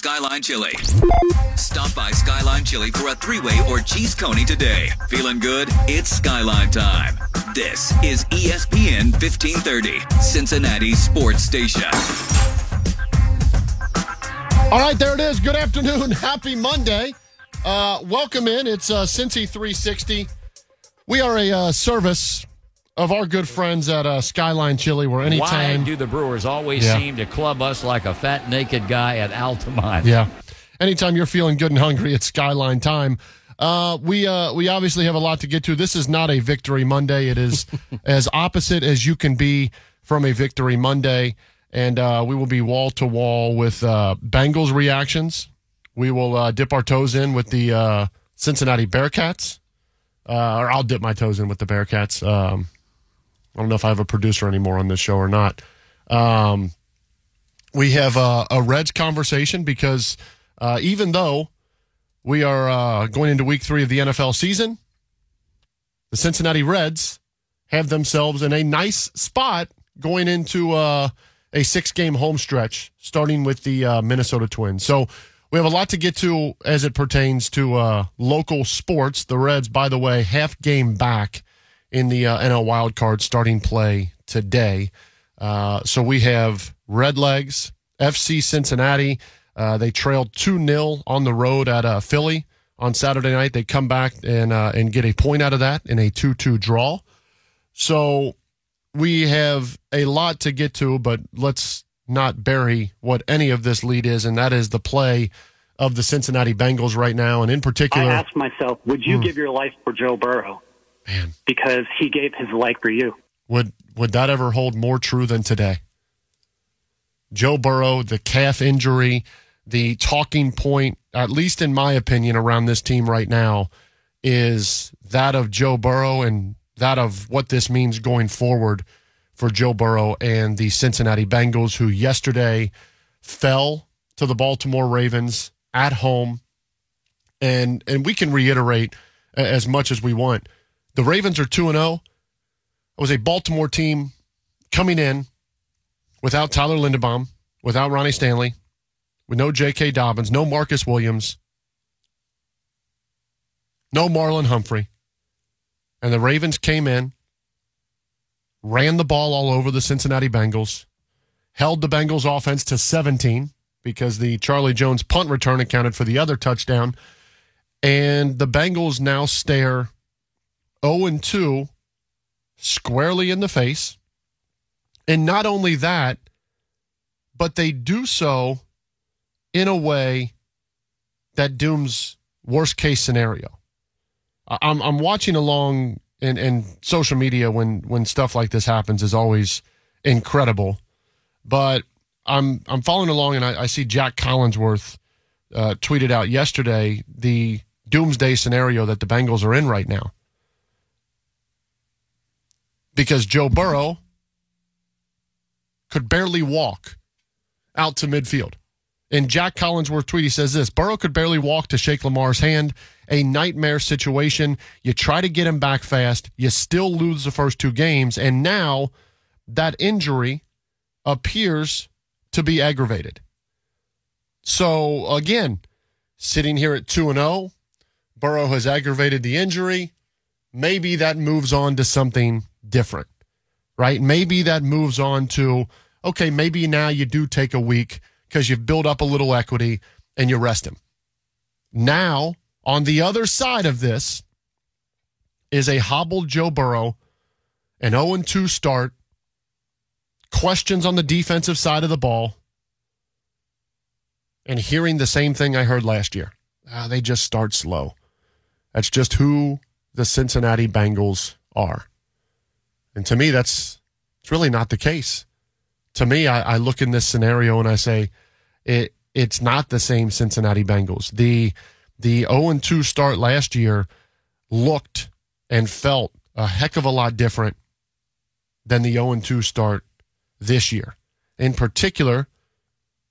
Skyline Chili. Stop by Skyline Chili for a three-way or cheese coney today. Feeling good? It's Skyline time. This is ESPN 1530, Cincinnati Sports Station. All right, there it is. Good afternoon. Happy Monday. Uh, welcome in. It's uh, Cincy 360. We are a uh, service of our good friends at uh, Skyline Chili, where Why anytime. do the Brewers always Yeah. seem to club us like a fat naked guy at Altamont? Yeah. Anytime you're feeling good and hungry, it's Skyline time. Uh, we uh, we obviously have a lot to get to. This is not a victory Monday. It is as opposite as you can be from a victory Monday, and uh, we will be wall to wall with uh, Bengals reactions. We will uh, dip our toes in with the uh, Cincinnati Bearcats, uh, or I'll dip my toes in with the Bearcats. Um, I don't know if I have a producer anymore on this show or not. Um, we have a, a Reds conversation because uh, even though we are uh, going into week three of the NFL season, the Cincinnati Reds have themselves in a nice spot going into uh, a six game home stretch, starting with the uh, Minnesota Twins. So we have a lot to get to as it pertains to uh, local sports. The Reds, by the way, half game back in the uh, NL wild card starting play today. Uh, so we have Redlegs, FC Cincinnati. Uh, they trailed 2 0 on the road at uh, Philly on Saturday night. They come back and, uh, and get a point out of that in a 2 2 draw. So we have a lot to get to, but let's not bury what any of this lead is, and that is the play of the Cincinnati Bengals right now, and in particular, I asked myself, would you give your life for Joe Burrow? Man. Because he gave his life for you. Would would that ever hold more true than today? Joe Burrow, the calf injury, the talking point, at least in my opinion, around this team right now, is that of Joe Burrow and that of what this means going forward for Joe Burrow and the Cincinnati Bengals, who yesterday fell to the Baltimore Ravens at home. And and we can reiterate as much as we want. The Ravens are 2 and 0. It was a Baltimore team coming in without Tyler Linderbaum, without Ronnie Stanley, with no J.K. Dobbins, no Marcus Williams, no Marlon Humphrey. And the Ravens came in, ran the ball all over the Cincinnati Bengals, held the Bengals offense to 17 because the Charlie Jones punt return accounted for the other touchdown. And the Bengals now stare 0 and 2 squarely in the face. And not only that, but they do so in a way that dooms worst case scenario. I'm I'm watching along in, in social media when when stuff like this happens is always incredible. But I'm I'm following along and I, I see Jack Collinsworth uh, tweeted out yesterday the doomsday scenario that the Bengals are in right now because Joe Burrow could barely walk out to midfield. And Jack Collinsworth tweet, he says this Burrow could barely walk to shake Lamar's hand. A nightmare situation. You try to get him back fast. You still lose the first two games. And now that injury appears to be aggravated. So again, sitting here at 2 and 0, Burrow has aggravated the injury. Maybe that moves on to something different, right? Maybe that moves on to, okay, maybe now you do take a week because you've built up a little equity and you rest him. Now, on the other side of this is a hobbled Joe Burrow, an 0 2 start, questions on the defensive side of the ball, and hearing the same thing I heard last year. Ah, they just start slow. That's just who the Cincinnati Bengals are. And to me, that's it's really not the case. To me, I, I look in this scenario and I say, it it's not the same Cincinnati Bengals. The the 0 2 start last year looked and felt a heck of a lot different than the 0 2 start this year. In particular,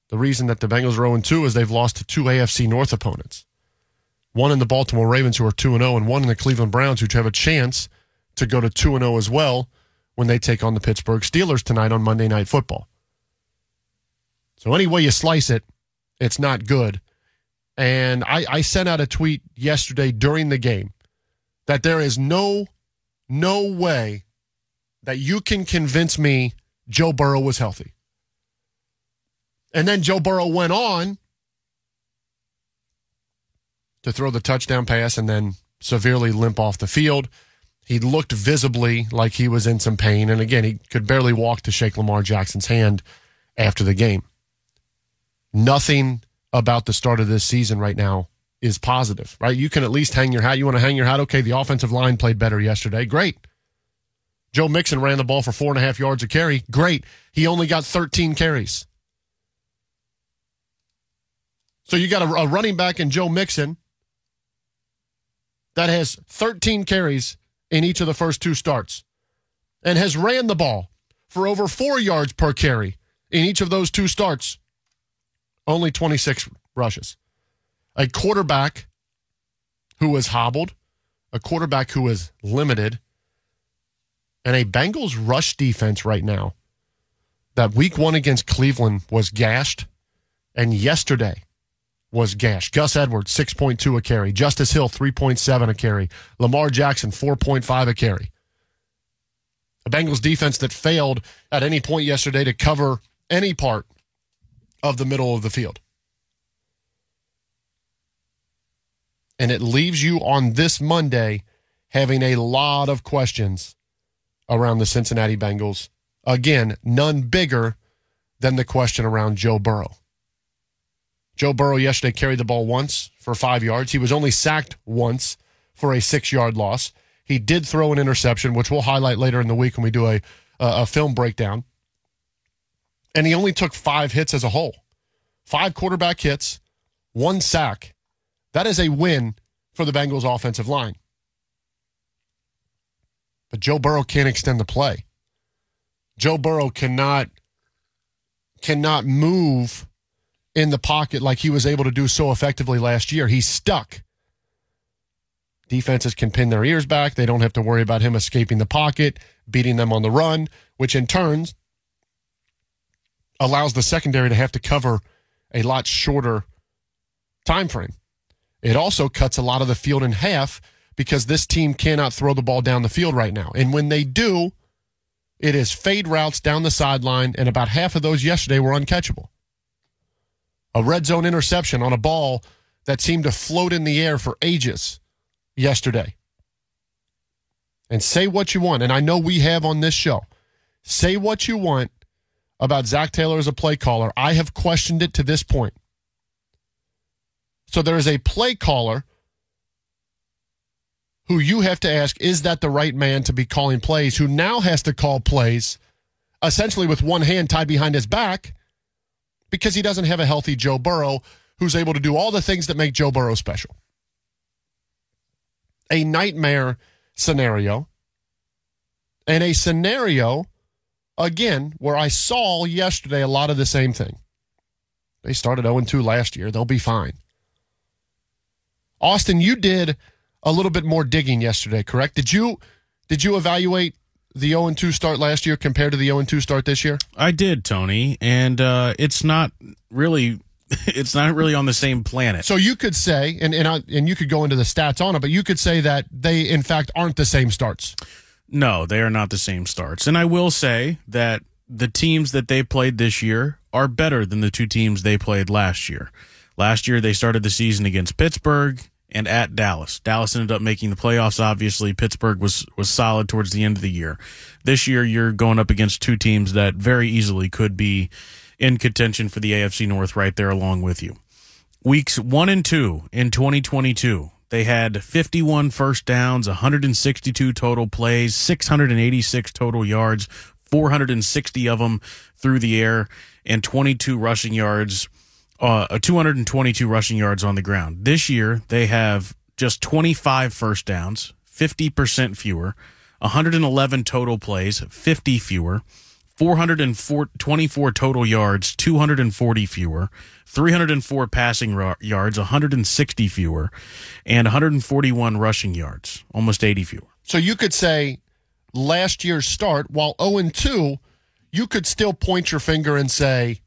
the reason that the Bengals are 0 2 is they've lost to two AFC North opponents. One in the Baltimore Ravens, who are 2 0, and one in the Cleveland Browns, who have a chance to go to 2 0 as well when they take on the Pittsburgh Steelers tonight on Monday Night Football. So, any way you slice it, it's not good. And I, I sent out a tweet yesterday during the game that there is no no way that you can convince me Joe Burrow was healthy. And then Joe Burrow went on to throw the touchdown pass and then severely limp off the field. He looked visibly like he was in some pain. And again, he could barely walk to shake Lamar Jackson's hand after the game. Nothing about the start of this season right now is positive, right? You can at least hang your hat. You want to hang your hat? Okay, the offensive line played better yesterday. Great. Joe Mixon ran the ball for four and a half yards a carry. Great. He only got 13 carries. So you got a, a running back in Joe Mixon that has 13 carries in each of the first two starts and has ran the ball for over four yards per carry in each of those two starts. Only 26 rushes. A quarterback who was hobbled, a quarterback who was limited, and a Bengals rush defense right now that week one against Cleveland was gashed, and yesterday was gashed. Gus Edwards, 6.2 a carry. Justice Hill, 3.7 a carry. Lamar Jackson, 4.5 a carry. A Bengals defense that failed at any point yesterday to cover any part of the middle of the field. And it leaves you on this Monday having a lot of questions around the Cincinnati Bengals. Again, none bigger than the question around Joe Burrow. Joe Burrow yesterday carried the ball once for five yards. He was only sacked once for a six yard loss. He did throw an interception, which we'll highlight later in the week when we do a, a film breakdown. And he only took five hits as a whole five quarterback hits, one sack. That is a win for the Bengals offensive line. But Joe Burrow can't extend the play. Joe Burrow cannot cannot move in the pocket like he was able to do so effectively last year. He's stuck. Defenses can pin their ears back. They don't have to worry about him escaping the pocket, beating them on the run, which in turn allows the secondary to have to cover a lot shorter time frame. It also cuts a lot of the field in half because this team cannot throw the ball down the field right now. And when they do, it is fade routes down the sideline, and about half of those yesterday were uncatchable. A red zone interception on a ball that seemed to float in the air for ages yesterday. And say what you want, and I know we have on this show. Say what you want about Zac Taylor as a play caller. I have questioned it to this point. So there is a play caller who you have to ask, is that the right man to be calling plays, who now has to call plays essentially with one hand tied behind his back because he doesn't have a healthy Joe Burrow who's able to do all the things that make Joe Burrow special. A nightmare scenario and a scenario, again, where I saw yesterday a lot of the same thing. They started 0 2 last year. They'll be fine. Austin, you did a little bit more digging yesterday, correct? Did you did you evaluate the 0 2 start last year compared to the 0 2 start this year? I did, Tony, and uh, it's not really it's not really on the same planet. So you could say, and and, I, and you could go into the stats on it, but you could say that they in fact aren't the same starts. No, they are not the same starts. And I will say that the teams that they played this year are better than the two teams they played last year. Last year they started the season against Pittsburgh and at Dallas. Dallas ended up making the playoffs. Obviously, Pittsburgh was was solid towards the end of the year. This year, you're going up against two teams that very easily could be in contention for the AFC North, right there along with you. Weeks one and two in 2022, they had 51 first downs, 162 total plays, 686 total yards, 460 of them through the air, and 22 rushing yards uh, 222 rushing yards on the ground. This year, they have just 25 first downs, 50% fewer, 111 total plays, 50 fewer, 424 total yards, 240 fewer, 304 passing ra- yards, 160 fewer, and 141 rushing yards, almost 80 fewer. So you could say last year's start, while 0 and 2, you could still point your finger and say,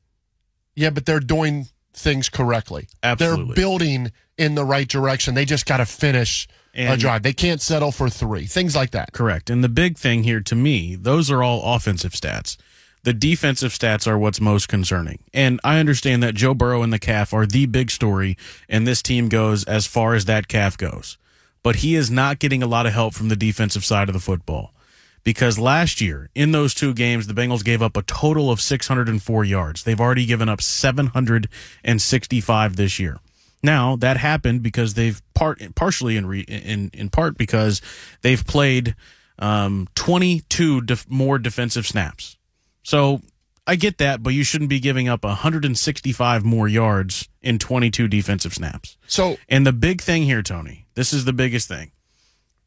yeah, but they're doing things correctly. Absolutely. They're building in the right direction. They just got to finish a drive. They can't settle for three. Things like that. Correct. And the big thing here to me, those are all offensive stats. The defensive stats are what's most concerning. And I understand that Joe Burrow and the calf are the big story, and this team goes as far as that calf goes. But he is not getting a lot of help from the defensive side of the football. Because last year, in those two games, the Bengals gave up a total of 604 yards. They've already given up 765 this year. Now that happened because they've part partially in re, in in part because they've played um, 22 def, more defensive snaps. So I get that, but you shouldn't be giving up 165 more yards in 22 defensive snaps. So And the big thing here, Tony, this is the biggest thing.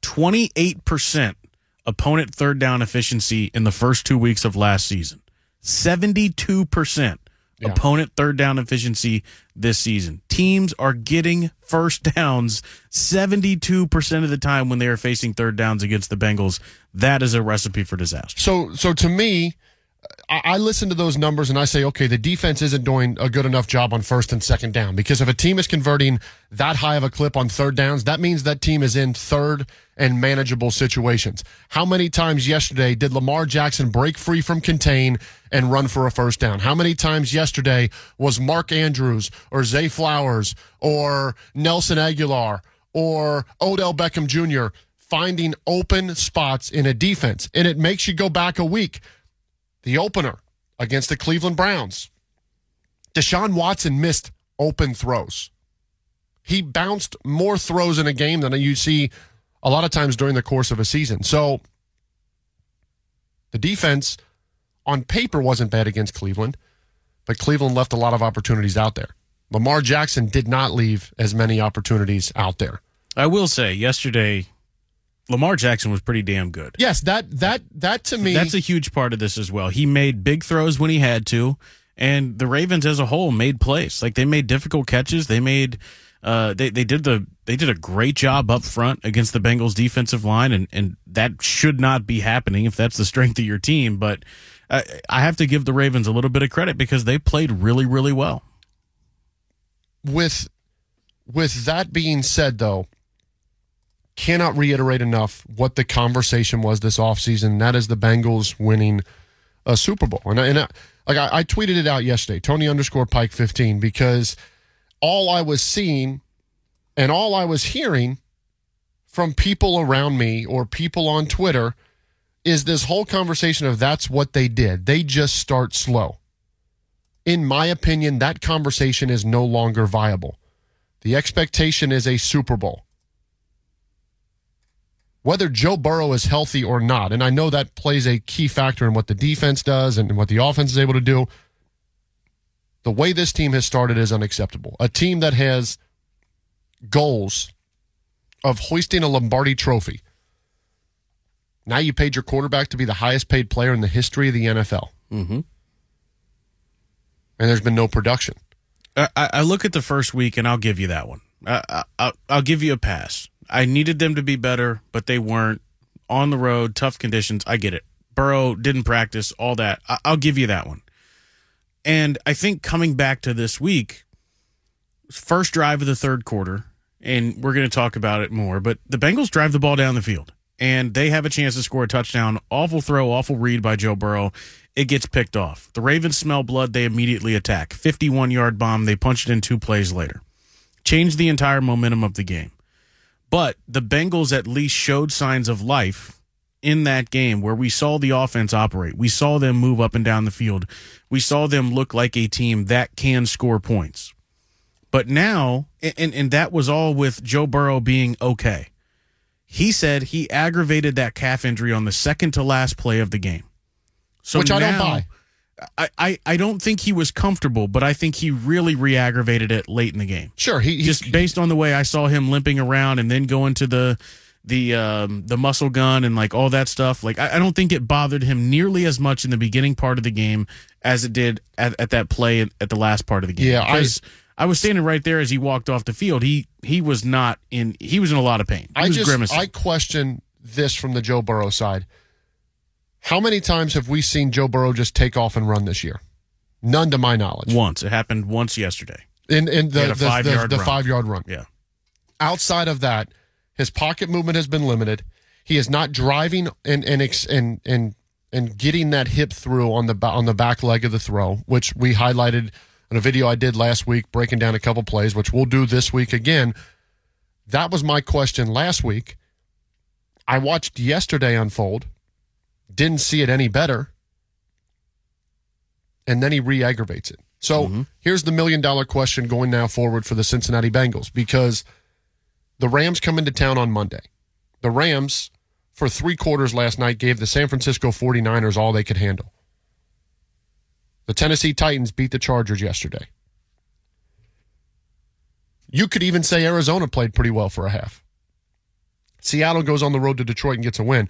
28% opponent third down efficiency in the first two weeks of last season. 72% opponent third down efficiency this season. Teams are getting first downs 72% of the time when they are facing third downs against the Bengals. That is a recipe for disaster. So, so to me, I listen to those numbers and I say, okay, the defense isn't doing a good enough job on first and second down because if a team is converting that high of a clip on third downs, that means that team is in third and manageable situations. How many times yesterday did Lamar Jackson break free from contain and run for a first down? How many times yesterday was Mark Andrews or Zay Flowers or Nelson Agholor or Odell Beckham Jr. finding open spots in a defense? And it makes you go back a week the opener against the Cleveland Browns. Deshaun Watson missed open throws. He bounced more throws in a game than you see a lot of times during the course of a season. So the defense on paper wasn't bad against Cleveland, but Cleveland left a lot of opportunities out there. Lamar Jackson did not leave as many opportunities out there. I will say, yesterday, Lamar Jackson was pretty damn good. Yes, that that that to me That's a huge part of this as well. He made big throws when he had to, and the Ravens as a whole made plays. Like they made difficult catches. They made uh they, they did the they did a great job up front against the Bengals defensive line and and that should not be happening if that's the strength of your team, but I, I have to give the Ravens a little bit of credit because they played really really well. with with that being said though cannot reiterate enough what the conversation was this offseason that is the bengals winning a super bowl and, I, and I, like I, I tweeted it out yesterday tony underscore pike 15 because all i was seeing and all i was hearing from people around me or people on twitter is this whole conversation of that's what they did they just start slow in my opinion, that conversation is no longer viable. The expectation is a Super Bowl. Whether Joe Burrow is healthy or not, and I know that plays a key factor in what the defense does and what the offense is able to do. The way this team has started is unacceptable. A team that has goals of hoisting a Lombardi trophy. Now you paid your quarterback to be the highest paid player in the history of the NFL. Mm-hmm. And there's been no production. I, I look at the first week and I'll give you that one. I, I, I'll give you a pass. I needed them to be better, but they weren't on the road, tough conditions. I get it. Burrow didn't practice, all that. I, I'll give you that one. And I think coming back to this week, first drive of the third quarter, and we're going to talk about it more, but the Bengals drive the ball down the field and they have a chance to score a touchdown. Awful throw, awful read by Joe Burrow. It gets picked off. The Ravens smell blood. They immediately attack. 51 yard bomb. They punch it in two plays later. Changed the entire momentum of the game. But the Bengals at least showed signs of life in that game where we saw the offense operate. We saw them move up and down the field. We saw them look like a team that can score points. But now, and, and that was all with Joe Burrow being okay. He said he aggravated that calf injury on the second to last play of the game. So Which I don't buy. I, I, I don't think he was comfortable, but I think he really re-aggravated it late in the game. Sure, he, he Just based on the way I saw him limping around and then going to the the um, the muscle gun and like all that stuff. Like I, I don't think it bothered him nearly as much in the beginning part of the game as it did at, at that play at, the last part of the game. Yeah, I- I, was standing right there as he walked off the field. He he was not in. He was in a lot of pain. He I was just grimacing. I question this from the Joe Burrow side. How many times have we seen Joe Burrow just take off and run this year? None to my knowledge. once it happened once yesterday. In in He the the, five-yard the, the run. five yard run. Yeah. Outside of that, his pocket movement has been limited. He is not driving and and and and and getting that hip through on the on the back leg of the throw, which we highlighted in a video I did last week, breaking down a couple plays, which we'll do this week again. That was my question last week. I watched yesterday unfold, didn't see it any better, and then he re aggravates it. So mm-hmm. here's the million dollar question going now forward for the Cincinnati Bengals because the Rams come into town on Monday. The Rams, for three quarters last night, gave the San Francisco 49ers all they could handle. The Tennessee Titans beat the Chargers yesterday. You could even say Arizona played pretty well for a half. Seattle goes on the road to Detroit and gets a win.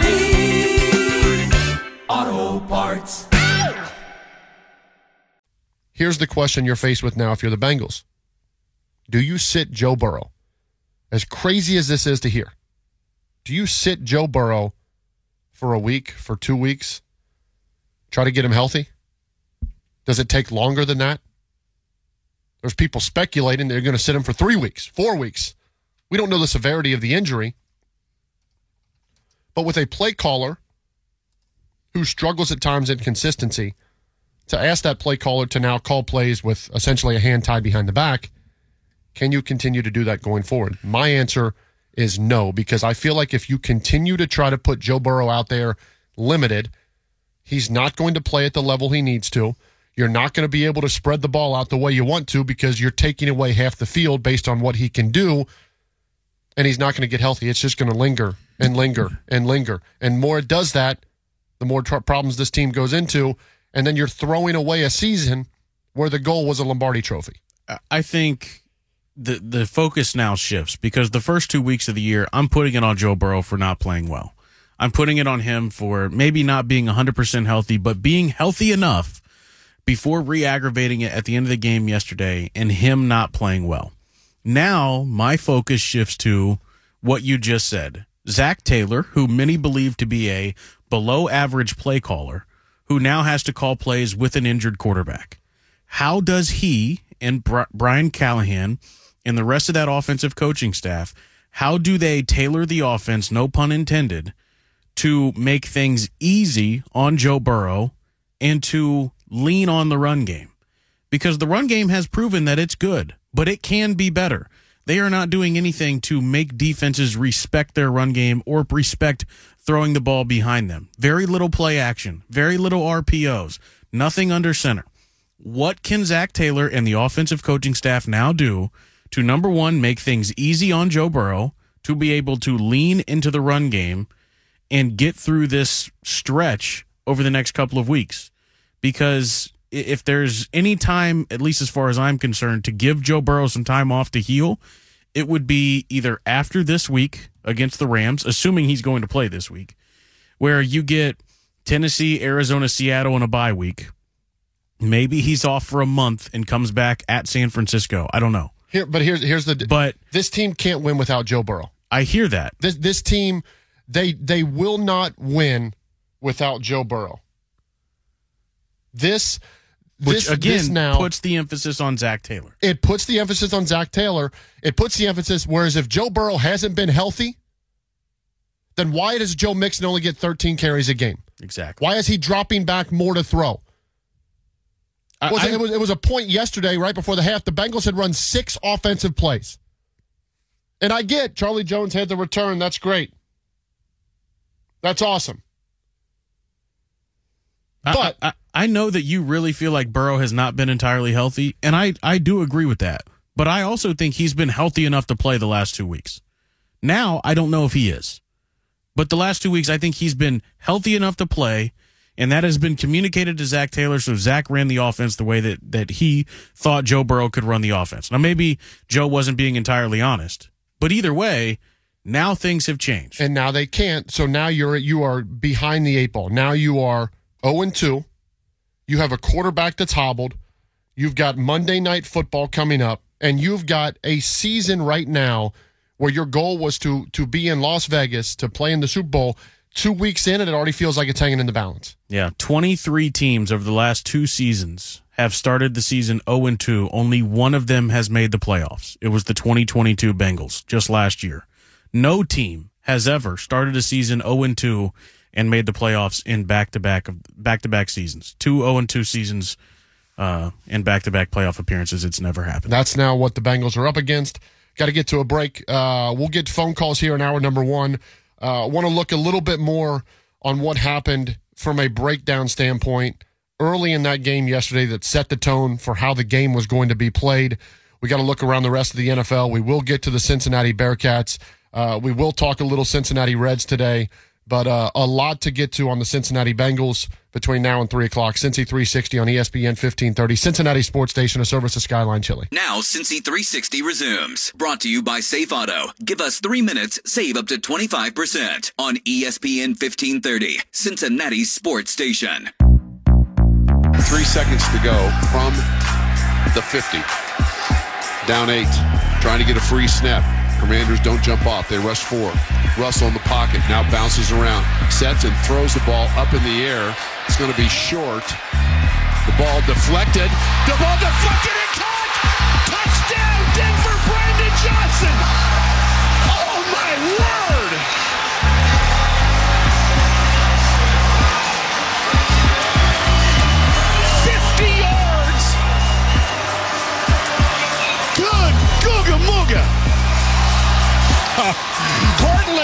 Here's the question you're faced with now if you're the Bengals. Do you sit Joe Burrow? As crazy as this is to hear, do you sit Joe Burrow for a week, for two weeks? Try to get him healthy? Does it take longer than that? There's people speculating they're going to sit him for three weeks, four weeks. We don't know the severity of the injury. But with a play caller who struggles at times in consistency, to ask that play caller to now call plays with essentially a hand tied behind the back, can you continue to do that going forward? My answer is no, because I feel like if you continue to try to put Joe Burrow out there limited, he's not going to play at the level he needs to. You're not going to be able to spread the ball out the way you want to because you're taking away half the field based on what he can do, and he's not going to get healthy. It's just going to linger and linger and linger. And more it does that, the more tr- problems this team goes into, and then you're throwing away a season where the goal was a Lombardi trophy. I think the the focus now shifts because the first two weeks of the year, I'm putting it on Joe Burrow for not playing well. I'm putting it on him for maybe not being 100% healthy, but being healthy enough before re aggravating it at the end of the game yesterday and him not playing well. Now, my focus shifts to what you just said. Zac Taylor, who many believe to be a below average play caller, who now has to call plays with an injured quarterback. How does he and Brian Callahan and the rest of that offensive coaching staff, how do they tailor the offense, no pun intended, to make things easy on Joe Burrow and to lean on the run game? Because the run game has proven that it's good, but it can be better. They are not doing anything to make defenses respect their run game or respect throwing the ball behind them. Very little play action, very little RPOs, nothing under center. What can Zac Taylor and the offensive coaching staff now do to number one, make things easy on Joe Burrow, to be able to lean into the run game and get through this stretch over the next couple of weeks? Because if there's any time, at least as far as I'm concerned, to give Joe Burrow some time off to heal, it would be either after this week against the Rams, assuming he's going to play this week, where you get Tennessee, Arizona, Seattle in a bye week. Maybe he's off for a month and comes back at San Francisco. I don't know. Here, but here's here's the But this team can't win without Joe Burrow. I hear that. This this team they they will not win without Joe Burrow. This Which this, again this now puts the emphasis on Zac Taylor. it puts the emphasis on Zac Taylor. It puts the emphasis. Whereas if Joe Burrow hasn't been healthy, then why does Joe Mixon only get 13 carries a game? Exactly. Why is he dropping back more to throw? I- Was it, I- it was it was a point yesterday, right before the half. The Bengals had run six offensive plays, and I get Charlie Jones had the return. That's great. That's awesome. But- I, I, know that you really feel like Burrow has not been entirely healthy, and I, I do agree with that. But I also think he's been healthy enough to play the last two weeks. Now, I don't know if he is. But the last two weeks, I think he's been healthy enough to play, and that has been communicated to Zac Taylor. So Zac ran the offense the way that, that he thought Joe Burrow could run the offense. Now, maybe Joe wasn't being entirely honest, but either way, now things have changed. and now they can't. So now you're you are behind the eight ball. Now you are zero and two. You have a quarterback that's hobbled. You've got Monday night football coming up, and you've got a season right now where your goal was to to be in Las Vegas to play in the Super Bowl. Two weeks in, and it already feels like it's hanging in the balance. Yeah, 23 teams over the last two seasons have started the season 0 and 2. Only one of them has made the playoffs. It was the 2022 Bengals just last year. No team has ever started a season 0 and 2 and made the playoffs in back-to-back of back-to-back seasons. Two 0 and 2 seasons uh and back-to-back playoff appearances. It's never happened. That's now what the Bengals are up against. Got to get to a break. Uh, we'll get phone calls here in hour number one. Uh, Want to look a little bit more on what happened from a breakdown standpoint early in that game yesterday that set the tone for how the game was going to be played. We got to look around the rest of the NFL. We will get to the Cincinnati Bearcats. Uh, we will talk a little Cincinnati Reds today, but uh, a lot to get to on the Cincinnati Bengals between now and 3 o'clock. Cincy 360 on ESPN 1530, Cincinnati Sports Station, a service of Skyline Chili. Now, Cincy 360 resumes. Brought to you by Safe Auto. Give us three minutes, save up to 25% on ESPN 1530, Cincinnati sports station. Three seconds to go from the 50. Down eight. Trying to get a free snap. Commanders don't jump off. They rush four. Russell in the pocket. Now bounces around. Sets and throws the ball up in the air. It's going to be short. The ball deflected. The ball deflected and caught. Touchdown, Denver, Brandon Johnson.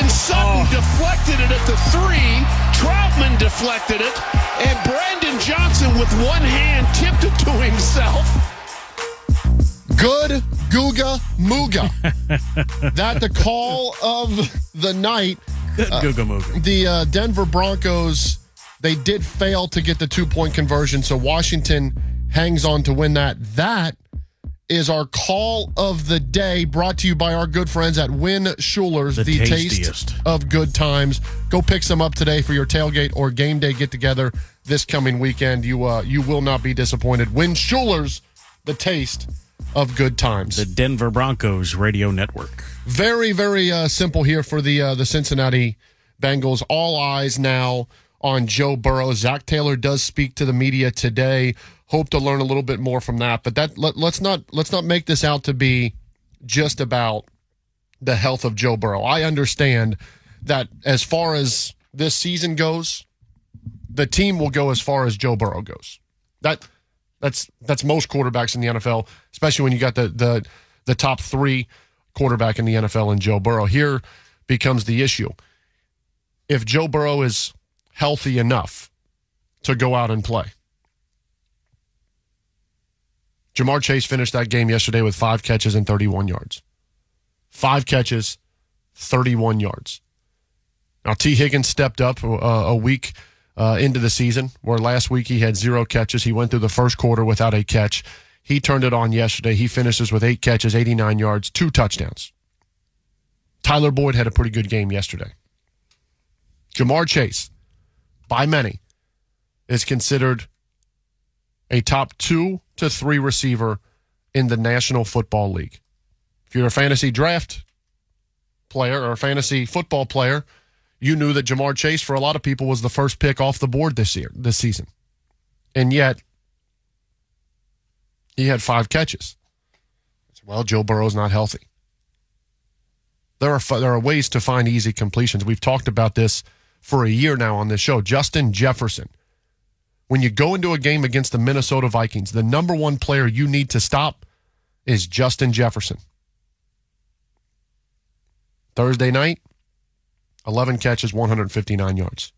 Courtland Sutton deflected it at the three. Troutman deflected it. And Brandon Johnson with one hand tipped it to himself. Good Googa Mooga. that the call of the night. Good Googa Mooga. The uh, Denver Broncos, they did fail to get the two point conversion, so Washington hangs on to win that. That is our call of the day brought to you by our good friends at Win Schuler's, The the, tastiest. taste of good times. Go pick some up today for your tailgate or game day get together this coming weekend. You uh, you will not be disappointed. Win Schuler's, the taste of good times. The Denver Broncos radio network. Very, very uh, simple here for the uh, the Cincinnati Bengals. All eyes now on Joe Burrow. Zac Taylor does speak to the media today. Hope to learn a little bit more from that. But that let, let's not let's not make this out to be just about the health of Joe Burrow. I understand that as far as this season goes, the team will go as far as Joe Burrow goes. That that's that's most quarterbacks in the NFL, especially when you got the the the top three quarterback in the NFL and Joe Burrow. Here becomes the issue. If Joe Burrow is healthy enough to go out and play. Ja'Marr Chase finished that game yesterday with five catches and 31 yards. Five catches, 31 yards. Now, Tee Higgins stepped up uh, a week uh, into the season, where last week he had zero catches. He went through the first quarter without a catch. He turned it on yesterday. He finishes with eight catches, 89 yards, two touchdowns. Tyler Boyd had a pretty good game yesterday. Ja'Marr Chase, by many, is considered a top two to three receiver in the National Football League. If you're a fantasy draft player or a fantasy football player, you knew that Ja'Marr Chase for a lot of people was the first pick off the board this year, this season. And yet he had five catches. Well, Joe Burrow's not healthy. There are there are ways to find easy completions. We've talked about this for a year now on this show. Justin Jefferson. When you go into a game against the Minnesota Vikings, the number one player you need to stop is Justin Jefferson. Thursday night, 11 catches, 159 yards.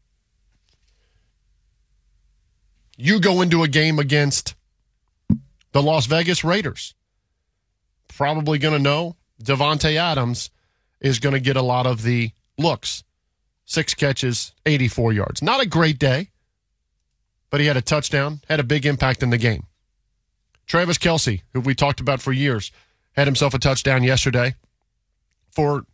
You go into a game against the Las Vegas Raiders. Probably going to know Davante Adams is going to get a lot of the looks. Six catches, 84 yards. Not a great day, but he had a touchdown, had a big impact in the game. Travis Kelce, who we talked about for years, had himself a touchdown yesterday. For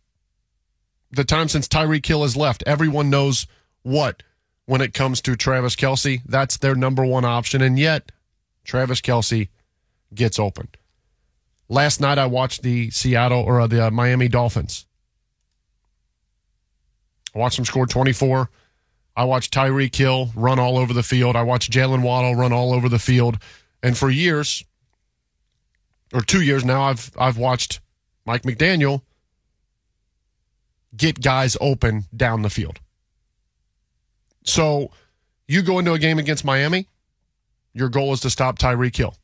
the time since Tyreek Hill has left, everyone knows what when it comes to Travis Kelce. That's their number one option. And yet, Travis Kelce gets open. Last night, I watched the Seattle or the uh, Miami Dolphins. I watched them score 24. I watched Tyreek Hill run all over the field. I watched Jaylen Waddle run all over the field. And for years, or two years now, I've I've watched Mike McDaniel get guys open down the field. So you go into a game against Miami, your goal is to stop Tyreek Hill.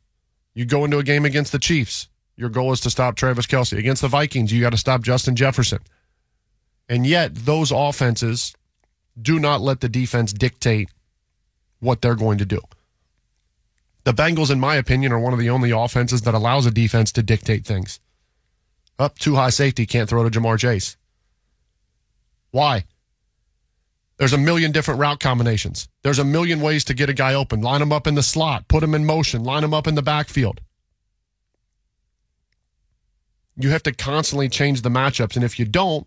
You go into a game against the Chiefs, your goal is to stop Travis Kelce. Against the Vikings, you got to stop Justin Jefferson. And yet, those offenses do not let the defense dictate what they're going to do. The Bengals, in my opinion, are one of the only offenses that allows a defense to dictate things. Up two high safety, can't throw to Ja'Marr Chase. Why? There's a million different route combinations. There's a million ways to get a guy open. Line him up in the slot, put him in motion, line him up in the backfield. You have to constantly change the matchups. And if you don't,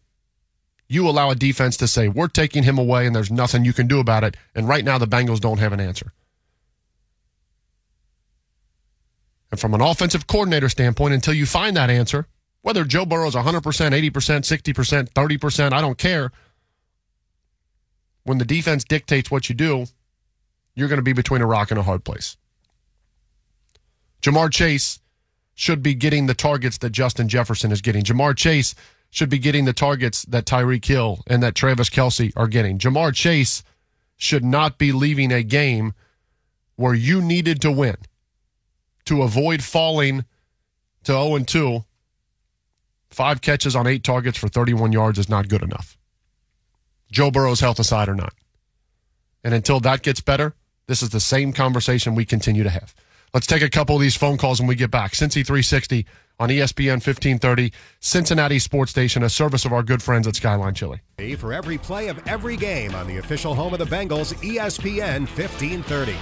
you allow a defense to say, we're taking him away and there's nothing you can do about it. And right now, the Bengals don't have an answer. And from an offensive coordinator standpoint, until you find that answer, whether Joe Burrow's 100%, 80%, 60%, 30%, I don't care. When the defense dictates what you do, you're going to be between a rock and a hard place. Ja'Marr Chase should be getting the targets that Justin Jefferson is getting. Ja'Marr Chase should be getting the targets that Tyreek Hill and that Travis Kelce are getting. Ja'Marr Chase should not be leaving a game where you needed to win to avoid falling to 0 2. Five catches on eight targets for 31 yards is not good enough. Joe Burrow's health aside or not. And until that gets better, this is the same conversation we continue to have. Let's take a couple of these phone calls when we get back. Cincy 360 on ESPN 1530, Cincinnati Sports Station, a service of our good friends at Skyline Chili. For every play of every game on the official home of the Bengals, ESPN 1530.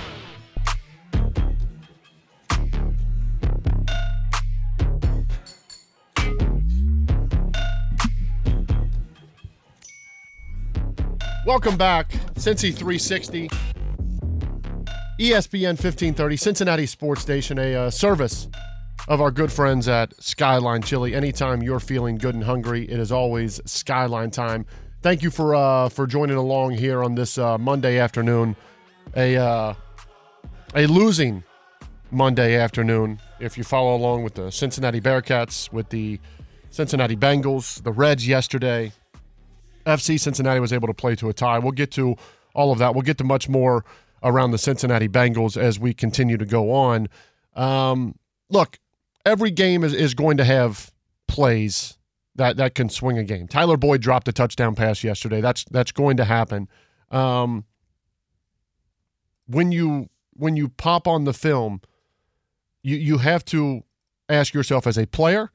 Welcome back, Cincy 360, ESPN 1530, Cincinnati Sports Station, a uh, service of our good friends at Skyline Chili. Anytime you're feeling good and hungry, it is always Skyline time. Thank you for uh, for joining along here on this uh, Monday afternoon, a uh, a losing Monday afternoon. If you follow along with the Cincinnati Bearcats, with the Cincinnati Bengals, the Reds yesterday, FC Cincinnati was able to play to a tie. We'll get to all of that. We'll get to much more around the Cincinnati Bengals as we continue to go on. Um, look, every game is, is going to have plays that that can swing a game. Tyler Boyd dropped a touchdown pass yesterday. That's that's going to happen. Um, when you when you pop on the film, you you have to ask yourself as a player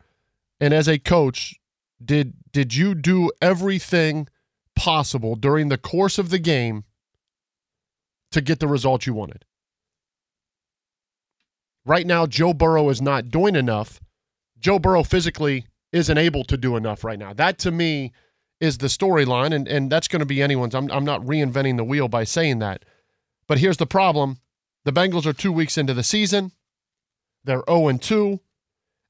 and as a coach, did did you do everything possible during the course of the game to get the result you wanted? Right now, Joe Burrow is not doing enough. Joe Burrow physically isn't able to do enough right now. That to me is the storyline, and, and that's going to be anyone's. I'm, I'm not reinventing the wheel by saying that. But here's the problem The Bengals are two weeks into the season. They're 0 2.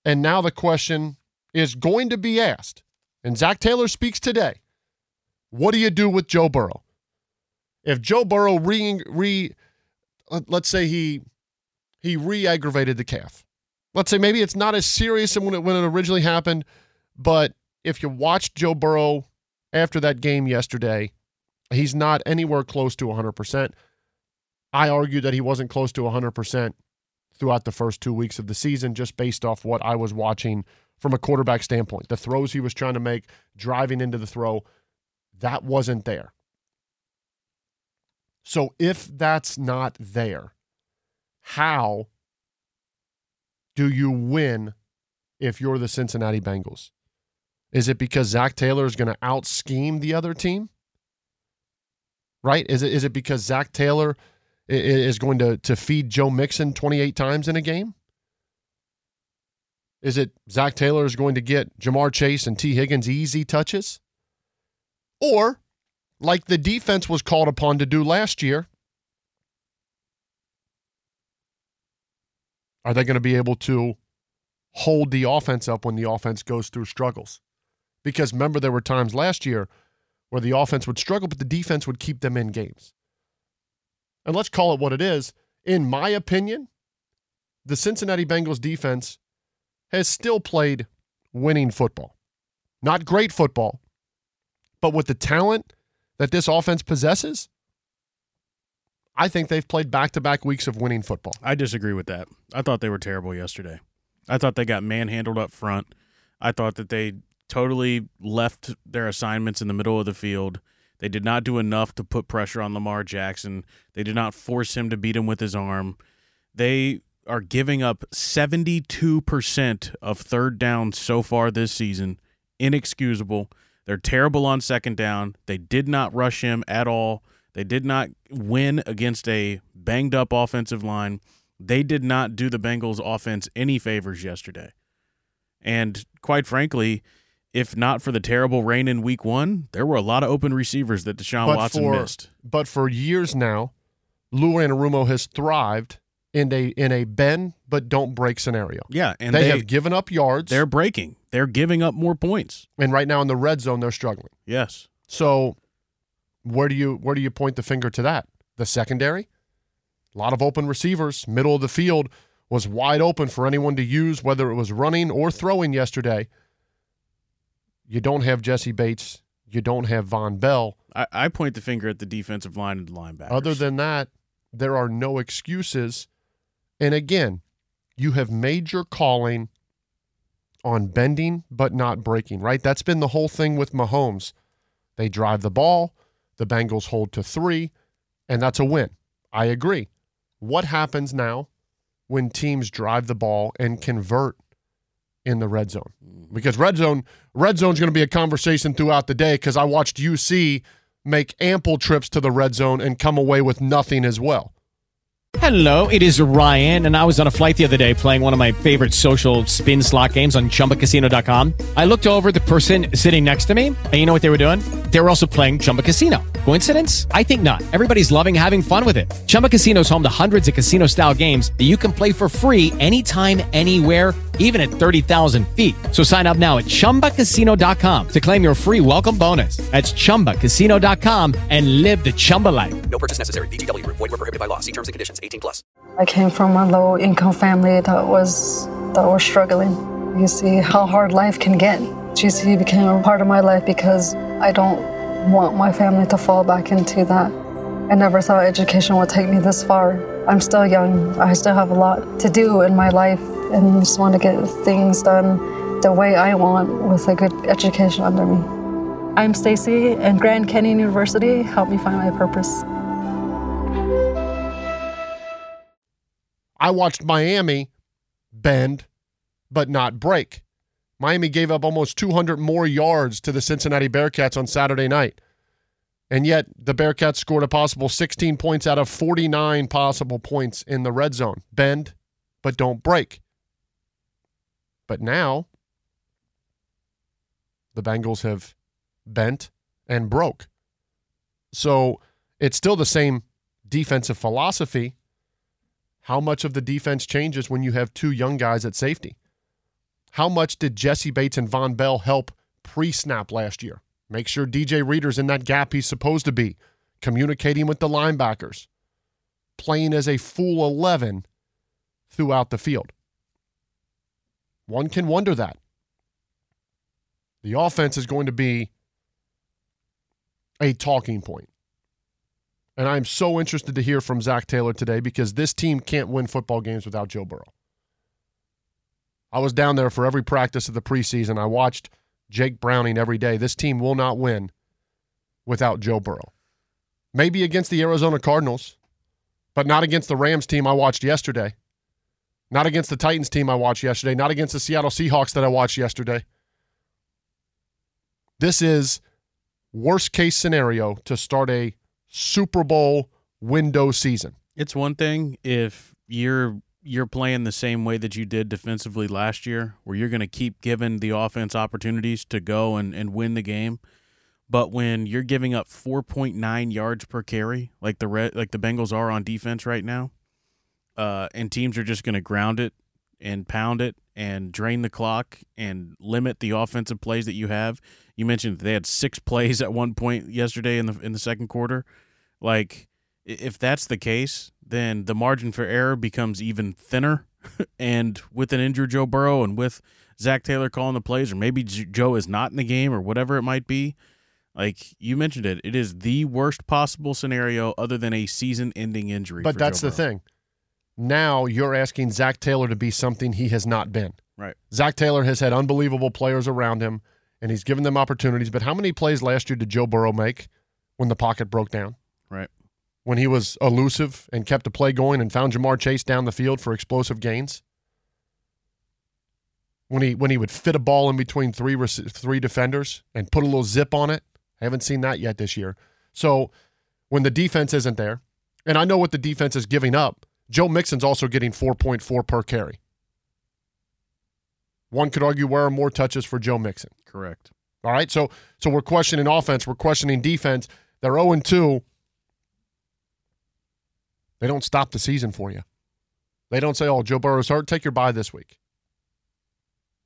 And now the question is going to be asked. And Zac Taylor speaks today. What do you do with Joe Burrow? If Joe Burrow re, re let's say he he re-aggravated the calf. Let's say maybe it's not as serious when it when it originally happened, but if you watched Joe Burrow after that game yesterday, he's not anywhere close to 100%. I argue that he wasn't close to 100% throughout the first two weeks of the season, just based off what I was watching from a quarterback standpoint. The throws he was trying to make, driving into the throw, that wasn't there. So if that's not there, how do you win if you're the Cincinnati Bengals? Is it because Zac Taylor is going to out scheme the other team? Right? Is it is it because Zac Taylor is going to to feed Joe Mixon 28 times in a game? Is it Zac Taylor is going to get Ja'Marr Chase and Tee Higgins easy touches? Or, like the defense was called upon to do last year, are they going to be able to hold the offense up when the offense goes through struggles? Because remember, there were times last year where the offense would struggle, but the defense would keep them in games. And let's call it what it is. In my opinion, the Cincinnati Bengals defense has still played winning football. Not great football, but with the talent that this offense possesses, I think they've played back to back weeks of winning football. I disagree with that. I thought they were terrible yesterday. I thought they got manhandled up front. I thought that they totally left their assignments in the middle of the field. They did not do enough to put pressure on Lamar Jackson. They did not force him to beat him with his arm. They are giving up 72% of third down so far this season. Inexcusable. They're terrible on second down. They did not rush him at all. They did not win against a banged up offensive line. They did not do the Bengals offense any favors yesterday. And quite frankly, if not for the terrible rain in week one, there were a lot of open receivers that Deshaun but Watson for, missed. But for years now, Lou Anarumo has thrived in a in a bend but don't break scenario. Yeah, and they, they have given up yards. They're breaking. They're giving up more points. And right now in the red zone, they're struggling. Yes. So where do you where do you point the finger to that? The secondary? A lot of open receivers. Middle of the field was wide open for anyone to use, whether it was running or throwing yesterday. You don't have Jessie Bates. You don't have Vonn Bell. I, I point the finger at the defensive line and the linebackers. Other than that, there are no excuses. And again, you have made your calling on bending but not breaking, right? That's been the whole thing with Mahomes. They drive the ball, the Bengals hold to three, and that's a win. I agree. What happens now when teams drive the ball and convert in the red zone? Mm. Because red zone, red zone's going to be a conversation throughout the day because I watched UC make ample trips to the red zone and come away with nothing as well. Hello, it is Ryan, and I was on a flight the other day playing one of my favorite social spin slot games on chumbacasino.com. I looked over the person sitting next to me, and you know what they were doing? They were also playing Chumba Casino. Coincidence? I think not. Everybody's loving having fun with it. Chumba Casino is home to hundreds of casino style games that you can play for free anytime, anywhere, even at 30,000 feet. So sign up now at chumbacasino.com to claim your free welcome bonus. That's chumbacasino.com and live the Chumba life. No purchase necessary. VGW, void, were prohibited by law. See terms and conditions 18 plus. I came from a low income family that was that was struggling. You see how hard life can get. GC became a part of my life because I don't want my family to fall back into that. I never thought education would take me this far. I'm still young. I still have a lot to do in my life and just want to get things done the way I want with a good education under me. I'm Stacy and Grand Canyon University helped me find my purpose. I watched Miami bend but not break. Miami gave up almost 200 more yards to the Cincinnati Bearcats on Saturday night. And yet, the Bearcats scored a possible 16 points out of 49 possible points in the red zone. Bend, but don't break. But now, the Bengals have bent and broke. So it's still the same defensive philosophy, how much of the defense changes when you have two young guys at safety? How much did Jessie Bates and Vonn Bell help pre snap last year? Make sure DJ Reader's in that gap he's supposed to be, communicating with the linebackers, playing as a full 11 throughout the field. One can wonder that. The offense is going to be a talking point. And I'm so interested to hear from Zac Taylor today because this team can't win football games without Joe Burrow. I was down there for every practice of the preseason. I watched Jake Browning every day. This team will not win without Joe Burrow. Maybe against the Arizona Cardinals, but not against the Rams team I watched yesterday. Not against the Titans team I watched yesterday. Not against the Seattle Seahawks that I watched yesterday. This is worst case scenario to start a Super Bowl window season. It's one thing if you're you're playing the same way that you did defensively last year, where you're going to keep giving the offense opportunities to go and, and win the game. But when you're giving up 4.9 yards per carry, like the red, like the Bengals are on defense right now, uh, and teams are just going to ground it and pound it and drain the clock and limit the offensive plays that you have. You mentioned they had six plays at one point yesterday in the in the second quarter. Like if that's the case, then the margin for error becomes even thinner. and with an injured Joe Burrow and with Zac Taylor calling the plays, or maybe Joe is not in the game or whatever it might be, like you mentioned it, it is the worst possible scenario other than a season ending injury. But that's Joe the thing. Now you're asking Zac Taylor to be something he has not been. Right. Zac Taylor has had unbelievable players around him and he's given them opportunities. But how many plays last year did Joe Burrow make when the pocket broke down? Right. When he was elusive and kept the play going and found Ja'Marr Chase down the field for explosive gains? When he when he would fit a ball in between three three defenders and put a little zip on it? I haven't seen that yet this year. So when the defense isn't there, and I know what the defense is giving up, Joe Mixon's also getting 4.4 per carry. One could argue where are more touches for Joe Mixon. Correct. All right. So so we're questioning offense, we're questioning defense. They're 0 2. They don't stop the season for you. They don't say, oh, Joe Burrow's hurt. Take your bye this week.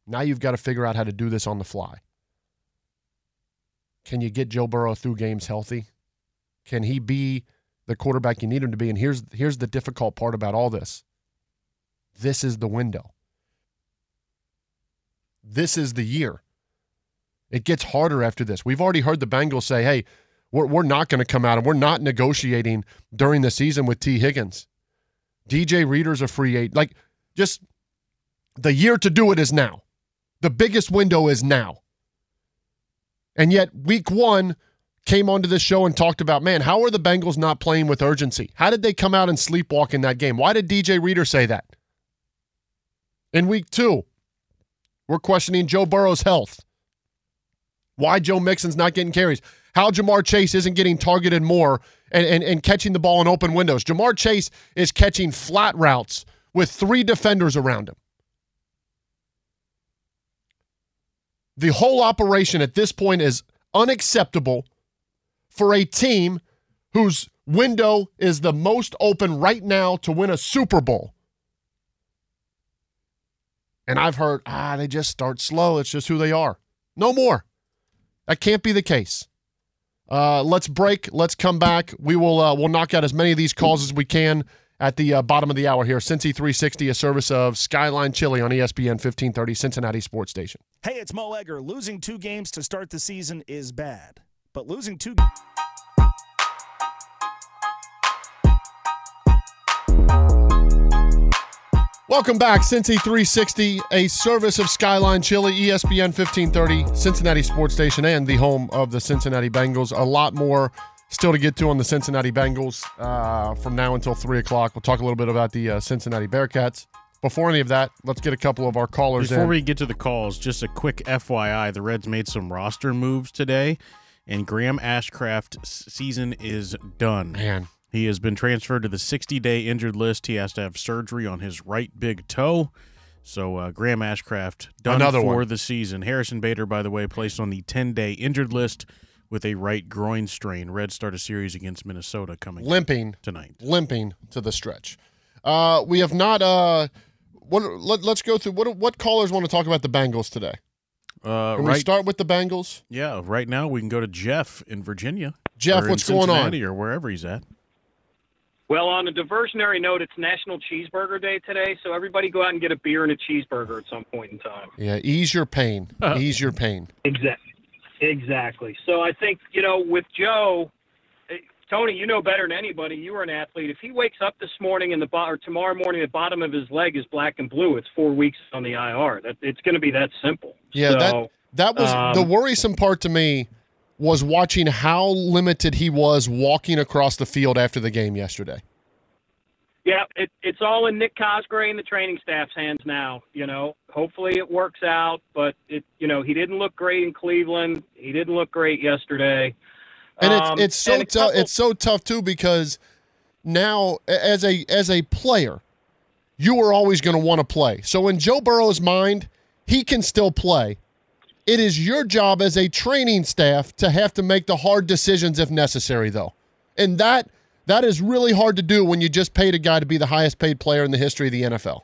Now you've got to figure out how to do this on the fly. Can you get Joe Burrow through games healthy? Can he be the quarterback you need him to be? And here's here's the difficult part about all this. This is the window. This is the year. It gets harder after this. We've already heard the Bengals say, hey, we're, we're not going to come out and we're not negotiating during the season with Tee Higgins. DJ Reader's a free agent. Like, just the year to do it is now. The biggest window is now. And yet, week one came onto this show and talked about, man, how are the Bengals not playing with urgency? How did they come out and sleepwalk in that game? Why did DJ Reader say that? In week two, we're questioning Joe Burrow's health. Why Joe Mixon's not getting carries. How Ja'Marr Chase isn't getting targeted more and, and, and catching the ball in open windows. Ja'Marr Chase is catching flat routes with three defenders around him. The whole operation at this point is unacceptable for a team whose window is the most open right now to win a Super Bowl. And I've heard, ah, they just start slow. It's just who they are. No more. That can't be the case. Uh, let's break. Let's come back. We will uh, we'll knock out as many of these calls as we can at the uh, bottom of the hour here. Cincy 360, a service of Skyline Chili on ESPN 1530, Cincinnati Sports Station. Hey, it's Mo Egger. Losing two games to start the season is bad, but losing two. Welcome back, Cincy 360, a service of Skyline Chili, ESPN 1530, Cincinnati Sports Station, and the home of the Cincinnati Bengals. A lot more still to get to on the Cincinnati Bengals uh, from now until 3 o'clock. We'll talk a little bit about the uh, Cincinnati Bearcats. Before any of that, let's get a couple of our callers Before in. we get to the calls, just a quick FYI: the Reds made some roster moves today, and Graham Ashcraft's season is done. Man, he has been transferred to the 60-day injured list. He has to have surgery on his right big toe. So uh, Graham Ashcraft done Another for one. the season. Harrison Bader, by the way, placed on the 10-day injured list with a right groin strain. Red start a series against Minnesota coming limping tonight. limping to the stretch. Uh, we have not. Uh, what? Let, us go through. What? What callers want to talk about the Bengals today? Uh, Can right, we start with the Bengals? yeah, right now we can go to Jeff in Virginia. Jeff, what's going on? Or wherever he's at. Well, on a diversionary note, it's National Cheeseburger Day today, so everybody go out and get a beer and a cheeseburger at some point in time. Yeah, ease your pain. ease your pain. Exactly. Exactly. So I think, you know, with Joe, eh, Tony, you know better than anybody. You were an athlete. If he wakes up this morning and the bo- or tomorrow morning, the bottom of his leg is black and blue, it's four weeks on the IR. That it's going to be that simple. Yeah, So, that that was um, the worrisome part to me was watching how limited he was walking across the field after the game yesterday. Yeah, it, it's all in Nick Cosgray and the training staff's hands now. You know, hopefully it works out. But it, you know, he didn't look great in Cleveland. He didn't look great yesterday. And Um, it's it's so tough. couple- It's so tough too because now as a as a player, you are always going to want to play. So in Joe Burrow's mind, he can still play. It is your job as a training staff to have to make the hard decisions if necessary, though, and that that is really hard to do when you just paid a guy to be the highest paid player in the history of the NFL.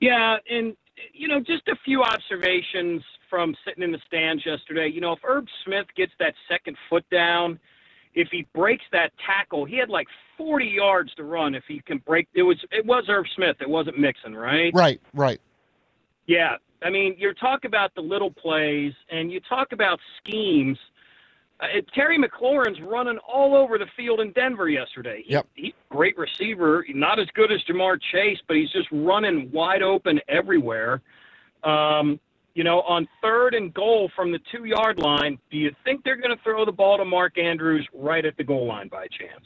Yeah, and you know, just a few observations from sitting in the stands yesterday. You know, if Herb Smith gets that second foot down, if he breaks that tackle, he had like 40 yards to run. If he can break, it was it was Herb Smith. It wasn't Mixon, right? Right, right. Yeah, I mean, you talk about the little plays and you talk about schemes. Uh, Terry McLaurin's running all over the field in Denver yesterday. He, Yep. He's a great receiver, not as good as Ja'Marr Chase, but he's just running wide open everywhere. Um, you know, on third and goal from the two yard line, do you think they're going to throw the ball to Mark Andrews right at the goal line by chance?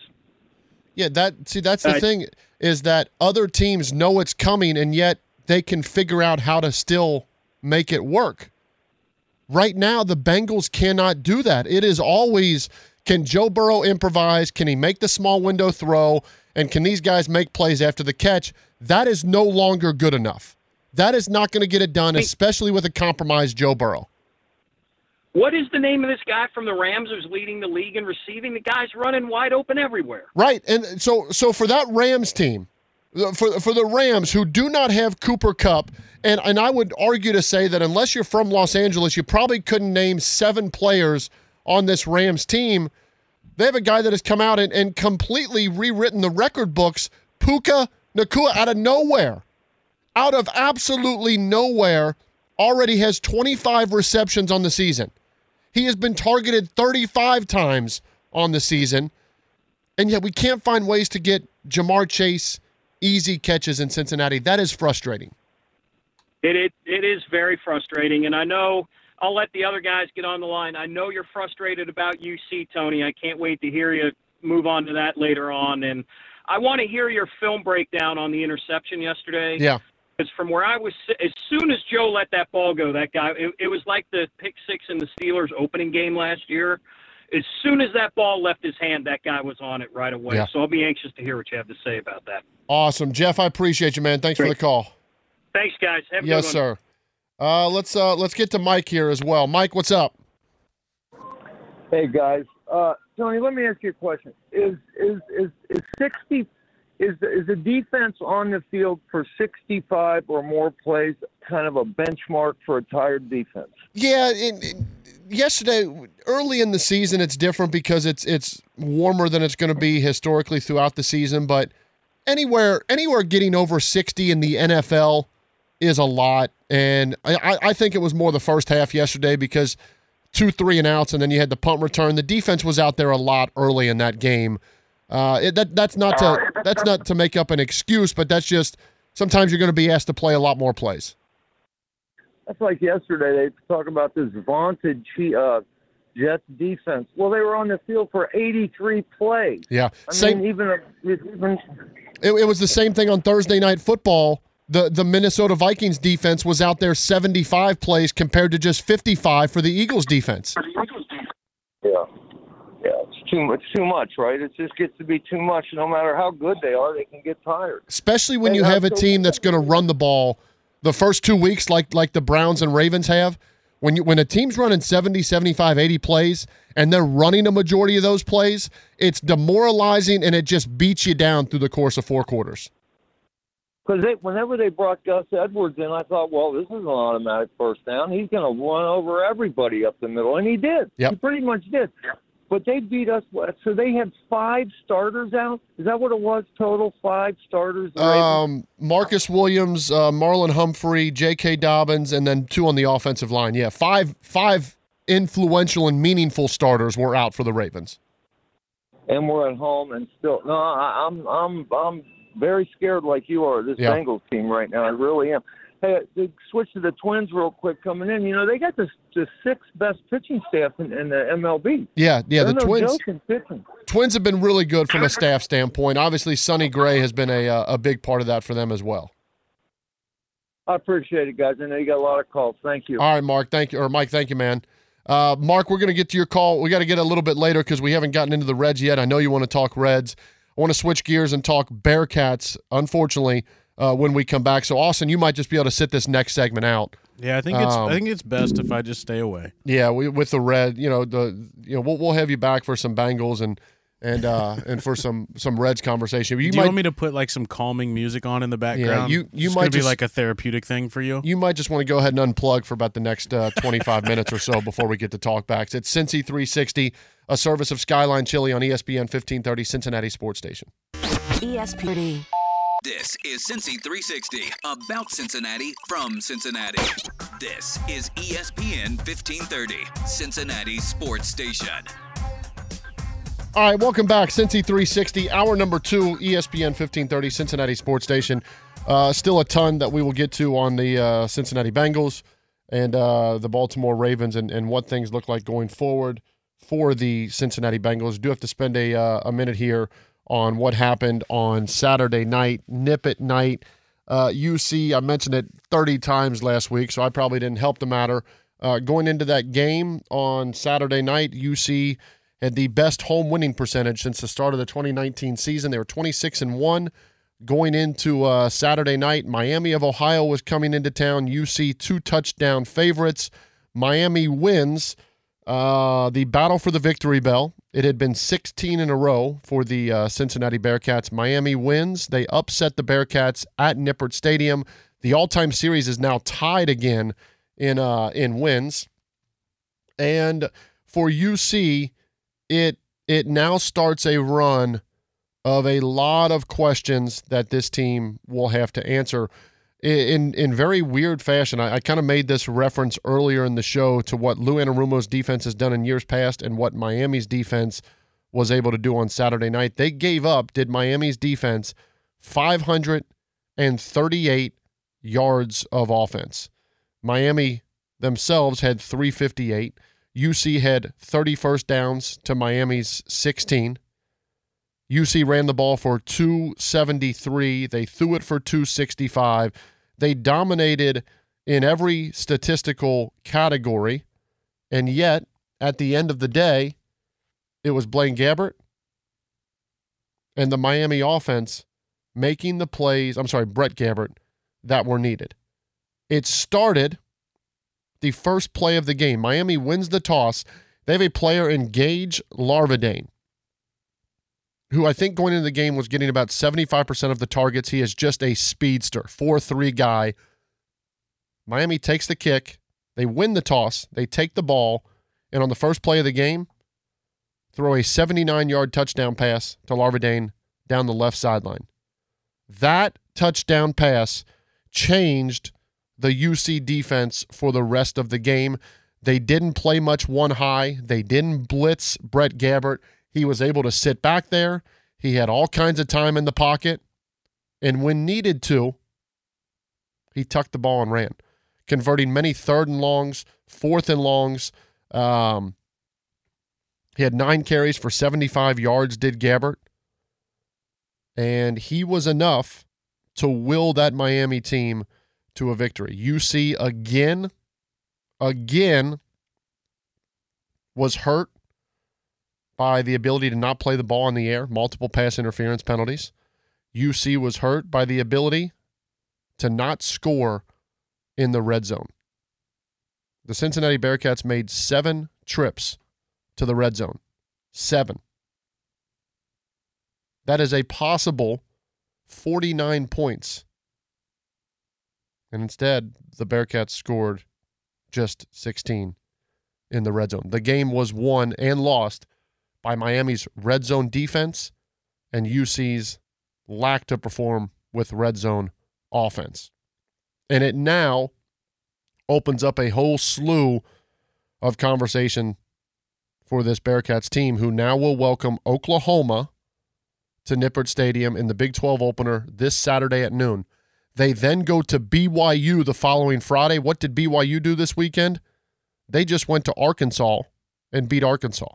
Yeah, that see that's the Uh, thing is that other teams know it's coming and yet they can figure out how to still make it work. Right now the Bengals cannot do that. It is always can Joe Burrow improvise? Can he make the small window throw? And can these guys make plays after the catch? That is no longer good enough. That is not going to get it done, especially with a compromised Joe Burrow. What is the name of this guy from the Rams who's leading the league in receiving? The guy's running wide open everywhere. Right, and so so for that Rams team, for for the Rams who do not have Cooper Kupp, and and I would argue to say that unless you're from Los Angeles, you probably couldn't name seven players on this Rams team. They have a guy that has come out and, and completely rewritten the record books. Puka Nacua out of nowhere, out of absolutely nowhere, already has 25 receptions on the season. He has been targeted 35 times on the season. And yet we can't find ways to get Ja'Marr Chase easy catches in Cincinnati. That is frustrating. It, it it is very frustrating, and I know I'll let the other guys get on the line. I know you're frustrated about UC, Tony. I can't wait to hear you move on to that later on, and I want to hear your film breakdown on the interception yesterday. Yeah. Because from where I was, as soon as Joe let that ball go, that guy, it, it was like the pick six in the Steelers opening game last year. As soon as that ball left his hand, that guy was on it right away. Yeah. So I'll be anxious to hear what you have to say about that. Awesome. Jeff, I appreciate you, man. Thanks for the call. Thanks, guys. Have a Yes, good one. sir. Uh, let's uh, let's get to Mike here as well. Mike, what's up? Hey guys, uh, Tony, let me ask you a question. Is is is is sixty is the, is the defense on the field for sixty five or more plays kind of a benchmark for a tired defense? Yeah, it, it- yesterday, early in the season, it's different because it's it's warmer than it's going to be historically throughout the season. But anywhere anywhere getting over sixty in the NFL is a lot, and I, I- think it was more the first half yesterday because two three and outs, and then you had the punt return. The defense was out there a lot early in that game. Uh, it, that that's not to that's not to make up an excuse, but that's just sometimes you're going to be asked to play a lot more plays. That's like yesterday. They talk about this vaunted uh, Jets defense. Well, they were on the field for eighty three plays. Yeah, I same. mean, even even It, it was the same thing on Thursday night football. The the Minnesota Vikings defense was out there 75 plays compared to just 55 for the Eagles defense. Yeah. Yeah, it's too much. Too much, right? It just gets to be too much. No matter how good they are, they can get tired. Especially when Hey, you have a team that's going to run the ball the first 2 weeks like like the Browns and Ravens have. When you when a team's running 70, 75, 80 plays and they're running a majority of those plays, it's demoralizing and it just beats you down through the course of four quarters. Because they, whenever they brought Gus Edwards in, I thought, well, this is an automatic first down. He's going to run over everybody up the middle, and he did. Yep. He pretty much did. But they beat us. So they had five starters out. Is that what it was total? Five starters. Um, Marcus Williams, uh, Marlon Humphrey, J.K. Dobbins, and then two on the offensive line. Yeah, five five influential and meaningful starters were out for the Ravens. and we're at home, and still, no, I, I'm, I'm, I'm very scared like you are. This Yeah. Bengals team right now, I really am. Hey, to switch to the Twins real quick coming in. You know, they got the the sixth best pitching staff in, in the MLB. Yeah, yeah. They're the no Twins joke in pitching. Twins have been really good from a staff standpoint. Obviously, Sonny Gray has been a uh, a big part of that for them as well. I appreciate it, guys. I know you got a lot of calls. Thank you. All right, Mark. Thank you, or Mike. Thank you, man. Uh, Mark, we're going to get to your call. We got to get a little bit later because we haven't gotten into the Reds yet. I know you want to talk Reds. I want to switch gears and talk Bearcats. Unfortunately, uh, when we come back, so Austin, you might just be able to sit this next segment out. Yeah, I think it's Um, I think it's best if I just stay away. Yeah, we, with the red, you know, the you know, we'll, we'll have you back for some Bengals and and uh and for some some Reds conversation. You Do you might want me to put like some calming music on in the background? Yeah, you- you It's might gonna be like a therapeutic thing for you. you might just want to go ahead and unplug for about the next uh, 25 minutes or so before we get to talkbacks. It's Cincy 360, a service of Skyline Chili on ESPN 1530 Cincinnati Sports Station. ESPN. This is Cincy 360, about Cincinnati from Cincinnati. This is ESPN 1530, Cincinnati Sports Station. All right, welcome back. Cincy 360, hour number two, ESPN 1530, Cincinnati Sports Station. Uh, still a ton that we will get to on the uh, Cincinnati Bengals and uh, the Baltimore Ravens and, and what things look like going forward for the Cincinnati Bengals. Do have to spend a, uh, a minute here on what happened on Saturday night, nip at night. Uh, UC, I mentioned it 30 times last week, so I probably didn't help the matter. Uh, going into that game on Saturday night, UC had the best home winning percentage since the start of the 2019 season. They were 26 and 1 going into uh, Saturday night. Miami of Ohio was coming into town. UC two touchdown favorites. Miami wins uh, the battle for the victory bell. It had been 16 in a row for the uh, Cincinnati Bearcats. Miami wins. They upset the Bearcats at Nippert Stadium. The all-time series is now tied again in uh, in wins. And for UC, it it now starts a run of a lot of questions that this team will have to answer in in very weird fashion. I, I kind of made this reference earlier in the show to what Lou Anarumo's defense has done in years past and what Miami's defense was able to do on Saturday night. They gave up, did Miami's defense, 538 yards of offense. Miami themselves had 358. UC had 30 first downs to Miami's 16. UC ran the ball for 273. They threw it for 265. They dominated in every statistical category. And yet, at the end of the day, it was Blaine Gabbert and the Miami offense making the plays, I'm sorry, Brett Gabbert, that were needed. It started the first play of the game. Miami wins the toss. They have a player in Gage Larvadain, who I think going into the game was getting about 75% of the targets. He is just a speedster, 4 3 guy. Miami takes the kick. They win the toss. They take the ball. And on the first play of the game, throw a 79 yard touchdown pass to Larvadain down the left sideline. That touchdown pass changed the UC defense for the rest of the game. They didn't play much one high. They didn't blitz Brett Gabbert. He was able to sit back there. He had all kinds of time in the pocket. And when needed to, he tucked the ball and ran, converting many third and longs, fourth and longs. Um, he had nine carries for 75 yards, did Gabbert. And he was enough to will that Miami team to a victory. UC again, again was hurt by the ability to not play the ball in the air, multiple pass interference penalties. UC was hurt by the ability to not score in the red zone. The Cincinnati Bearcats made seven trips to the red zone. Seven. That is a possible 49 points. And instead, the Bearcats scored just 16 in the red zone. The game was won and lost by Miami's red zone defense and UC's lack to perform with red zone offense. And it now opens up a whole slew of conversation for this Bearcats team, who now will welcome Oklahoma to Nippert Stadium in the Big 12 opener this Saturday at noon. They then go to BYU the following Friday. What did BYU do this weekend? They just went to Arkansas and beat Arkansas.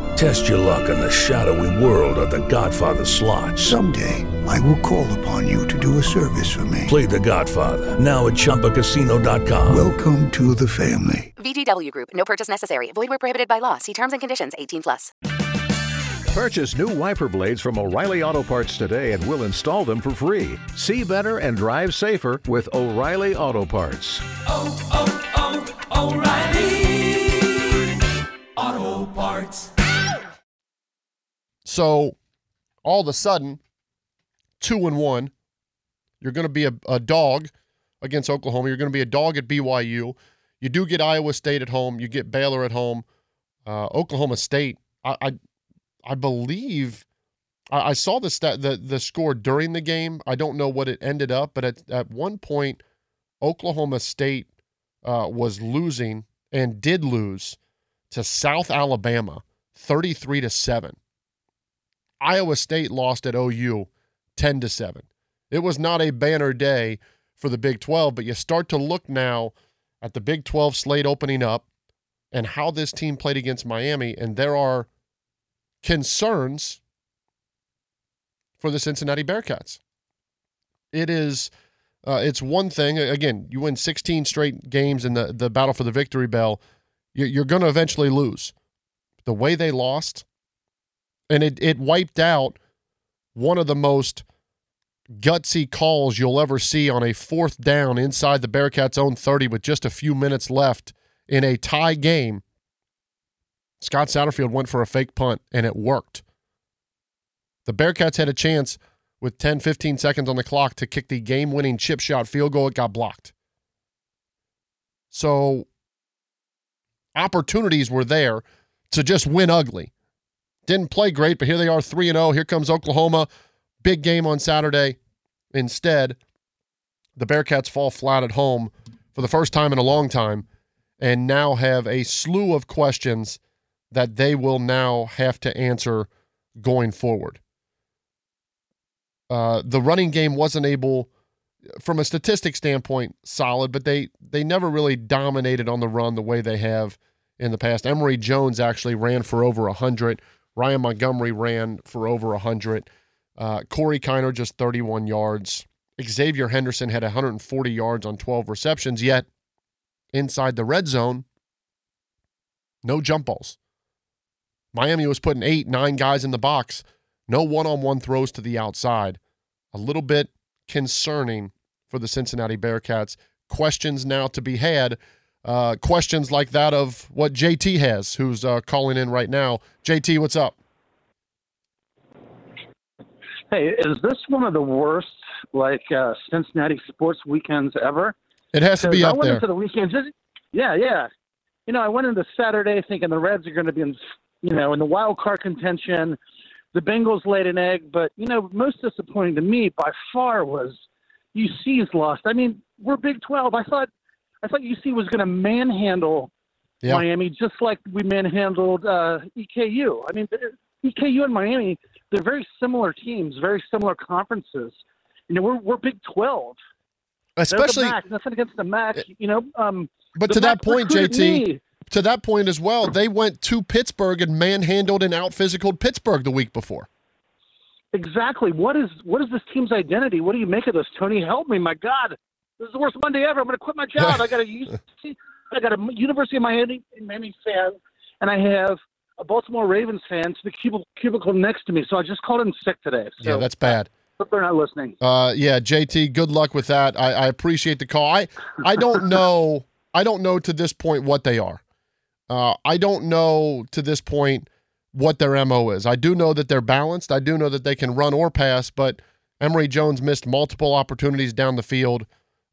Test your luck in the shadowy world of The Godfather slot. Someday, I will call upon you to do a service for me. Play The Godfather now at ChumbaCasino.com. Welcome to the family. VGW Group. No purchase necessary. Void where prohibited by law. See terms and conditions. 18 plus. Purchase new wiper blades from O'Reilly Auto Parts today and we'll install them for free. See better and drive safer with O'Reilly Auto Parts. Oh, oh, oh, O'Reilly Auto Parts. So all of a sudden, two and one, you're going to be a, a dog against Oklahoma. You're going to be a dog at BYU. You do get Iowa State at home. You get Baylor at home. Uh, Oklahoma State. I, I, I believe I, saw the stat the the score during the game. I don't know what it ended up, but at at one point, Oklahoma State uh, was losing and did lose to South Alabama, thirty three to seven. Iowa State lost at OU 10 to 7. It was not a banner day for the Big 12, but you start to look now at the Big 12 slate opening up and how this team played against Miami, and there are concerns for the Cincinnati Bearcats. It is uh, it's one thing again, you win 16 straight games in the the battle for the victory bell, you're going to eventually lose. The way they lost and it it wiped out one of the most gutsy calls you'll ever see on a fourth down inside the Bearcats' own 30 with just a few minutes left in a tie game. Scott Satterfield went for a fake punt and it worked. The Bearcats had a chance with 10, 15 seconds on the clock to kick the game winning chip shot field goal. It got blocked. So opportunities were there to just win ugly. Didn't play great, but here they are 3 and 0. Here comes Oklahoma. Big game on Saturday. Instead, the Bearcats fall flat at home for the first time in a long time and now have a slew of questions that they will now have to answer going forward. Uh, the running game wasn't able, from a statistic standpoint, solid, but they they never really dominated on the run the way they have in the past. Emory Jones actually ran for over 100. Ryan Montgomery ran for over 100. Uh, Corey Kiner just 31 yards. Xavier Henderson had 140 yards on 12 receptions, yet inside the red zone, no jump balls. Miami was putting eight, nine guys in the box, no one on one throws to the outside. A little bit concerning for the Cincinnati Bearcats. Questions now to be had. Uh, questions like that of what JT has, who's uh, calling in right now. JT, what's up? Hey, is this one of the worst like uh, Cincinnati sports weekends ever? It has to be up I went there. into the weekend just yeah, yeah. You know, I went into Saturday thinking the Reds are going to be in you know in the wild card contention. The Bengals laid an egg, but you know, most disappointing to me by far was UC's lost. I mean, we're Big Twelve. I thought I thought UC was going to manhandle. Miami just like we manhandled uh, EKU. I mean, EKU and Miami, they're very similar teams, very similar conferences. You know, we're we're Big Twelve. They're the Especially- MAC. nothing against the MAC. You know, um, But to that point, JT, me. to that point as well, they went to Pittsburgh and manhandled and out physicaled Pittsburgh the week before. exactly what is what is this team's identity? What do you make of this? Tony, help me! My God, this is the worst Monday ever. I'm going to quit my job. I got a UC, I got a University of Miami Miami fan, and I have a Baltimore Ravens fan to the cubicle, cubicle next to me. So I just called in sick today. So yeah, that's bad. They're not listening. Uh, yeah, JT, good luck with that. I, I appreciate the call. I I don't know. I don't know to this point what they are. Uh, I don't know to this point what their mo is. I do know that they're balanced. I do know that they can run or pass, but Emory Jones missed multiple opportunities down the field.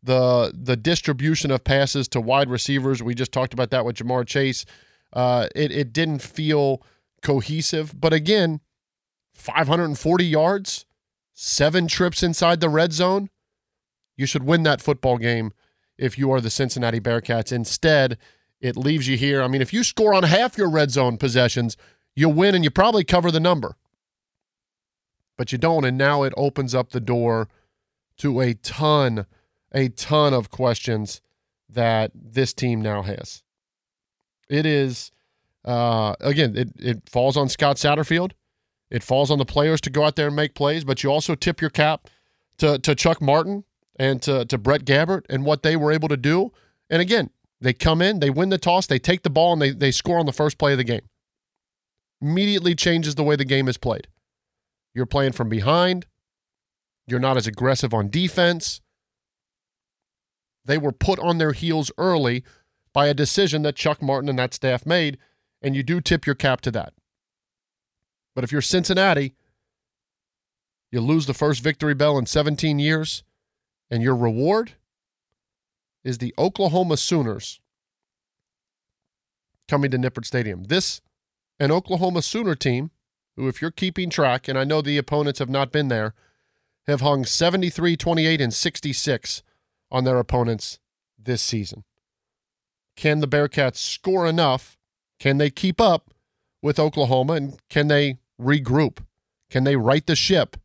The the distribution of passes to wide receivers, we just talked about that with Ja'Marr Chase. Uh, it it didn't feel cohesive. But again, 540 yards, seven trips inside the red zone. You should win that football game if you are the Cincinnati Bearcats. Instead, it leaves you here. I mean, if you score on half your red zone possessions, you win and you probably cover the number. But you don't, and now it opens up the door to a ton, a ton of questions that this team now has. It is, uh, again, it, it falls on Scott Satterfield. It falls on the players to go out there and make plays, but you also tip your cap to, to Chuck Martin and to, to Brett Gabbert and what they were able to do. And again, they come in, they win the toss, they take the ball, and they, they score on the first play of the game immediately changes the way the game is played. You're playing from behind. You're not as aggressive on defense. They were put on their heels early by a decision that Chuck Martin and that staff made, and you do tip your cap to that. But if you're Cincinnati, you lose the first victory bell in 17 years, and your reward is the Oklahoma Sooners coming to Nippert Stadium. This an Oklahoma Sooner team who, if you're keeping track, and I know the opponents have not been there, have hung 73, 28, and 66 on their opponents this season. Can the Bearcats score enough? Can they keep up with Oklahoma? And can they regroup? Can they right the ship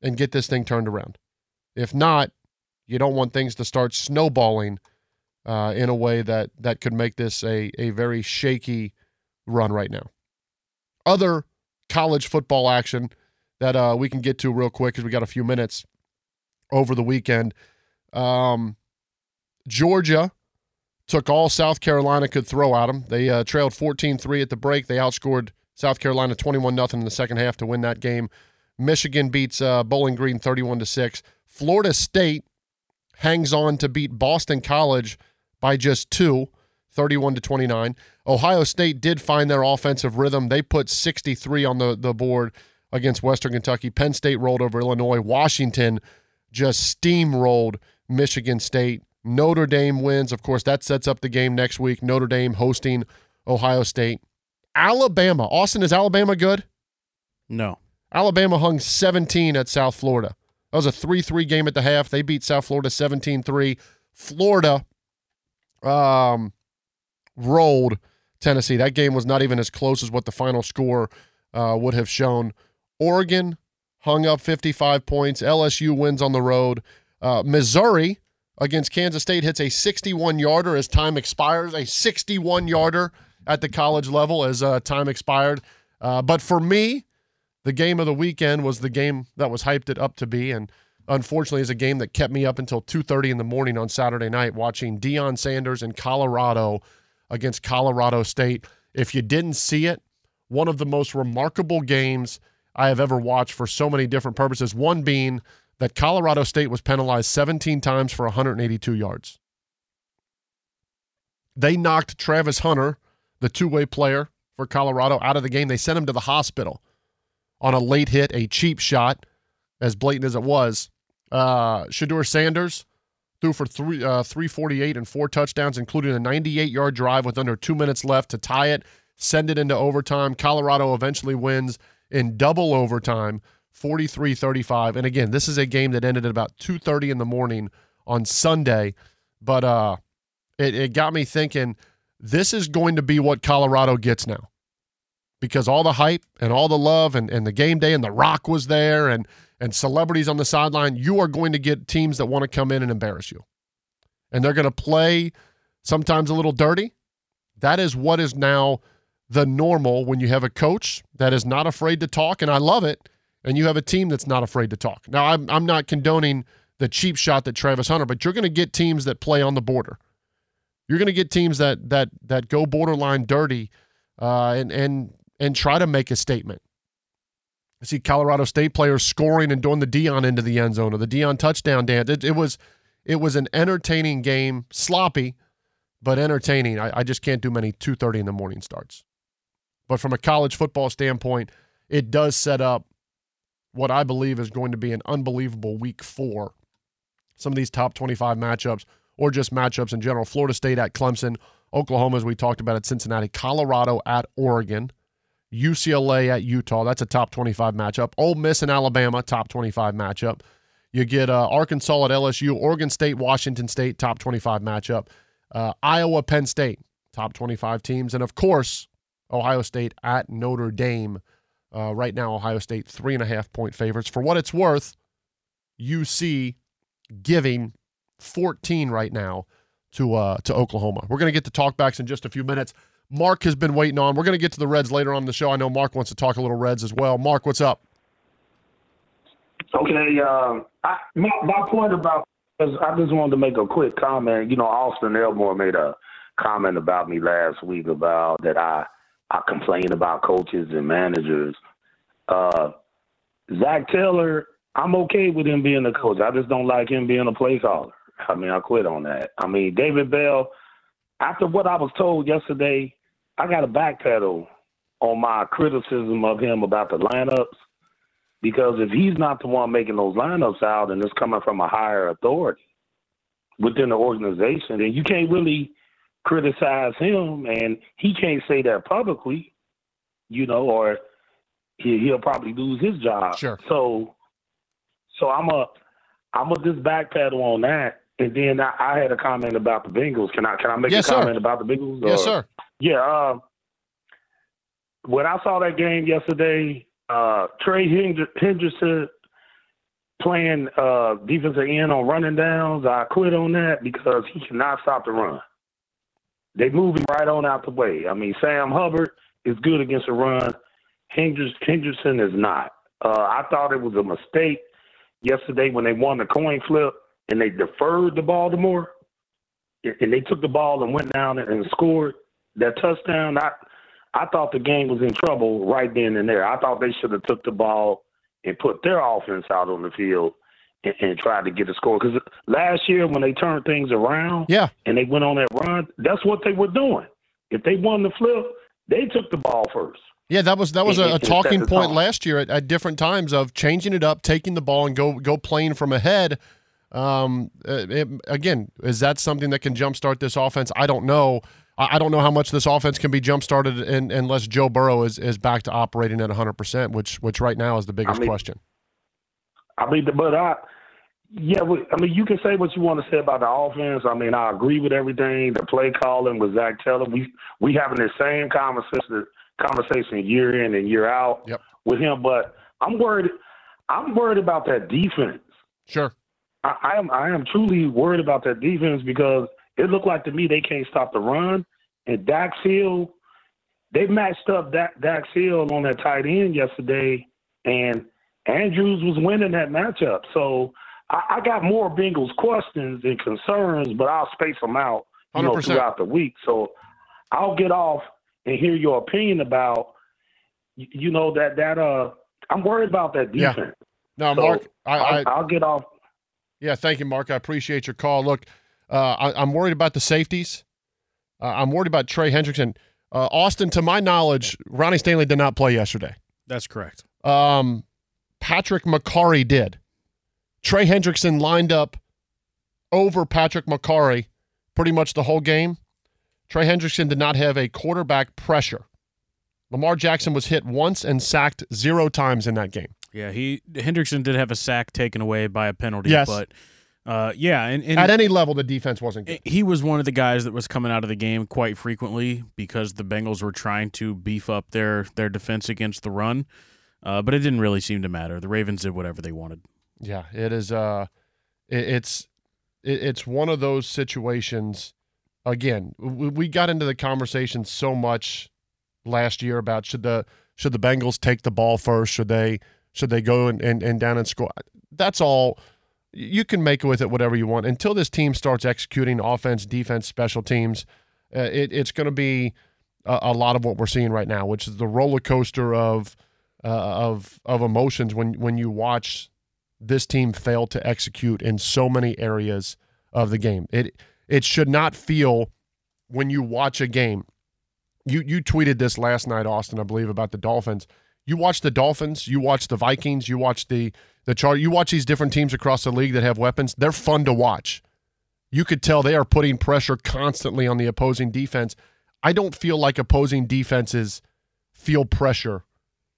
and get this thing turned around? If not, you don't want things to start snowballing uh, in a way that that could make this a a very shaky run right now. Other college football action that uh, we can get to real quick because we got a few minutes over the weekend. Um, Georgia took all South Carolina could throw at them. They uh, trailed 14-3 at the break. They outscored South Carolina 21 0 in the second half to win that game. Michigan beats uh, Bowling Green 31 to 6. Florida State hangs on to beat Boston College by just two, 31 to 29. Ohio State did find their offensive rhythm. They put 63 on the, the board against Western Kentucky. Penn State rolled over Illinois. Washington just steamrolled Michigan State. Notre Dame wins. Of course, that sets up the game next week. Notre Dame hosting Ohio State. Alabama. Austin, is Alabama good? No. Alabama hung 17 at South Florida. That was a 3 3 game at the half. They beat South Florida 17 3. Florida um, rolled Tennessee. That game was not even as close as what the final score uh, would have shown. Oregon hung up 55 points. LSU wins on the road. Uh, Missouri against Kansas State hits a 61 yarder as time expires, a 61 yarder at the college level as uh, time expired. Uh, but for me, the game of the weekend was the game that was hyped it up to be. And unfortunately is a game that kept me up until 2.30 in the morning on saturday night watching Deion sanders in colorado against colorado state if you didn't see it one of the most remarkable games i have ever watched for so many different purposes. One being that colorado state was penalized 17 times for 182 yards. They knocked travis hunter the two-way player for colorado out of the game. They sent him to the hospital on a late hit a cheap shot as blatant as it was. Uh, Shedeur Sanders threw for three, uh, 348 and four touchdowns, including a 98 yard drive with under two minutes left to tie it, send it into overtime. Colorado eventually wins in double overtime, 43 35. And again, this is a game that ended at about 2.30 in the morning on Sunday. But uh, it, it got me thinking this is going to be what Colorado gets now because all the hype and all the love and, and the game day and the rock was there and and celebrities on the sideline, you are going to get teams that want to come in and embarrass you. And they're going to play sometimes a little dirty. That is what is now the normal when you have a coach that is not afraid to talk, and I love it, and you have a team that's not afraid to talk. Now, I'm, I'm not condoning the cheap shot that Travis Hunter, but you're going to get teams that play on the border. You're going to get teams that that that go borderline dirty, uh, and and and try to make a statement. I see Colorado State players scoring and doing the Deion into the end zone or the Deion touchdown dance. It, it was it was an entertaining game, sloppy, but entertaining. I, I just can't do many two thirty in the morning starts. But from a college football standpoint, it does set up what I believe is going to be an unbelievable week four. Some of these top 25 matchups or just matchups in general. Florida State at Clemson, Oklahoma, as we talked about at Cincinnati, Colorado at Oregon, UCLA at Utah. That's a top 25 matchup. Ole Miss and Alabama, top 25 matchup. You get uh, Arkansas at LSU, Oregon State, Washington State, top 25 matchup. Uh, Iowa, Penn State, top 25 teams. And of course, Ohio State at Notre Dame. Uh, right now, Ohio State, three and a half point favorites. For what it's worth, UC giving 14 right now to uh, to Oklahoma. We're going to get to talkbacks in just a few minutes. Mark has been waiting on. We're going to get to the Reds later on in the show. I know Mark wants to talk a little Reds as well. Mark, what's up? Okay, um, I, my, my point about I just wanted to make a quick comment. You know, Austin Elmore made a comment about me last week about that I I complain about coaches and managers. Uh, Zac Taylor, I'm okay with him being a coach. I just don't like him being a play caller. I mean, I quit on that. I mean, David Bell, after what I was told yesterday, I got to backpedal on my criticism of him about the lineups because if he's not the one making those lineups out and it's coming from a higher authority within the organization, then you can't really criticize him and he can't say that publicly, you know, or he, he'll probably lose his job. Sure. So, so I'm a, I'm a just backpedal on that. And then I, I had a comment about the Bengals. Can I can I make Yes, a sir. comment about the Bengals? Yes, sir. Yeah. Uh, when I saw that game yesterday, uh, Trey Hend- Henderson playing uh, defensive end on running downs, I quit on that because he cannot stop the run. They move him right on out the way. I mean, Sam Hubbard is good against the run. Henders- Henderson is not. Uh, I thought it was a mistake yesterday when they won the coin flip and they deferred to Baltimore and they took the ball and went down and scored that touchdown. I I thought the game was in trouble right then and there. I thought they should have took the ball and put their offense out on the field and, and tried to get a score. Because last year when they turned things around, yeah, and they went on that run, that's what they were doing. If they won the flip, they took the ball first. Yeah, that was that was a, a talking point last year at, at different times of changing it up, taking the ball and go go playing from ahead. Um, uh, it- again, is that something that can jumpstart this offense? I don't know. I, I don't know how much this offense can be jumpstarted in, unless Joe Burrow is, is back to operating at 100, percent which which right now is the biggest mean- question. I mean, but I, yeah, I mean, you can say what you want to say about the offense. I mean, I agree with everything. The play calling with Zac Taylor, we we having the same conversation conversation year in and year out with him. But I'm worried. I'm worried about that defense. Sure. I, I am. I am truly worried about that defense because it looked like to me they can't stop the run. And Dax Hill, they matched up Dak, Dax Hill on that tight end yesterday, and Andrews was winning that matchup. So I, I got more Bengals questions and concerns, but I'll space them out, you know, 100%. throughout the week. So I'll get off and hear your opinion about, you know, that that uh, I'm worried about that Yeah. defense. No, So Mark, I, I I'll, I'll get off. Yeah, thank you, Mark. I appreciate your call. Look, uh, I, I'm worried about the safeties. Uh, I'm worried about Trey Hendrickson. Uh, Austin, to my knowledge, Ronnie Stanley did not play yesterday. That's correct. Um, Patrick Mekari did. Trey Hendrickson lined up over Patrick Mekari pretty much the whole game. Trey Hendrickson did not have a quarterback pressure. Lamar Jackson was hit once and sacked zero times in that game. Yeah, he Hendrickson did have a sack taken away by a penalty, Yes. but uh, yeah, and, and At any level, the defense wasn't good. he was one of the guys that was coming out of the game quite frequently because the Bengals were trying to beef up their their defense against the run, uh, but it didn't really seem to matter. The Ravens did whatever they wanted. Yeah, it is. Uh, it, it's it, it's one of those situations. Again, we, we got into the conversation so much last year about should the should the Bengals take the ball first? Should they should they go and, and, and down and score? That's all. You can make with it whatever you want until this team starts executing offense, defense, special teams. Uh, it, it's going to be a, a, lot of what we're seeing right now, which is the roller coaster of uh, of of emotions when when you watch this team fail to execute in so many areas of the game. It it should not feel when you watch a game. You you tweeted this last night, Austin, I believe, about the Dolphins. You watch the Dolphins, you watch the Vikings, you watch the the chart. You watch these different teams across the league that have weapons. They're fun to watch. You could tell they are putting pressure constantly on the opposing defense. I don't feel like opposing defenses feel pressure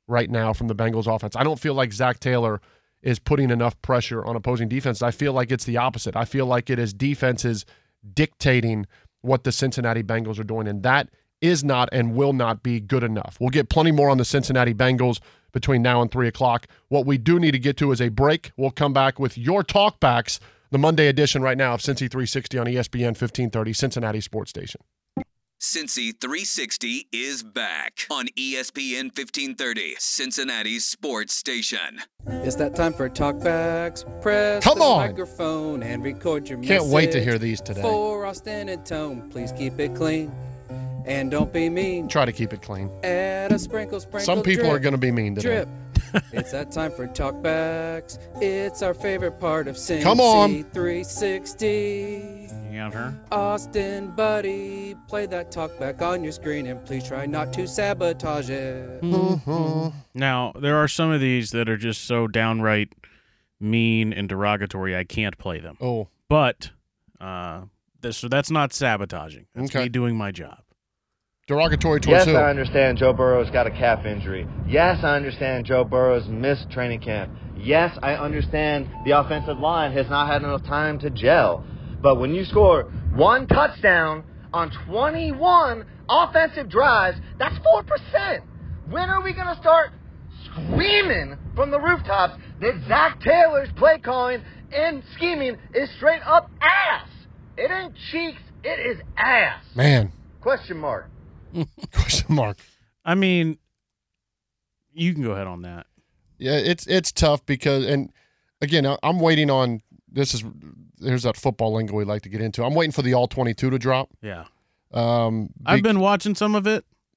right now from the Bengals offense. I don't feel like Zac Taylor is putting enough pressure on opposing defense. I feel like it's the opposite. I feel like it is defenses dictating what the Cincinnati Bengals are doing, and that is not and will not be good enough. We'll get plenty more on the Cincinnati Bengals between now and 3 o'clock. What we do need to get to is a break. We'll come back with your talkbacks, the Monday edition right now of Cincy 360 on ESPN 1530, Cincinnati Sports Station. Cincy 360 is back on ESPN 1530, Cincinnati's sports station. It's that time for talkbacks. Press Come the on. microphone and record your Can't wait to hear these today. For Austin and Tone, please keep it clean and don't be mean. Try to keep it clean. Add a sprinkle, sprinkle. Some people drip, are going to be mean today. Drip. it's that time for talkbacks. It's our favorite part of Cincy Come on. 360. Yeah, her. Austin, buddy, play that talkback on your screen and please try not to sabotage it. Mm-hmm. Now, there are some of these that are just so downright mean and derogatory, I can't play them. Oh. But, uh, this, so that's not sabotaging. That's Okay. me doing my job. Derogatory Yes, towards who? I understand Joe Burrow's got a calf injury. Yes, I understand Joe Burrow's missed training camp. Yes, I understand the offensive line has not had enough time to gel. But when you score one touchdown on 21 offensive drives, that's 4%. When are we going to start screaming from the rooftops that Zac Taylor's play calling and scheming is straight up ass? It ain't cheeks, it is ass. Man. Question mark. Question mark. I mean, you can go ahead on that. Yeah, it's it's tough because, and again, I'm waiting on. This is there's that football lingo we like to get into. I'm waiting for the all 22 to drop. Yeah. Um, I've been watching some of it.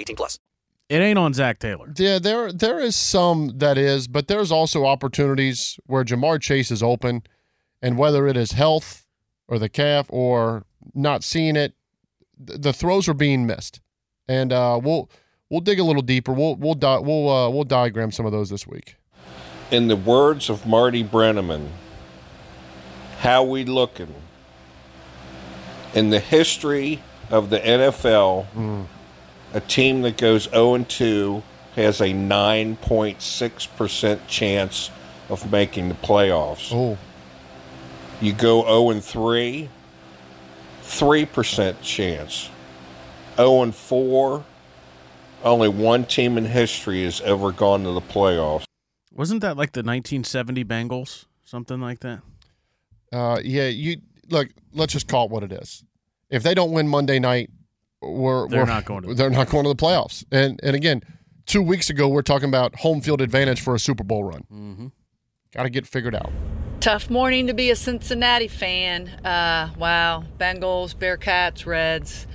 18 plus. It ain't on Zac Taylor. Yeah, there there is some that is, but there's also opportunities where Ja'Marr Chase is open, and whether it is health or the calf or not seeing it, th- the throws are being missed, and uh, we'll we'll dig a little deeper. We'll we'll di- we'll uh, we'll diagram some of those this week. In the words of Marty Brennaman, how we looking? In the history of the NFL, a team that goes 0 2 has a 9.6% chance of making the playoffs. Oh. You go 0 3, 3% chance. 0 4, only one team in history has ever gone to the playoffs. Wasn't that like the 1970 Bengals? Something like that? Uh, yeah, you look. Let's just call it what it is. If they don't win Monday night, we're They're we're- not going to the they're not going to the playoffs. And and again, two weeks ago we're talking about home field advantage for a Super Bowl run. Mm-hmm. Got to get figured out. Tough morning to be a Cincinnati fan. Uh, wow, Bengals, Bearcats, Reds.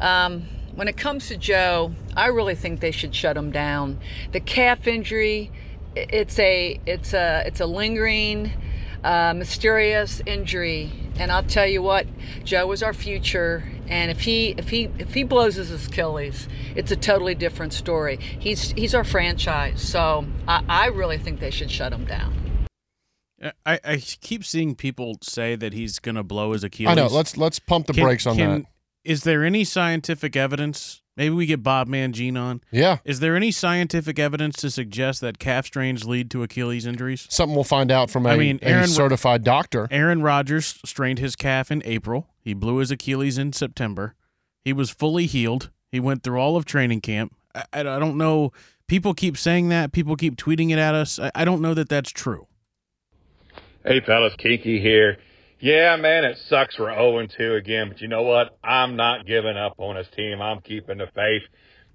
Um, when it comes to Joe, I really think they should shut him down. The calf injury, it's a it's a it's a lingering, uh, mysterious injury, and I'll tell you what, Joe is our future. And if he if he if he blows his Achilles, it's a totally different story. He's he's our franchise, so I, I really think they should shut him down. I, I keep seeing people say that he's going to blow his Achilles. I know. Let's let's pump the Can- brakes on can- that. Is there any scientific evidence Maybe we get Bob Mangine on. Yeah. Is there any scientific evidence to suggest that calf strains lead to Achilles injuries? Something we'll find out from a, I mean, a Aaron- certified doctor. Aaron Rodgers strained his calf in April. He blew his Achilles in September. He was fully healed. He went through all of training camp. I, I don't know. People keep saying that. People keep tweeting it at us. I, I don't know that that's true. Hey fellas, Kiki here. Yeah, man, it sucks we're 0 2 again, but you know what? I'm not giving up on his team. I'm keeping the faith.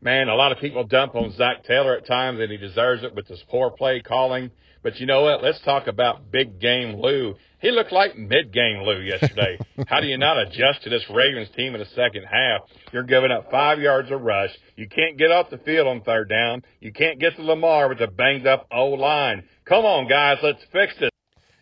Man, a lot of people dump on Zac Taylor at times, and he deserves it with his poor play calling. But you know what? Let's talk about big game Lou. He looked like mid game Lou yesterday. How do you not adjust to this Ravens team in the second half? You're giving up five yards of rush. You can't get off the field on third down. You can't get to Lamar with a banged up O line. Come on, guys, let's fix this.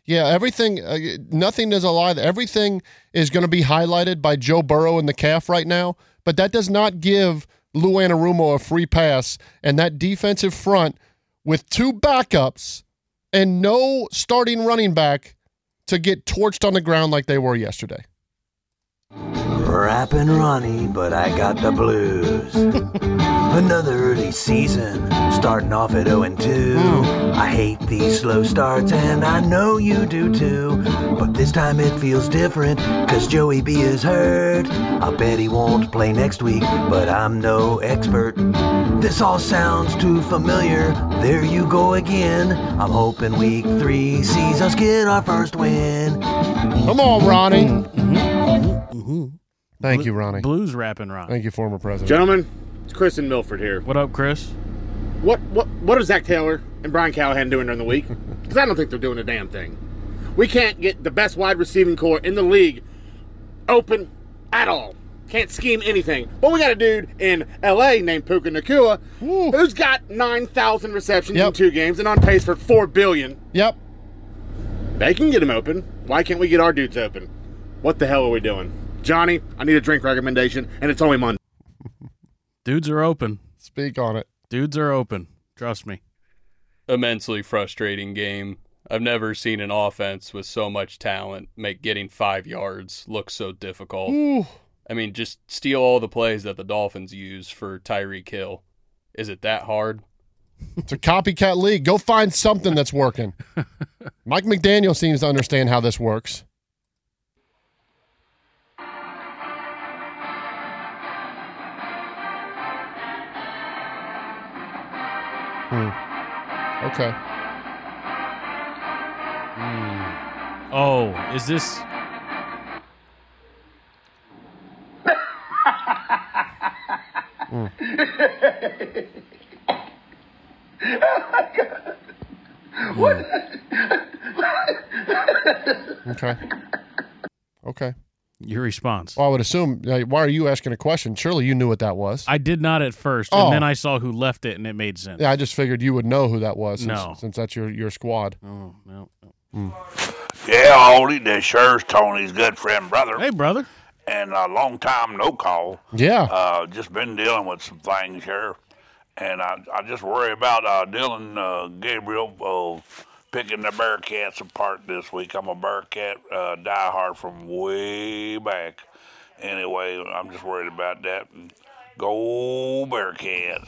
Yeah, everything, uh, nothing is a lie. Everything is going to be highlighted by Joe Burrow and the calf right now, but that does not give Lou Anarumo a free pass. And that defensive front with two backups and no starting running back to get torched on the ground like they were yesterday. Rapping Ronnie, but I got the blues. Another early season, starting off at 0 and 2. Hmm. I hate these slow starts, and I know you do too. But this time it feels different, cause Joey B is hurt. I bet he won't play next week, but I'm no expert. This all sounds too familiar. There you go again. I'm hoping week three sees us get our first win. Come on, Ronnie. Mm-hmm. Mm-hmm. Thank you, Ronnie. Blues rapping Ronnie. Thank you, former president. Gentlemen, it's Chris and Milford here. What up, Chris? What what what are Zac Taylor and Brian Callahan doing during the week? Because I don't think they're doing a damn thing. We can't get the best wide receiving core in the league open at all. Can't scheme anything. But we got a dude in LA named Puka Nacua who's got nine thousand receptions in two games and on pace for four billion. Yep. They can get him open. Why can't we get our dudes open? What the hell are we doing? Johnny, I need a drink recommendation, and it's only Monday. Dudes are open. Speak on it. Dudes are open. Trust me. immensely frustrating game. I've never seen an offense with so much talent make getting five yards look so difficult. Ooh. I mean, just steal all the plays that the Dolphins use for Tyreek Hill. Is it that hard? It's a copycat league. Go find something that's working. Mike McDaniel seems to understand how this works. Hmm. Okay. Oh, is this? Hmm. What? Okay. Okay. Your response. Well, I would assume. uh, Why are you asking a question? Surely you knew what that was. I did not at first, Oh. and then I saw who left it, and it made sense. Yeah, I just figured you would know who that was. Since, No. since that's your your squad. Oh no. Yeah, Aldy, this sure's Tony's good friend, brother. Hey, brother. And a long time no call. Yeah. Uh, just been dealing with some things here. And I, I just worry about uh, Dillon uh, Gabriel uh, picking the Bearcats apart this week. I'm a Bearcat uh, diehard from way back. Anyway, I'm just worried about that. Go Bearcats.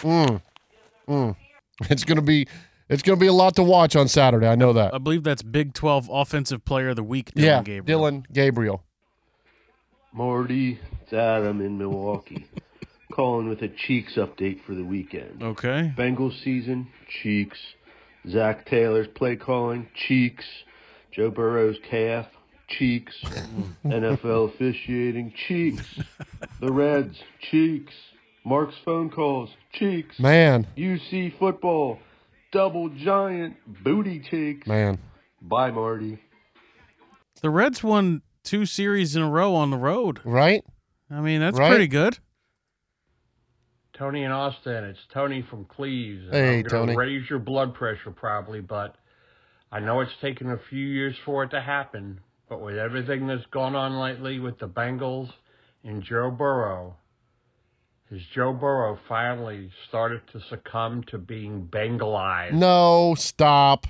Mm. Mm. It's gonna be it's gonna be a lot to watch on Saturday. I know that. I believe that's Big 12 Offensive Player of the Week, Dillon yeah, Gabriel. Dillon Gabriel. Marty, it's Adam in Milwaukee. Calling with a Cheeks update for the weekend. Okay. Bengals season, Cheeks. Zac Taylor's play calling, Cheeks. Joe Burrow's calf, Cheeks. NFL officiating, Cheeks. The Reds, Cheeks. Mark's phone calls, Cheeks. Man. UC football, double giant booty cheeks. Man. Bye, Marty. The Reds won two series in a row on the road. Right? I mean, that's Right. pretty good. Tony in Austin. It's Tony from Cleves. Hey, I'm Tony. Raise your blood pressure probably, but I know it's taken a few years for it to happen. But with everything that's gone on lately with the Bengals and Joe Burrow, has Joe Burrow finally started to succumb to being Bengalized? No, stop.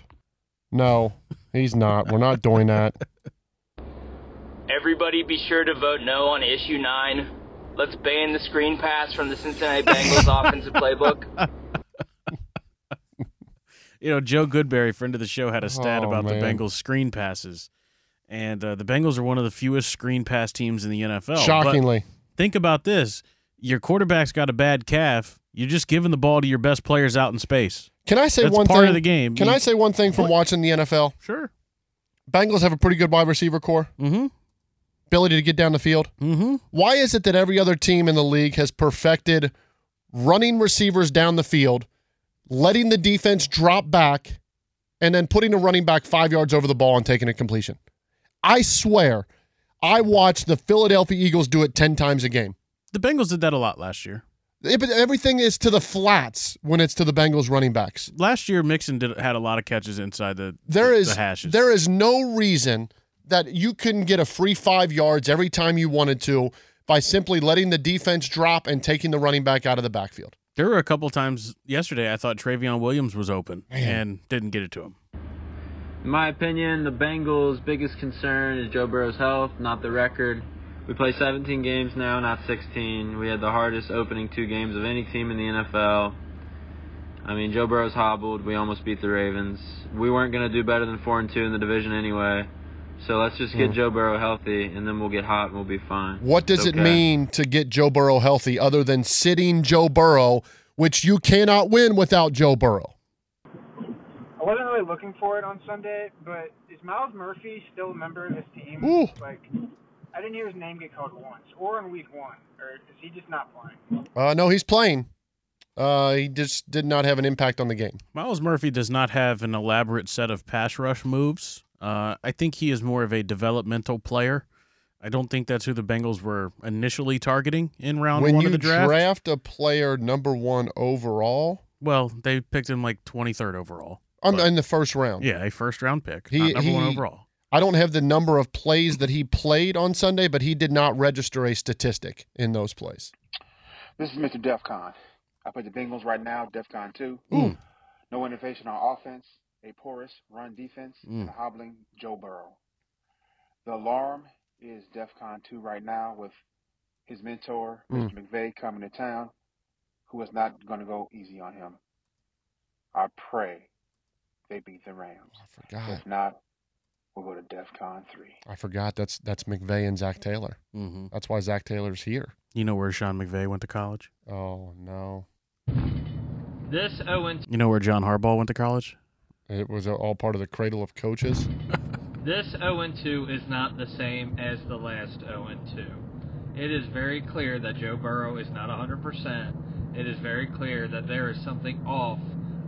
No, he's not. We're not doing that. Everybody be sure to vote no on issue 9. Let's ban the screen pass from the Cincinnati Bengals offensive playbook. You know, Joe Goodberry, friend of the show, had a stat Oh, about man. the Bengals screen passes, and uh, the Bengals are one of the fewest screen pass teams in the NFL. But Shockingly. think about this: your quarterback's got a bad calf. You're just giving the ball to your best players out in space. Can I say That's one part thing? of the game. Can You- I say one thing from watching the NFL? Sure. Bengals have a pretty good wide receiver core. Mm-hmm. Ability to get down the field. Mm-hmm. Why is it that every other team in the league has perfected running receivers down the field, letting the defense drop back, and then putting a running back five yards over the ball and taking a completion? I swear, I watched the Philadelphia Eagles do it 10 times a game. The Bengals did that a lot last year. Yeah, but everything is to the flats when it's to the Bengals running backs. Last year, Mixon did had a lot of catches inside the There the, is the hashes. there is no reason that you couldn't get a free five yards every time you wanted to by simply letting the defense drop and taking the running back out of the backfield. There were a couple times yesterday I thought Trayveon Williams was open and didn't get it to him. In my opinion, the Bengals' biggest concern is Joe Burrow's health, not the record. We play 17 games now, not 16. We had the hardest opening two games of any team in the NFL. I mean, Joe Burrow's hobbled. We almost beat the Ravens. We weren't going to do better than 4 and 2 in the division anyway. So let's just get Hmm. Joe Burrow healthy, and then we'll get hot and we'll be fine. What does It's it mean to get Joe Burrow healthy other than sitting Joe Burrow, which you cannot win without Joe Burrow? I wasn't really looking for it on Sunday, but is Myles Murphy still a member of this team? Ooh. Like, I didn't hear his name get called once, or in week one, or is he just not playing? Uh, no, he's playing. Uh, he just did not have an impact on the game. Myles Murphy does not have an elaborate set of pass rush moves. Uh, I think he is more of a developmental player. I don't think that's who the Bengals were initially targeting in round when one you of the draft. draft a player number one overall, well, they picked him like 23rd overall. I'm in the first round. Yeah, a first round pick, He, not number one overall. I don't have the number of plays that he played on Sunday, but he did not register a statistic in those plays. This is Mr. DEFCON. I play the Bengals right now, DEFCON 2. Mm. No innovation on offense, a porous run defense, and a Mm. hobbling Joe Burrow. The alarm is DEFCON 2 right now with his mentor, Mm. Mr. McVay, coming to town, who is not going to go easy on him. I pray they beat the Rams. forgot. If not, we'll go to DEFCON 3. I forgot that's that's McVay and Zac Taylor. Mm-hmm. That's why Zac Taylor's here. You know where Sean McVay went to college? Oh no, This 0 You know where John Harbaugh went to college? It was uh, all part of the cradle of coaches. This 0 2 is not the same as the last 0 2. It is very clear that Joe Burrow is not 100%. It is very clear that there is something off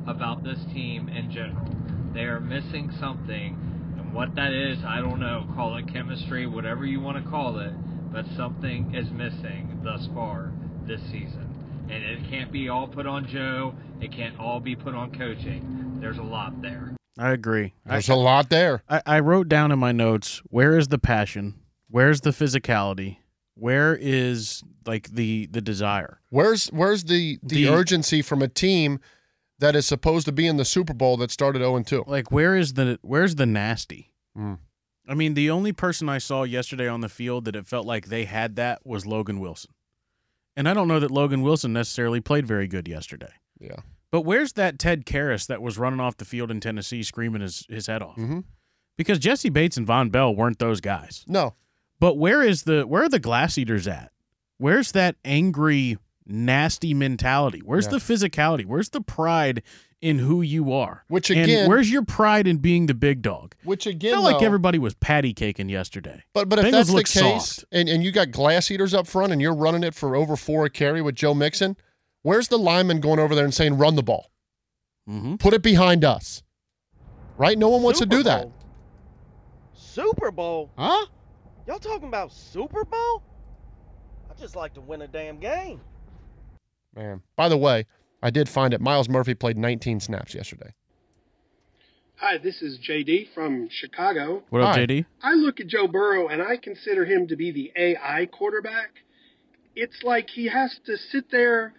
about this team in general. They are missing something, and what that is, I don't know. Call it chemistry, whatever you want to call it, but something is missing thus far this season. And it can't be all put on Joe, it can't all be put on coaching. There's a lot there. I agree. There's I, a lot there. I, I wrote down in my notes where is the passion? Where's the physicality? Where is like the the desire? Where's where's the, the The- urgency from a team that is supposed to be in the Super Bowl that started 0 2? Like where is the where's the nasty? Mm. I mean, the only person I saw yesterday on the field that it felt like they had that was Logan Wilson. And I don't know that Logan Wilson necessarily played very good yesterday. Yeah. But where's that Ted Karras that was running off the field in Tennessee screaming his, his head off? Mm-hmm. Because Jessie Bates and Vonn Bell weren't those guys. No. But where is the where are the glass eaters at? Where's that angry, nasty mentality? Where's Yeah. the physicality? Where's the pride in who you are? Which And again- where's your pride in being the big dog? Which again, felt like everybody was patty caking yesterday. But but if Bengals that's the case, soft. and, and you got glass eaters up front, and you're running it for over four a carry with Joe Mixon, where's the lineman going over there and saying, "Run the ball, mm-hmm. put it behind us"? Right? No one wants to do that. Super Bowl? Huh? Y'all talking about Super Bowl? I just like to win a damn game. Man. By the way, I did find it. Myles Murphy played 19 snaps yesterday. Hi, this is JD from Chicago. What up, Hi. JD? I look at Joe Burrow and I consider him to be the AI quarterback. It's like he has to sit there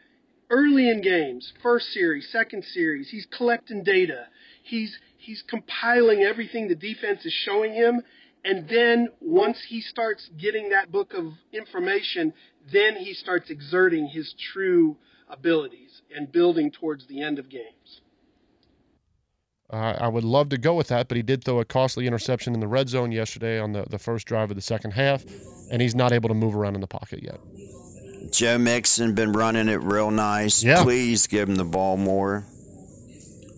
early in games, first series, second series. He's collecting data. He's he's compiling everything the defense is showing him And then once he starts getting that book of information, then he starts exerting his true abilities and building towards the end of games. Uh, I would love to go with that, but he did throw a costly interception in the red zone yesterday on the, the first drive of the second half, and he's not able to move around in the pocket yet. Joe Mixon been running it real nice. Yeah. Please give him the ball more.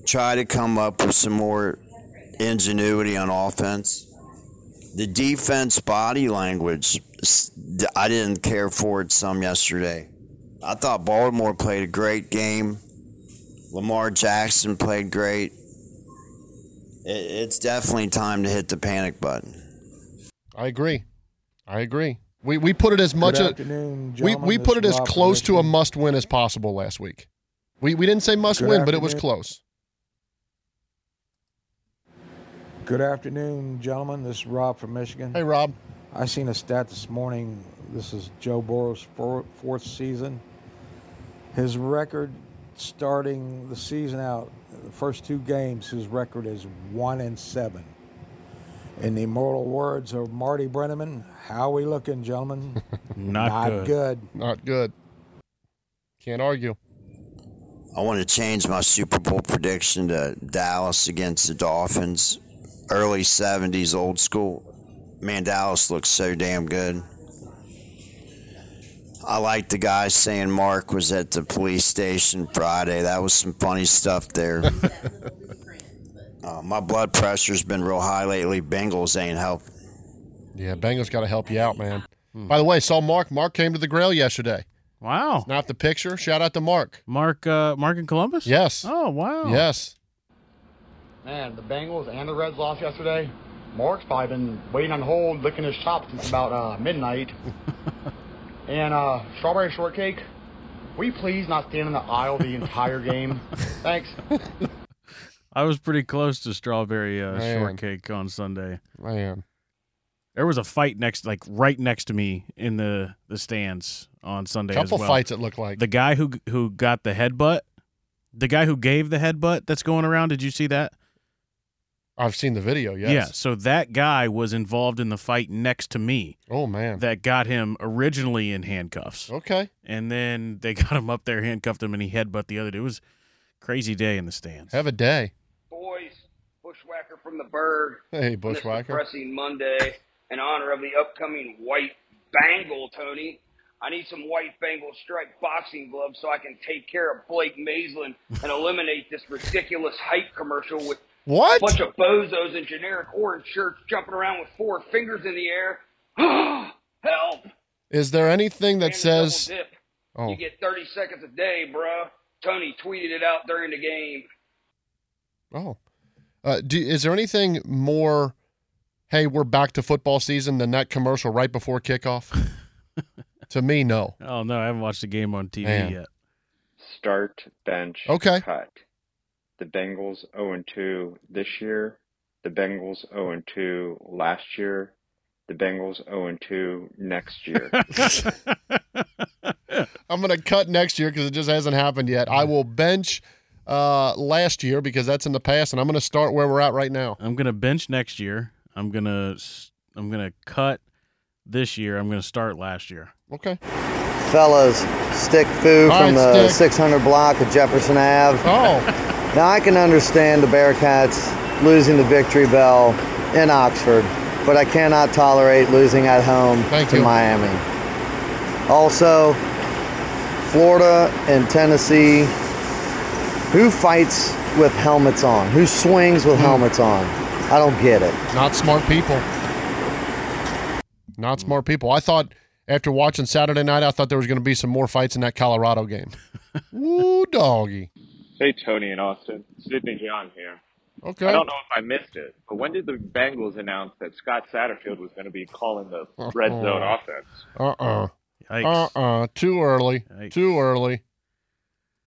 Try to come up with some more ingenuity on offense. The defense body language, I didn't care for it some yesterday. I thought Baltimore played a great game. Lamar Jackson played great. It's definitely time to hit the panic button. I agree. I agree. We we put it as much a, we we put it as close to a must win as possible last week. We we didn't say must Good win, but it was close. Good afternoon, gentlemen. This is Rob from Michigan. Hey, Rob. I seen a stat this morning. This is Joe Burrow's four, fourth season. His record starting the season out, the first two games, his record is one and seven. In the immortal words of Marty Brennaman, how are we looking, gentlemen? Not good. good. Not good. Can't argue. I want to change my Super Bowl prediction to Dallas against the Dolphins. Early 70s, old school. Man, Dallas looks so damn good. I like the guy saying Mark was at the police station Friday. That was some funny stuff there. uh, my blood pressure's been real high lately. Bengals ain't helping. Yeah, Bengals got to help you out, man. By the way, saw Mark. Mark came to the Grail yesterday. Wow. Not the picture. Shout out to Mark. Mark uh, Mark in Columbus? Yes. Oh, wow. Yes. Man, the Bengals and the Reds lost yesterday. Mark's probably been waiting on hold, licking his chops since about uh, midnight. and uh, strawberry shortcake. Will you please not stand in the aisle the entire game? Thanks. I was pretty close to strawberry uh, shortcake on Sunday. Man. There was a fight next, like right next to me in the the stands on Sunday. as Couple well. fights it looked like. The guy who who got the headbutt, the guy who gave the headbutt that's going around. Did you see that? I've seen the video. Yes. Yeah. So that guy was involved in the fight next to me. Oh man. That got him originally in handcuffs. Okay. And then they got him up there, handcuffed him, and he headbutt the other dude. It was a crazy day in the stands. Have a day. Boys, Bushwhacker from the Berg. Hey, Bushwhacker. depressing Monday in honor of the upcoming White Bengal, Tony. I need some white Bengal striped boxing gloves so I can take care of Blake Maislin and eliminate this ridiculous hype commercial with What? a bunch of bozos in generic orange shirts jumping around with four fingers in the air. Help! Is there anything that And says? dip. Oh. You get 30 seconds a day, bruh. Tony tweeted it out during the game. Oh. Uh, do, is there anything more? Hey, we're back to football season than that commercial right before kickoff. to me, no. Oh no, I haven't watched the game on TV Man. yet. Start, bench, Okay. cut. The Bengals 0 2 this year. The Bengals 0 2 last year. The Bengals 0 2 next year. I'm going to cut next year because it just hasn't happened yet. I will bench uh, last year because that's in the past, and I'm going to start where we're at right now. I'm gonna bench next year. I'm gonna s- I'm gonna cut this year. I'm gonna start last year. Okay. Fellas, stick foo All from right, the Stick. 600 block of Jefferson Ave. Oh. Now I can understand the Bearcats losing the victory bell in Oxford, but I cannot tolerate losing at home to you. Miami. Also, Florida and Tennessee. Who fights with helmets on? Who swings with hmm. helmets on? I don't get it. Not smart people. Not smart people. I thought after watching Saturday night, I thought there was going to be some more fights in that Colorado game. Woo, doggy. Hey, Tony and Austin. Sidney John here. Okay. I don't know if I missed it, but when did the Bengals announce that Scott Satterfield was going to be calling the red zone Uh-uh. offense? Uh-uh. Yikes. Uh-uh. Too early. Too early.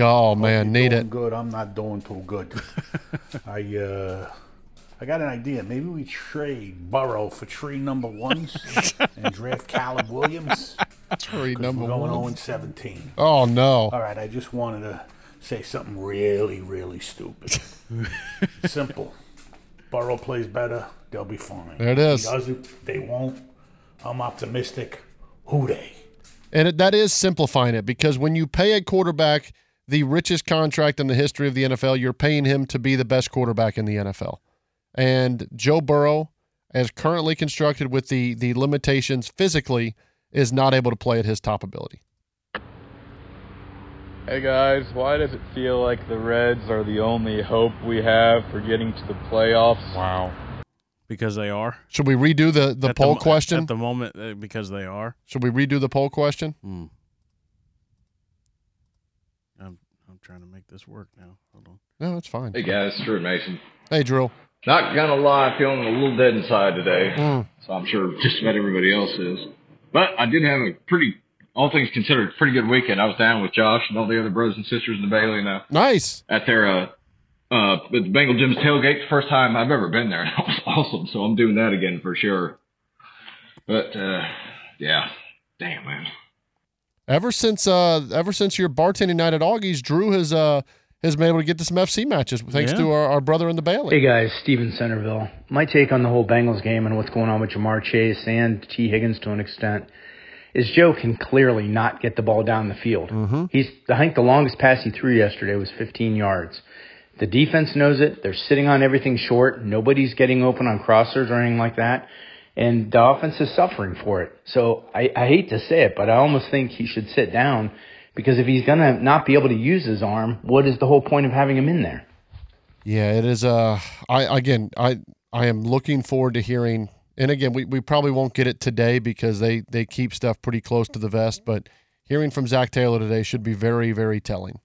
Oh man, need it. Good. I'm not doing too good. I uh, I got an idea. Maybe we trade Burrow for tree number ones and draft Caleb Williams. Tree number we're going one. 0 and 17. Oh no. All right, I just wanted to say something really, really stupid. Simple. Burrow plays better, they'll be fine. There it is. He doesn't, they won't. I'm optimistic. Who they? And it, that is simplifying it because when you pay a quarterback the richest contract in the history of the NFL, you're paying him to be the best quarterback in the NFL. And Joe Burrow, as currently constructed with the the limitations physically, is not able to play at his top ability. Hey guys, why does it feel like the Reds are the only hope we have for getting to the playoffs? Wow. Because they are. Should we redo the, the At poll mo- question? At the moment, uh, because they are. Should we redo the poll question? Hmm. I'm, I'm trying to make this work now. Hold on. No, it's fine. Hey guys, it's Drew Mason. Hey, Drew. Not gonna lie, feeling a little dead inside today. Mm. So I'm sure just about everybody else is. But I did have a pretty, all things considered, pretty good weekend. I was down with Josh and all the other brothers and sisters in the Bailey now Nice. at their uh uh at the Bengal Gym's tailgate. First time I've ever been there. That was awesome. So I'm doing that again for sure. But uh yeah, damn man. Ever since uh ever since your bartending night at Augie's, Drew has uh has been able to get to some FC matches thanks Yeah. to our, our brother in the Bailey. Hey guys, Steven Centerville. My take on the whole Bengals game and what's going on with Ja'Marr Chase and Tee Higgins to an extent is Joe can clearly not get the ball down the field. Mm-hmm. He's I think the longest pass he threw yesterday was 15 yards. The defense knows it. They're sitting on everything short. Nobody's getting open on crossers or anything like that. And the offense is suffering for it. So I, I hate to say it, but I almost think he should sit down because if he's going to not be able to use his arm, what is the whole point of having him in there? Yeah, it is. Uh, I again, I I am looking forward to hearing. And again, we, we probably won't get it today because they they keep stuff pretty close to the vest. But hearing from Zac Taylor today should be very very telling.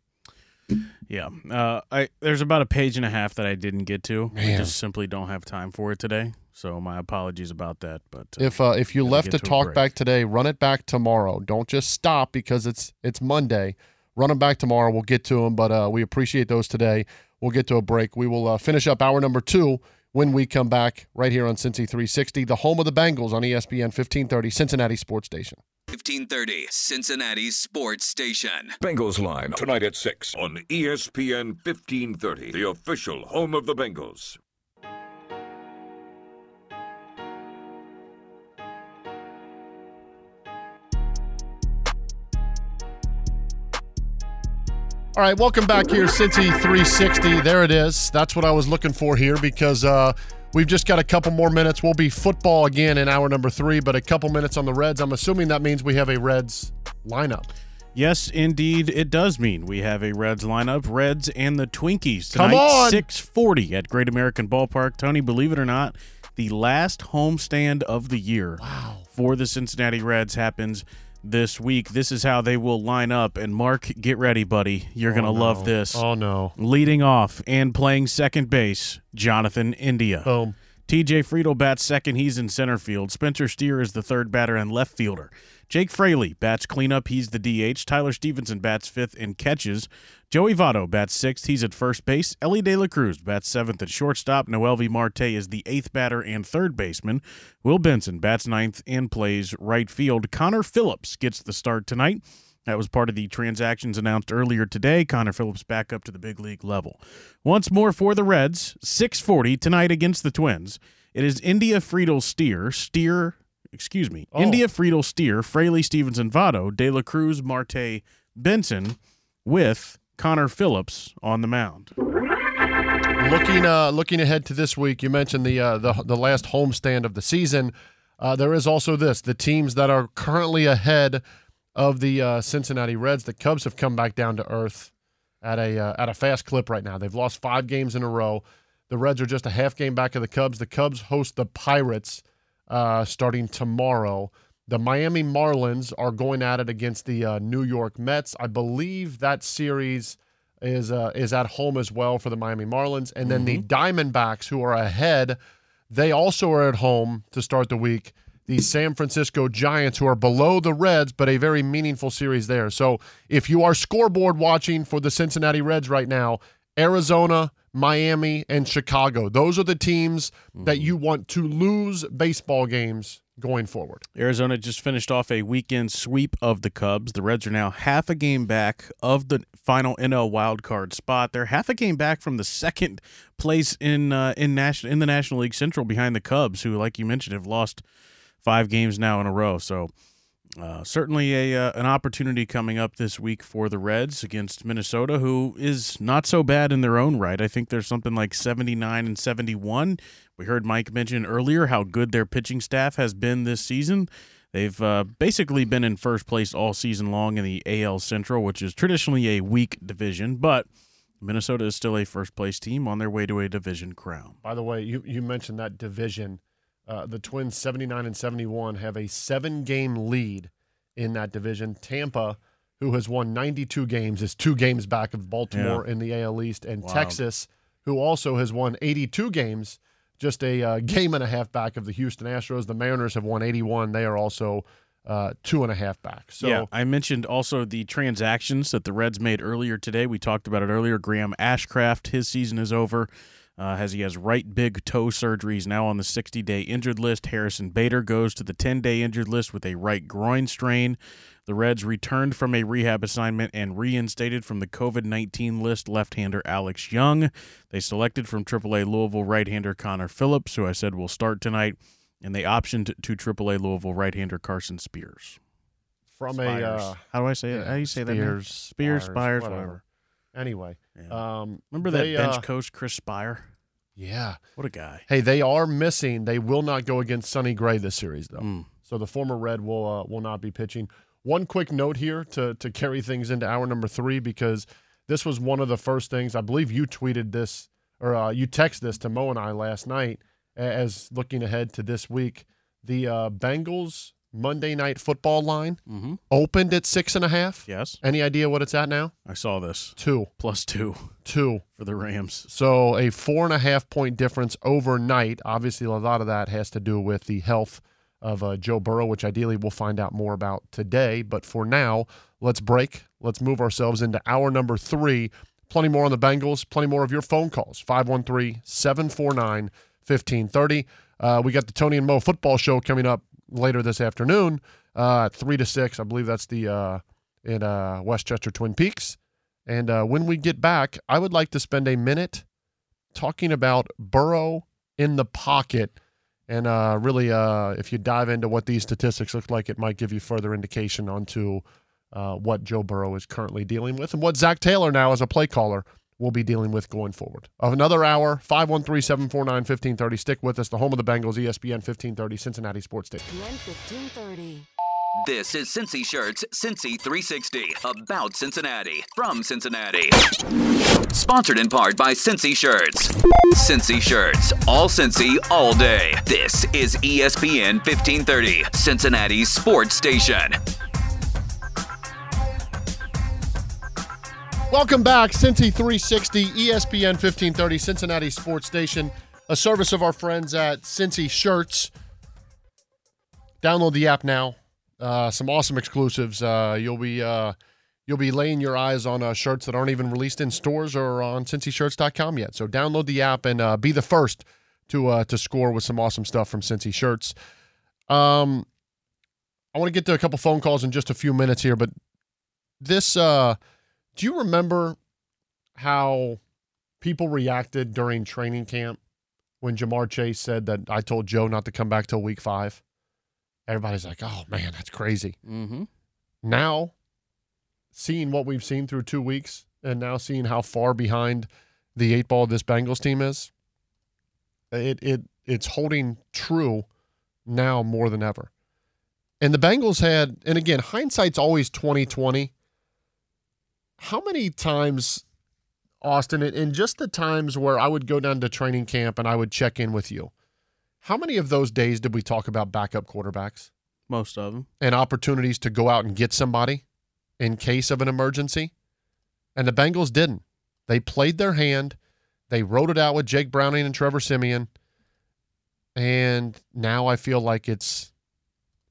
Yeah. Uh, I there's about a page and a half that I didn't get to. We Man. just simply don't have time for it today. So my apologies about that. But uh, If uh, if you left to a talk break. back today, run it back tomorrow. Don't just stop because it's it's Monday. Run them back tomorrow. We'll get to them, but uh, we appreciate those today. We'll get to a break. We will uh, finish up hour number two when we come back right here on Cincy 360, the home of the Bengals on ESPN 1530, Cincinnati Sports Station. 1530 Cincinnati Sports Station. Bengals line tonight at 6 on ESPN 1530, the official home of the Bengals. All right, welcome back here, Cincy 360. There it is. That's what I was looking for here because uh, we've just got a couple more minutes. We'll be football again in hour number three, but a couple minutes on the Reds. I'm assuming that means we have a Reds lineup. Yes, indeed, it does mean we have a Reds lineup. Reds and the Twinkies Come tonight, on! six forty at Great American Ballpark. Tony, believe it or not, the last homestand of the year for the Cincinnati Reds happens this week. This is how they will line up. And Mark, get ready, buddy. You're Oh, gonna no. love this. Oh no! Leading off and playing second base, Jonathan India. Boom. TJ Friedel bats second. He's in center field. Spencer Steer is the third batter and left fielder. Jake Fraley bats cleanup. He's the DH. Tyler Stephenson bats fifth and catches. Joey Votto bats sixth. He's at first base. Elly De La Cruz bats seventh at shortstop. Noelvi Marte is the eighth batter and third baseman. Will Benson bats ninth and plays right field. Connor Phillips gets the start tonight. That was part of the transactions announced earlier today. Connor Phillips back up to the big league level. Once more for the Reds, 640 tonight against the Twins. It is India Friedel Steer, Steer, excuse me, Oh. India Friedel Steer, Fraley Stephenson Votto, De La Cruz, Marte, Benson, with Connor Phillips on the mound. Looking uh, looking ahead to this week, you mentioned the uh, the the last homestand of the season. Uh, there is also this: the teams that are currently ahead of the uh, Cincinnati Reds. The Cubs have come back down to earth at a uh, at a fast clip right now. They've lost five games in a row. The Reds are just a half game back of the Cubs. The Cubs host the Pirates uh, starting tomorrow. The Miami Marlins are going at it against the uh, New York Mets. I believe that series is uh, is at home as well for the Miami Marlins, and then the Diamondbacks, who are ahead, they also are at home to start the week. The San Francisco Giants, who are below the Reds, but a very meaningful series there. So, if you are scoreboard watching for the Cincinnati Reds right now, Arizona, Miami, and Chicago, those are the teams that you want to lose baseball games going forward. Arizona just finished off a weekend sweep of the Cubs. The Reds are now half a game back of the final NL wild card spot. They're half a game back from the second place in uh, in national in the National League Central behind the Cubs, who, like you mentioned, have lost five games now in a row. So. Uh, certainly a uh, an opportunity coming up this week for the Reds against Minnesota, who is not so bad in their own right. I think there's something like 79 and 71. We heard Mike mention earlier how good their pitching staff has been this season. They've uh, basically been in first place all season long in the AL Central, which is traditionally a weak division, but Minnesota is still a first place team on their way to a division crown. By the way, you, you mentioned that division. Uh, the Twins, 79 and 71, have a seven game lead in that division. Tampa, who has won 92 games, is two games back of Baltimore Yeah. in the AL East. And Wow. Texas, who also has won 82 games, just a uh, game and a half back of the Houston Astros. The Mariners have won 81. They are also uh, two and a half back. So yeah, I mentioned also the transactions that the Reds made earlier today. We talked about it earlier. Graham Ashcraft, his season is over. Uh, as he has right big toe surgery, he's now on the 60 day injured list. Harrison Bader goes to the 10 day injured list with a right groin strain. The Reds returned from a rehab assignment and reinstated from the COVID 19 list left hander Alex Young. They selected from AAA Louisville right hander Connor Phillips, who I said will start tonight, and they optioned to AAA Louisville right hander Carson Spears. from a Spires. uh, how do I say it? How do you say that? name? Spears, Spears, Spires, whatever. Anyway, um, Remember that they, bench uh, coach Chris Speier? Yeah, what a guy. Hey, they are missing. They will not go against Sonny Gray this series, though. Hmm. So the former Red will uh, will not be pitching. One quick note here to to carry things into hour number three because this was one of the first things I believe you tweeted this or uh, you text this to Mo and I last night as looking ahead to this week. The uh, Bengals Monday night football line Mhm. opened at six and a half. Yes. Any idea what it's at now? I saw this. Two. Plus two. Two. For the Rams. So a four and a half point difference overnight. Obviously, a lot of that has to do with the health of uh, Joe Burrow, which ideally we'll find out more about today. But for now, let's break. Let's move ourselves into hour number three. Plenty more on the Bengals, plenty more of your phone calls. 513 749 1530. Uh, We got the Tony and Mo football show coming up later this afternoon uh, at 3 to 6. I believe that's the uh, in uh, Westchester Twin Peaks. And uh, when we get back, I would like to spend a minute talking about Burrow in the pocket. And uh, really, uh, if you dive into what these statistics look like, it might give you further indication onto uh, what Joe Burrow is currently dealing with and what Zac Taylor now as a play caller will be dealing with going forward. Of another hour, 513 749 1530. Stick with us, the home of the Bengals, ESPN 1530, Cincinnati Sports Station. ESPN 1530. This is Cincy Shirts Cincy 360 about Cincinnati from Cincinnati. Sponsored in part by Cincy Shirts. Cincy Shirts, all Cincy, all day. This is ESPN 1530, Cincinnati's sports station. Welcome back, Cincy 360, ESPN 1530, Cincinnati Sports Station, a service of our friends at Cincy Shirts. Download the app now. Uh, some awesome exclusives. Uh, you'll be uh, you'll be laying your eyes on uh, shirts that aren't even released in stores or on CincyShirts.com yet. So download the app and uh, be the first to uh, to score with some awesome stuff from Cincy Shirts. Um, I want to get to a couple phone calls in just a few minutes here, but this do you remember how people reacted during training camp when Ja'Marr Chase said that I told Joe not to come back till week five? Everybody's like, "Oh man, that's crazy." Mm-hmm. Now, seeing what we've seen through two weeks, and now seeing how far behind the eight ball this Bengals team is, it it it's holding true now more than ever. And the Bengals had, and again, hindsight's always twenty twenty. How many times Austin, in- just the times where I would go down to training camp and I would check in with you, how many of those days did we talk about backup quarterbacks Most of them. and opportunities to go out and get somebody in case of an emergency? And the Bengals didn't. They played their hand. They wrote it out with Jake Browning and Trevor Siemian. And now I feel like it's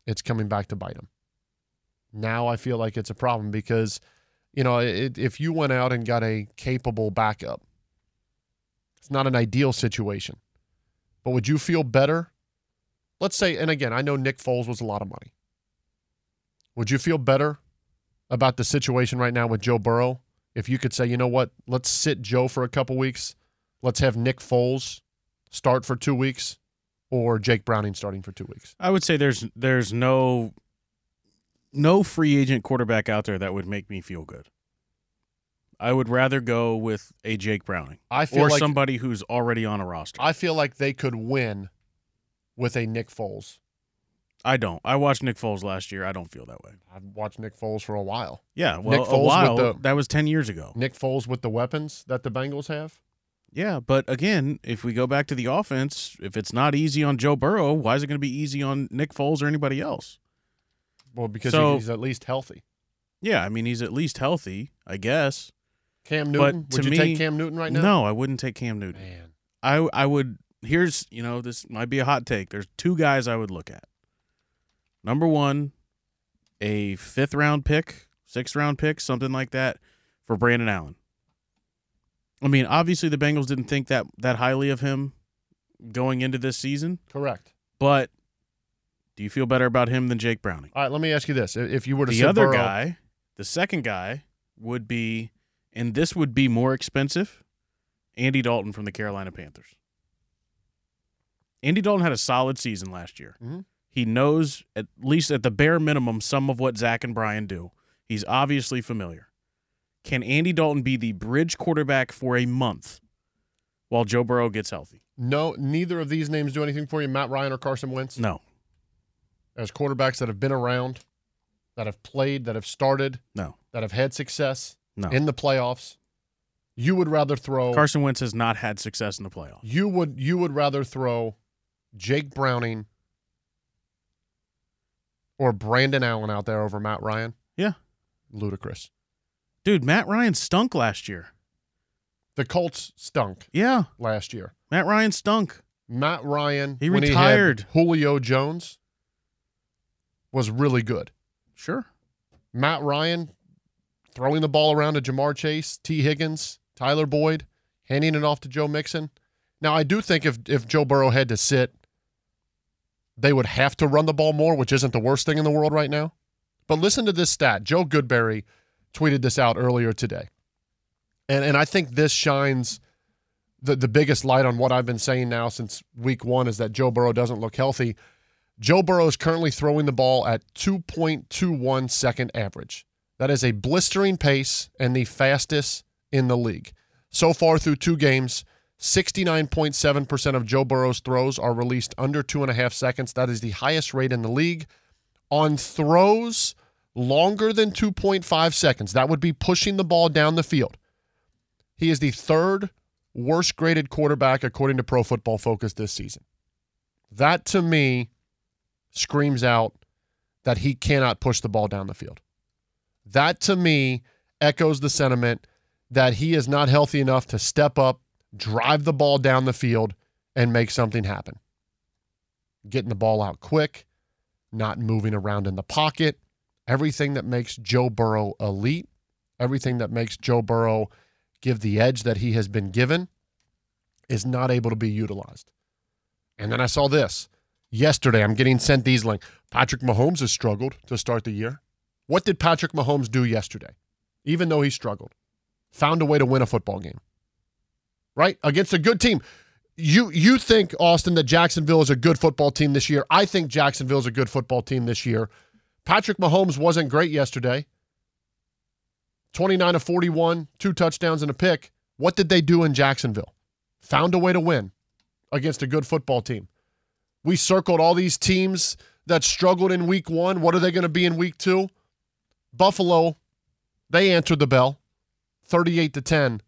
it's coming back to bite them. Now I feel like it's a problem because, you know, it, if you went out and got a capable backup, it's not an ideal situation. But would you feel better? Let's say, and again, I know Nick Foles was a lot of money. Would you feel better about the situation right now with Joe Burrow if you could say, you know what, let's sit Joe for a couple weeks, let's have Nick Foles start for two weeks, or Jake Browning starting for two weeks? I would say there's there's no no free agent quarterback out there that would make me feel good. I would rather go with a Jake Browning I feel or like- somebody who's already on a roster. I feel like they could win with a Nick Foles. I don't. I watched Nick Foles last year. I don't feel that way. I've watched Nick Foles for a while. Yeah, well, Nick a while. with the that was ten years ago. Nick Foles with the weapons that the Bengals have. Yeah, but again, if we go back to the offense, if it's not easy on Joe Burrow, why is it going to be easy on Nick Foles or anybody else? Well, because So- he's at least healthy. Yeah, I mean he's at least healthy, I guess. Cam But Newton? to Would you me- take Cam Newton right now? No, I wouldn't take Cam Newton. Man. I I would here's, you know, this might be a hot take. There's two guys I would look at. Number 1, a 5th round pick, 6th round pick, something like that for Brandon Allen. I mean, obviously the Bengals didn't think that that highly of him going into this season, Correct. but do you feel better about him than Jake Browning? All right, let me ask you this: If you were to the other Burrow- guy, the second guy would be, and this would be more expensive, Andy Dalton from the Carolina Panthers. Andy Dalton had a solid season last year. Mhm. He knows, at least at the bare minimum, some of what Zac and Brian do. He's obviously familiar. Can Andy Dalton be the bridge quarterback for a month while Joe Burrow gets healthy? no, neither of these names do anything for you, Matt Ryan or Carson Wentz. No. As quarterbacks that have been around, that have played, that have started, No. that have had success No. in the playoffs, you would rather throw Carson Wentz has not had success in the playoffs. You would you would rather throw Jake Browning or Brandon Allen out there over Matt Ryan? Yeah. Ludicrous. Dude, Matt Ryan stunk last year. The Colts stunk Yeah. last year. Matt Ryan stunk. Matt Ryan, He retired. had Julio Jones, was really good. Sure. Matt Ryan throwing the ball around to Ja'Marr Chase, Tee Higgins, Tyler Boyd, handing it off to Joe Mixon. Now, I do think if if Joe Burrow had to sit, they would have to run the ball more, which isn't the worst thing in the world right now. But listen to this stat. Joe Goodberry tweeted this out earlier today. And and I think this shines the, the biggest light on what I've been saying now since week one is that Joe Burrow doesn't look healthy. Joe Burrow is currently throwing the ball at 2.21 second average. That is a blistering pace and the fastest in the league. So far through two games, 69.7% of Joe Burrow's throws are released under two and a half seconds. That is the highest rate in the league. On throws longer than 2.5 seconds, that would be pushing the ball down the field. He is the third worst graded quarterback according to Pro Football Focus this season. That to me screams out that he cannot push the ball down the field. That to me echoes the sentiment that he is not healthy enough to step up, drive the ball down the field, and make something happen. Getting the ball out quick, not moving around in the pocket, everything that makes Joe Burrow elite, everything that makes Joe Burrow give the edge that he has been given is not able to be utilized. And then I saw this. Yesterday, I'm getting sent these links. Patrick Mahomes has struggled to start the year. What did Patrick Mahomes do yesterday? Even though he struggled, found a way to win a football game. Right? Against a good team. You you think Austin that Jacksonville is a good football team this year? I think Jacksonville is a good football team this year. Patrick Mahomes wasn't great yesterday. 29 to 41, two touchdowns and a pick. What did they do in Jacksonville? Found a way to win against a good football team. We circled all these teams that struggled in week one. What are they going to be in week two? Buffalo, they answered the bell 38 to 10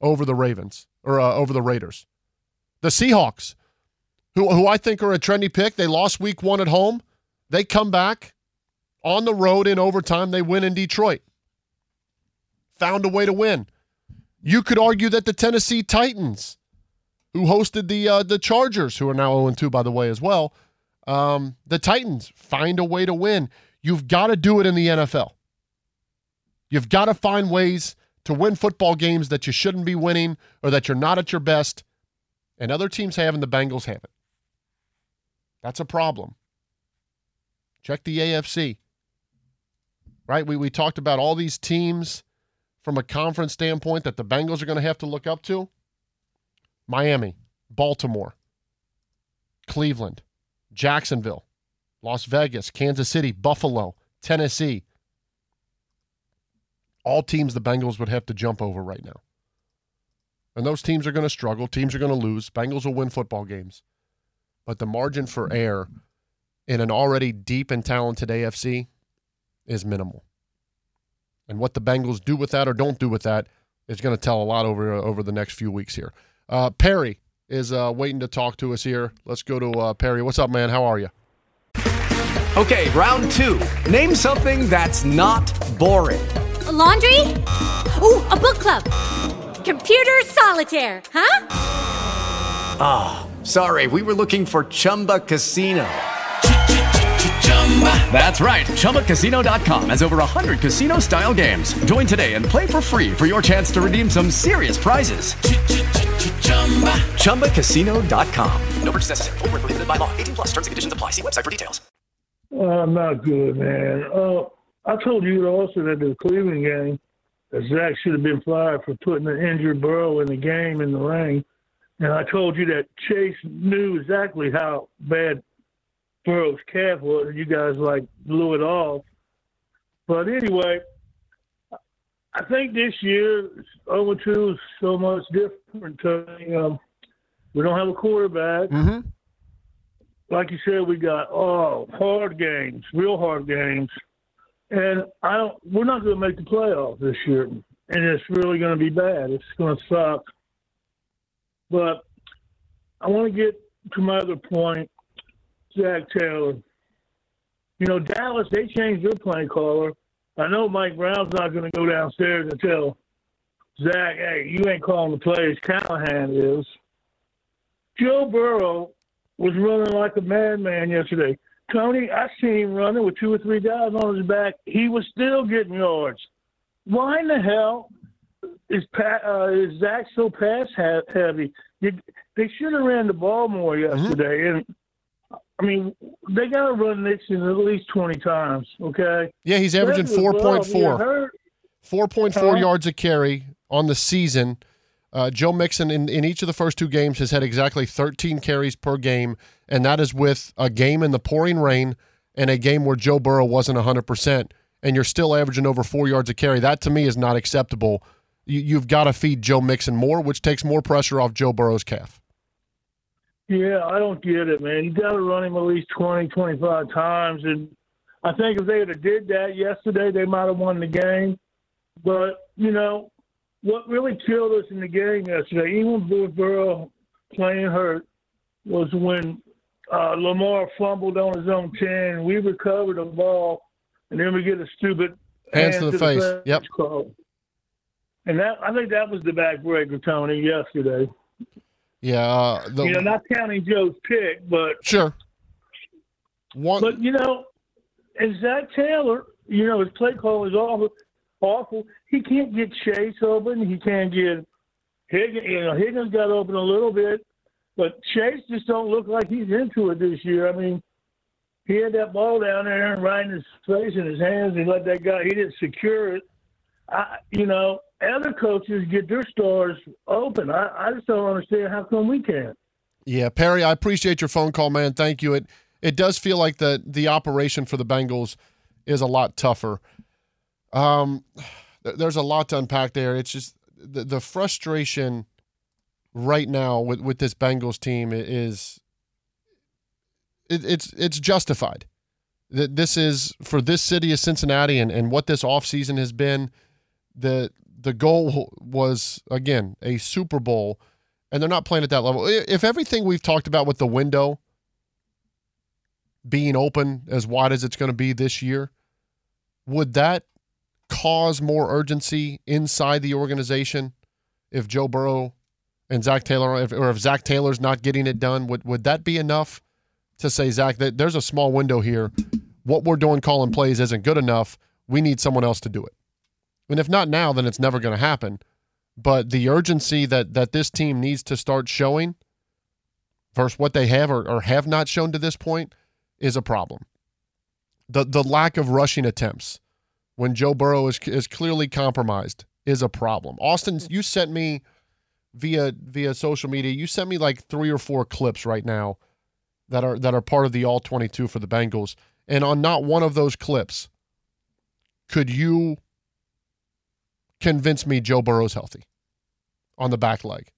over the Ravens or uh, over the Raiders. The Seahawks, who who I think are a trendy pick, they lost week 1 at home. They come back on the road in overtime, they win in Detroit. Found a way to win. You could argue that the Tennessee Titans, who hosted the uh, the Chargers, who are now 0 2 by the way as well, um, the Titans find a way to win. You've got to do it in the NFL. You've got to find ways to win football games that you shouldn't be winning or that you're not at your best. And other teams have, and the Bengals haven't. That's a problem. Check the AFC. Right? We, we talked about all these teams from a conference standpoint that the Bengals are going to have to look up to Miami, Baltimore, Cleveland, Jacksonville, Las Vegas, Kansas City, Buffalo, Tennessee. All teams the Bengals would have to jump over right now. And those teams are going to struggle. Teams are going to lose. Bengals will win football games. But the margin for error in an already deep and talented AFC is minimal. And what the Bengals do with that or don't do with that is going to tell a lot over over the next few weeks here. Uh, Perry is uh, waiting to talk to us here. Let's go to uh, Perry. What's up, man? How are you? Okay, round two. Name something that's not boring. A laundry? Ooh, a book club. Computer solitaire, huh? Ah, oh, sorry. We were looking for Chumba Casino. That's right. ChumbaCasino.com has over 100 casino style games. Join today and play for free for your chance to redeem some serious prizes. ChumbaCasino.com. No purchase necessary. Full prohibited by law. 18 plus terms and conditions apply. See website for details. Uh, not good, man. Uh, I told you also that the Cleveland game that Zac should have been fired for putting an injured Burrow in the game in the ring. And I told you that Chase knew exactly how bad Burrow's calf was, and you guys like blew it off. But anyway, I think this year over two is so much different. Um, we don't have a quarterback. Mm-hmm. Like you said, we got oh hard games, real hard games, and I don't. We're not going to make the playoffs this year, and it's really going to be bad. It's going to suck. But I want to get to my other point, Zac Taylor. You know, Dallas, they changed their play caller. I know Mike Brown's not going to go downstairs and tell Zac, hey, you ain't calling the plays. Callahan is. Joe Burrow was running like a madman yesterday. Tony, I seen him running with two or three guys on his back. He was still getting yards. Why in the hell is Pat, uh, is Zac so pass heavy? You, they should have ran the ball more yesterday. Mm-hmm. And I mean, they got to run Mixon at least twenty times. Okay. Yeah, he's averaging four point four. Four point four yards a carry on the season. Uh, Joe Mixon in, in each of the first two games has had exactly 13 carries per game, and that is with a game in the pouring rain and a game where Joe Burrow wasn't 100%, and you're still averaging over four yards a carry. That to me is not acceptable. You, you've got to feed Joe Mixon more, which takes more pressure off Joe Burrow's calf. Yeah, I don't get it, man. You got to run him at least 20, 25 times, and I think if they had did that yesterday, they might have won the game. But you know, what really killed us in the game yesterday, even with Burrow playing hurt, was when uh, Lamar fumbled on his own ten. We recovered the ball, and then we get a stupid hands, to, the, face. The yep. Call. And that I think that was the backbreaker, Tony, yesterday. Yeah, uh, the, you know, not counting Joe's pick, but sure. One, but you know, and Zac Taylor, you know, his play call is awful. Awful. He can't get Chase open. He can't get Higgins. You know, Higgins got open a little bit, but Chase just don't look like he's into it this year. I mean, he had that ball down there and right in his face in his hands, He let that guy. He didn't secure it. I, you know, other coaches get their stars open. I, I just don't understand how come we can't. Yeah, Perry, I appreciate your phone call, man. Thank you. It it does feel like the the operation for the Bengals is a lot tougher. Um, there's a lot to unpack there. It's just the, the frustration right now with with this Bengals team is it, it's it's justified. That this is for this city of Cincinnati and, and what this offseason has been the The goal was again a Super Bowl, and they're not playing at that level. If everything we've talked about with the window being open as wide as it's going to be this year, would that cause more urgency inside the organization if Joe Burrow and Zac Taylor, if, or if Zac Taylor's not getting it done? Would would that be enough to say Zac that there's a small window here? What we're doing calling plays isn't good enough. We need someone else to do it. And if not now, then it's never going to happen. But the urgency that that this team needs to start showing versus what they have or, or have not shown to this point is a problem. The the lack of rushing attempts when Joe Burrow is is clearly compromised is a problem. Austin, mm-hmm. you sent me via via social media. You sent me like three or four clips right now that are that are part of the all 22 for the Bengals. And on not one of those clips could you convince me Joe Burrow's healthy on the back leg.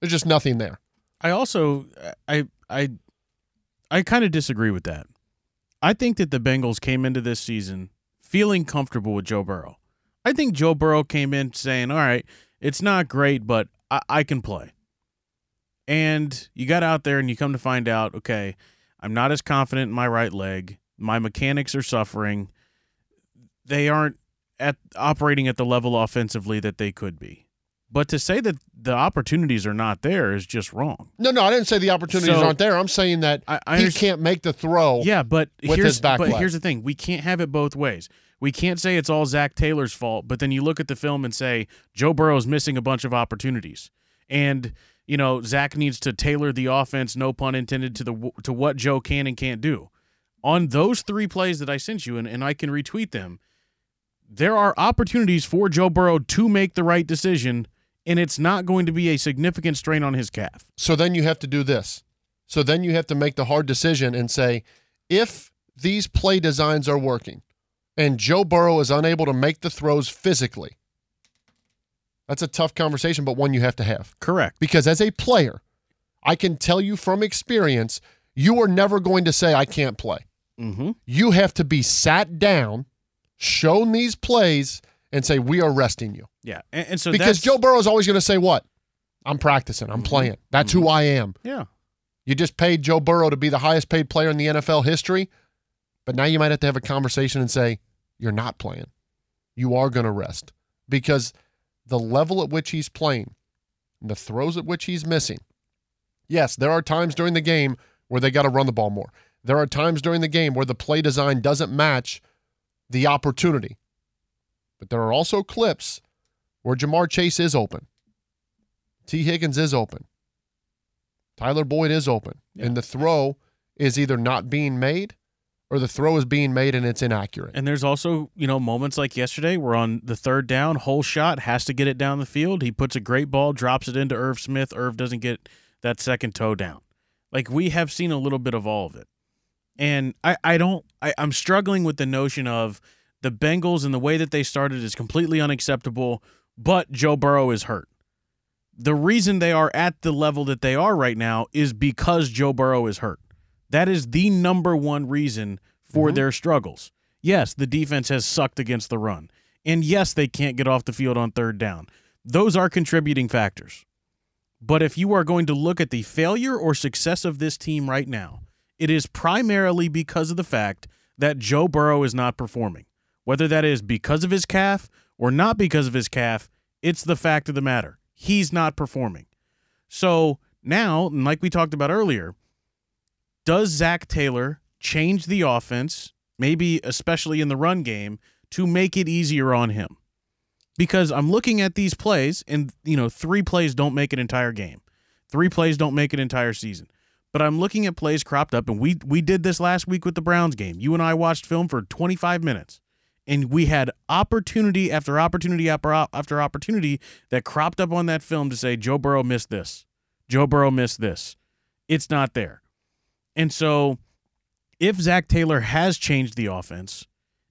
There's just nothing there. I also I I I kind of disagree with that. I think that the Bengals came into this season feeling comfortable with Joe Burrow. I think Joe Burrow came in saying, "All right, it's not great, but I, I can play." And you got out there and you come to find out, okay, I'm not as confident in my right leg. My mechanics are suffering. They aren't at operating at the level offensively that they could be. But to say that the opportunities are not there is just wrong. No, no, I didn't say the opportunities So- aren't there. I'm saying that I he can't make the throw. Yeah, but with here's but here's the thing: we can't have it both ways. We can't say it's all Zac Taylor's fault, but then you look at the film and say Joe Burrow's missing a bunch of opportunities, and you know Zac needs to tailor the offense, no pun intended, to the to what Joe can and can't do. On those three plays that I sent you, and, and I can retweet them, there are opportunities for Joe Burrow to make the right decision, and it's not going to be a significant strain on his calf. So then you have to do this. So then you have to make the hard decision and say, if these play designs are working and Joe Burrow is unable to make the throws physically, that's a tough conversation, but one you have to have. Correct. Because as a player, I can tell you from experience, you are never going to say, I can't play. Mm-hmm. You have to be sat down, shown these plays, and say, we are resting you. Yeah, and, and so because Joe Burrow is always going to say, what? I'm practicing. I'm playing. That's who I am. Yeah. You just paid Joe Burrow to be the highest paid player in the NFL history, but now you might have to have a conversation and say, you're not playing. You are going to rest because the level at which he's playing and the throws at which he's missing. Yes, there are times during the game where they got to run the ball more. There are times during the game where the play design doesn't match the opportunity. But there are also clips where Ja'Marr Chase is open. Tee Higgins is open. Tyler Boyd is open. And the throw is either not being made or the throw is being made and it's inaccurate. And there's also, you know, moments like yesterday where on the third down, whole shot has to get it down the field. He puts a great ball, drops it into Irv Smith. Irv doesn't get that second toe down. Like we have seen a little bit of all of it. And I, I don't I, I'm struggling with the notion of the Bengals and the way that they started is completely unacceptable, but Joe Burrow is hurt. The reason they are at the level that they are right now is because Joe Burrow is hurt. That is the number one reason for mm-hmm. their struggles. Yes, the defense has sucked against the run. And yes, they can't get off the field on third down. Those are contributing factors. But if you are going to look at the failure or success of this team right now, it is primarily because of the fact that Joe Burrow is not performing. Whether that is because of his calf or not because of his calf, it's the fact of the matter. He's not performing. So now, and like we talked about earlier, does Zac Taylor change the offense, maybe especially in the run game, to make it easier on him? Because I'm looking at these plays, and you know, three plays don't make an entire game, three plays don't make an entire season. But I'm looking at plays cropped up, and we we did this last week with the Browns game. You and I watched film for 25 minutes, and we had opportunity after opportunity after after opportunity that cropped up on that film to say Joe Burrow missed this, Joe Burrow missed this. It's not there. And so, if Zac Taylor has changed the offense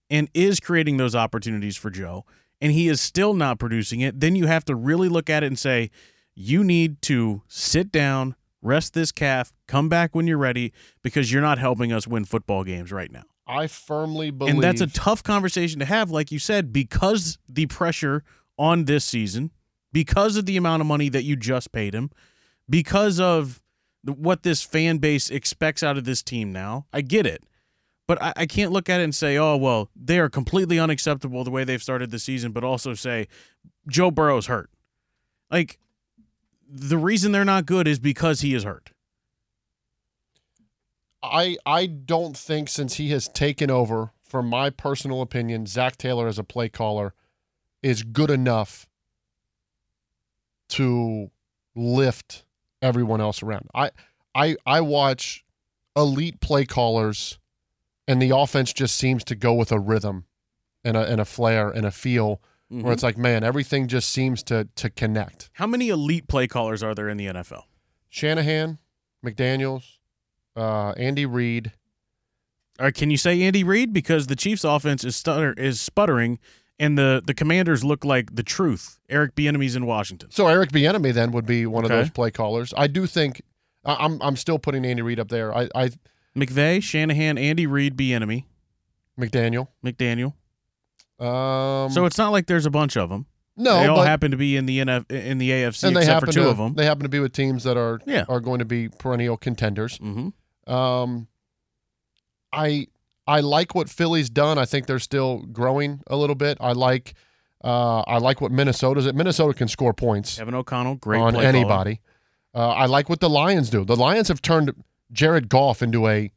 and is creating those opportunities for Joe, and he is still not producing it, then you have to really look at it and say, you need to sit down, rest this calf, come back when you're ready, because you're not helping us win football games right now. I firmly believe And that's a tough conversation to have, like you said, because the pressure on this season because of the amount of money that you just paid him, because of what this fan base expects out of this team now. I get it. But I, I can't look at it and say, oh, well, they are completely unacceptable the way they've started the season, but also say Joe Burrow's hurt. Like, the reason they're not good is because he is hurt. I I don't think since he has taken over, from my personal opinion, Zac Taylor as a play caller is good enough to lift everyone else around. I I I watch elite play callers and the offense just seems to go with a rhythm and a and a flair and a feel Mhm. where it's like, man, everything just seems to to connect. How many elite play callers are there in the NFL? Shanahan, McDaniels, uh, Andy Reid. Or can you say Andy Reid because the Chiefs' offense is stutter is sputtering, and the the Commanders look like the truth. Eric Bieniemy's in Washington. So Eric Bieniemy then would be one Okay. of those play callers. I do think I- I'm I'm still putting Andy Reid up there. I, I McVay, Shanahan, Andy Reid, Bieniemy, McDaniel, McDaniel. Um, so it's not like there's a bunch of them. No, they all but- happen to be in the NF, in the AFC and they except happen for two to of them. they happen to be with teams that are Yeah. are going to be perennial contenders. Mm-hmm. Um, I I like what Philly's done. I think they're still growing a little bit. I like uh, I like what Minnesota's. At. Minnesota can score points. Kevin O'Connell, great on anybody. Uh, I like what the Lions do. The Lions have turned Jared Goff into a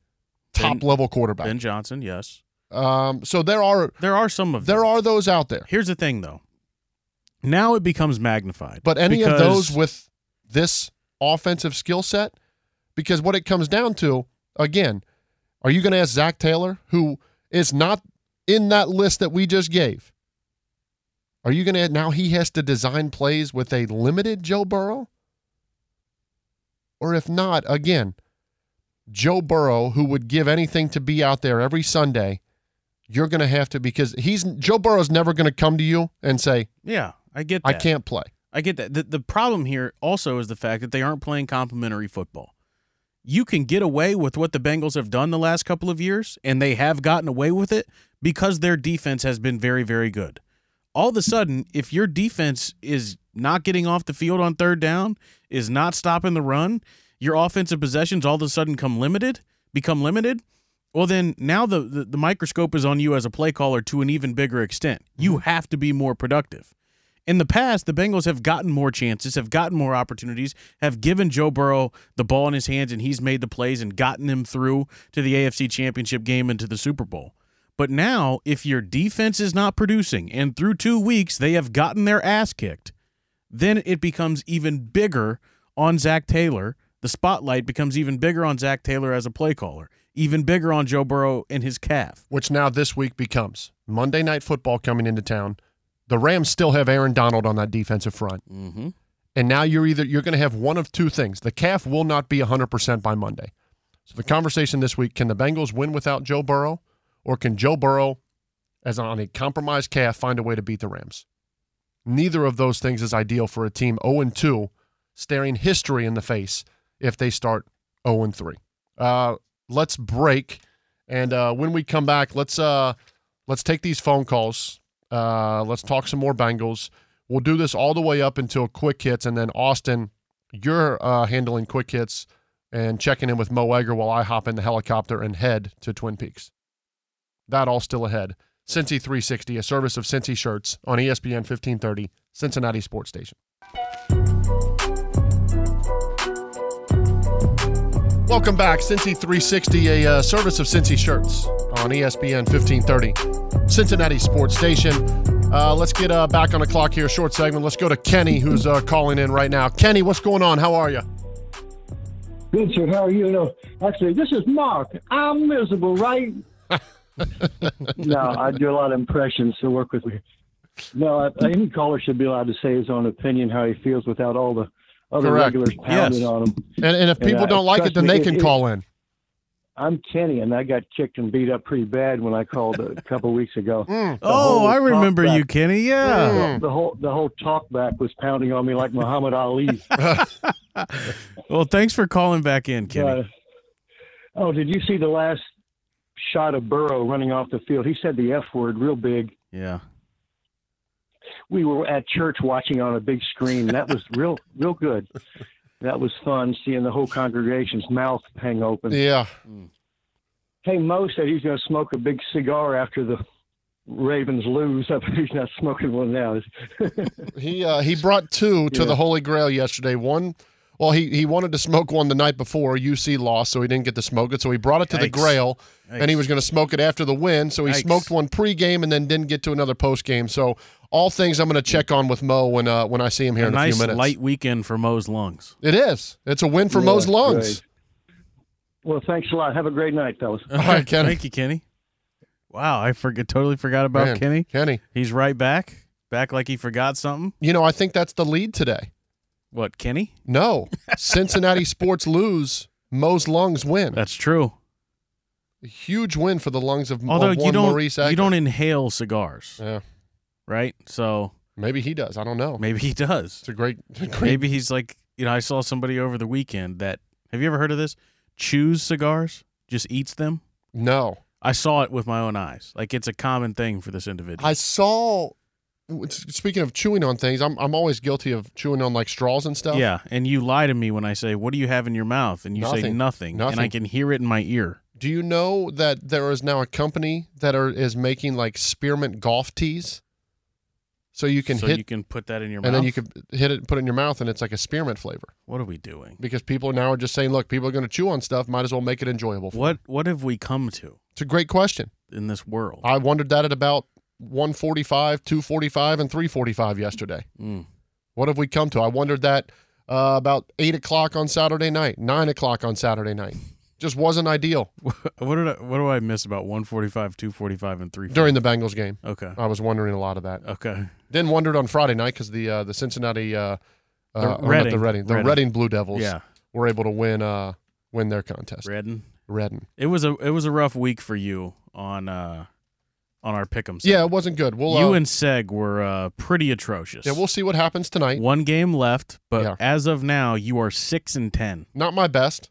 top level quarterback. Ben Johnson, yes. Um, so there are there are some of there are those out there. Here's the thing, though. Now it becomes magnified. But any of those with this offensive skill set, because what it comes down to, again, are you going to ask Zac Taylor, who is not in that list that we just gave? Are you going to now he has to design plays with a limited Joe Burrow? Or if not, again, Joe Burrow, who would give anything to be out there every Sunday, you're going to have to because he's Joe Burrow's never going to come to you and say, Yeah, I get that. I can't play. I get that. The, the problem here also is the fact that they aren't playing complementary football. You can get away with what the Bengals have done the last couple of years, and they have gotten away with it because their defense has been very, very good. All of a sudden, if your defense is not getting off the field on third down, is not stopping the run, your offensive possessions all of a sudden come limited, become limited. Well, then now the, the, the microscope is on you as a play caller to an even bigger extent. You mm-hmm. have to be more productive. In the past, the Bengals have gotten more chances, have gotten more opportunities, have given Joe Burrow the ball in his hands, and he's made the plays and gotten them through to the AFC Championship game and to the Super Bowl. But now, if your defense is not producing, and through two weeks they have gotten their ass kicked, then it becomes even bigger on Zac Taylor. The spotlight becomes even bigger on Zac Taylor as a play caller, even bigger on Joe Burrow and his calf. which now this week becomes Monday Night Football coming into town. The Rams still have Aaron Donald on that defensive front. Mm-hmm. And now you're either you're going to have one of two things. The calf will not be 100% by Monday. So the conversation this week, can the Bengals win without Joe Burrow or can Joe Burrow as on a compromised calf find a way to beat the Rams? Neither of those things is ideal for a team 0 and 2 staring history in the face if they start 0 and 3. Uh, let's break and uh, when we come back, let's uh, let's take these phone calls. Uh, let's talk some more Bengals. We'll do this all the way up until quick hits, and then Austin, you're uh, handling quick hits and checking in with Mo Egger while I hop in the helicopter and head to Twin Peaks. That all still ahead. Cincy 360, a service of Cincy shirts on ESPN 1530, Cincinnati Sports Station. Welcome back, Cincy 360, a uh, service of Cincy shirts on ESPN 1530, Cincinnati Sports Station. Uh, let's get uh, back on the clock here, short segment. Let's go to Kenny, who's uh, calling in right now. Kenny, what's going on? How are you? Good, sir. How are you? No, actually, this is Mark. I'm miserable, right? no, I do a lot of impressions, so work with me. No, I, any caller should be allowed to say his own opinion, how he feels, without all the other Correct. regulars pounding Yes. on him. And, and if people uh, don't like it, then they can it- call in. I'm Kenny, and I got kicked and beat up pretty bad when I called a couple weeks ago. The Oh, I remember you, Kenny. Yeah. The, the whole the whole talkback was pounding on me like Muhammad Ali. Well, thanks for calling back in, Kenny. Uh, oh, did you see the last shot of Burrow running off the field? He said the F word real big. yeah. we were at church watching on a big screen. That was real, real good. That was fun seeing the whole congregation's mouth hang open. Yeah. Hey, Mo said he's going to smoke a big cigar after the Ravens lose. I bet he's not smoking one now. He uh, he brought two to Yeah. the Holy Grail yesterday. One, well, he he wanted to smoke one the night before. UC lost, so he didn't get to smoke it. So he brought it to the Yikes. Grail, and he was going to smoke it after the win. So he Yikes. smoked one pregame and then didn't get to another postgame. So all things I'm going to check on with Mo when uh, when I see him here a in a nice few minutes. light weekend for Mo's lungs. It is. It's a win for Yeah, Mo's lungs. great. well, thanks a lot. Have a great night, fellas. All right, Kenny. Thank you, Kenny. Wow, I forget totally forgot about Man, Kenny. Kenny. He's right back. Back like he forgot something. You know, I think that's the lead today. What, Kenny? No, Cincinnati sports lose. Mo's lungs win. That's true. A huge win for the lungs of, Although of you don't Maurice you don't inhale cigars. Yeah. Right? So maybe he does. I don't know. Maybe he does. It's a great, great Maybe he's like, you know, I saw somebody over the weekend that have you ever heard of this? Chews cigars, just eats them. No. I saw it with my own eyes. Like it's a common thing for this individual. I saw. Speaking of chewing on things, I'm I'm always guilty of chewing on like straws and stuff. Yeah, and you lie to me when I say, "What do you have in your mouth?" and you say Nothing. nothing, and I can hear it in my ear. Do you know that there is now a company that are is making like spearmint golf tees? So you can so hit you can put that in your and mouth. then you can hit it, put it in your mouth, and it's like a spearmint flavor. What are we doing? Because people now are just saying, look, people are going to chew on stuff. Might as well make it enjoyable. For What What have we come to It's a great question. in this world? I wondered that at about 145, 245, and 345 yesterday. Mm. What have we come to? I wondered that uh, about 8 o'clock on Saturday night, 9 o'clock on Saturday night. Just wasn't ideal what did I, What do I miss about one forty five, two forty five, and three? during the Bengals game. Okay. I was wondering a lot of that. Okay. Then wondered on Friday night because the uh, the Cincinnati, uh, The uh, Reading. the Reading, the Reading. Reading Blue Devils Yeah. were able to win uh, win their contest. Redden. Redden. It was a it was a rough week for you on uh on our pick'em. Yeah, it wasn't good. We'll, you uh, and Seg were uh, pretty atrocious. yeah, we'll see what happens tonight. One game left, but Yeah. as of now, you are six and ten. Not my best.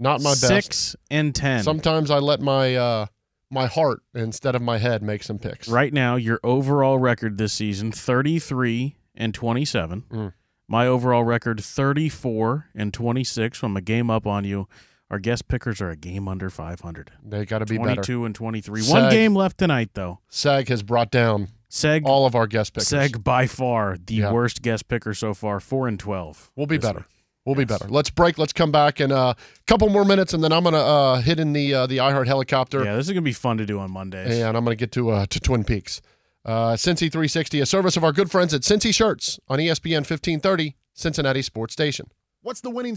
Not my best. Six and ten. Sometimes I let my uh, my heart instead of my head make some picks. Right now, your overall record this season 33 and 27. Mm. My overall record 34 and 26. I'm a game up on you. Our guest pickers are a game under 500. They got to be 22 better. and 23. Seg- One game left tonight, though. Seg has brought down Seg, all of our guest pickers. Seg by far the Yeah. worst guest picker so far. 4 and 12. We'll be better. week. We'll be better. Let's break. Let's come back in a couple more minutes, and then I'm gonna uh, hit in the uh, the iHeart helicopter. Yeah, this is going to be fun to do on Mondays. and I'm going to get to uh, to Twin Peaks. Uh, Cincy 360, a service of our good friends at Cincy Shirts on ESPN 1530, Cincinnati Sports Station. What's the winning?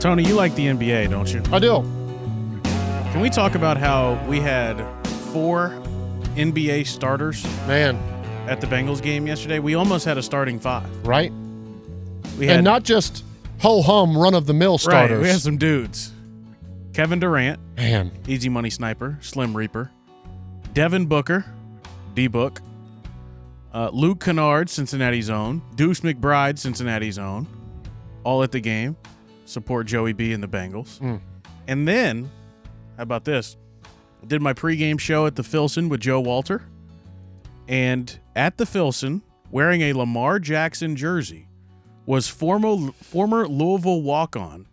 Tony, you like the NBA, don't you? I do. Can we talk about how we had four NBA starters Man, at the Bengals game yesterday? We almost had a starting five. right? We had and not just ho hum run of the mill starters. Right, we had some dudes. Kevin Durant, Man, easy money sniper, Slim Reaper. Devin Booker, D Book. Uh, Luke Kennard, Cincinnati's own. Deuce McBride, Cincinnati's own. All at the game. Support Joey B and the Bengals. Mm. And then, how about this? I did my pregame show at the Filson with Joe Walter. And at the Filson, wearing a Lamar Jackson jersey, was former former Louisville walk-on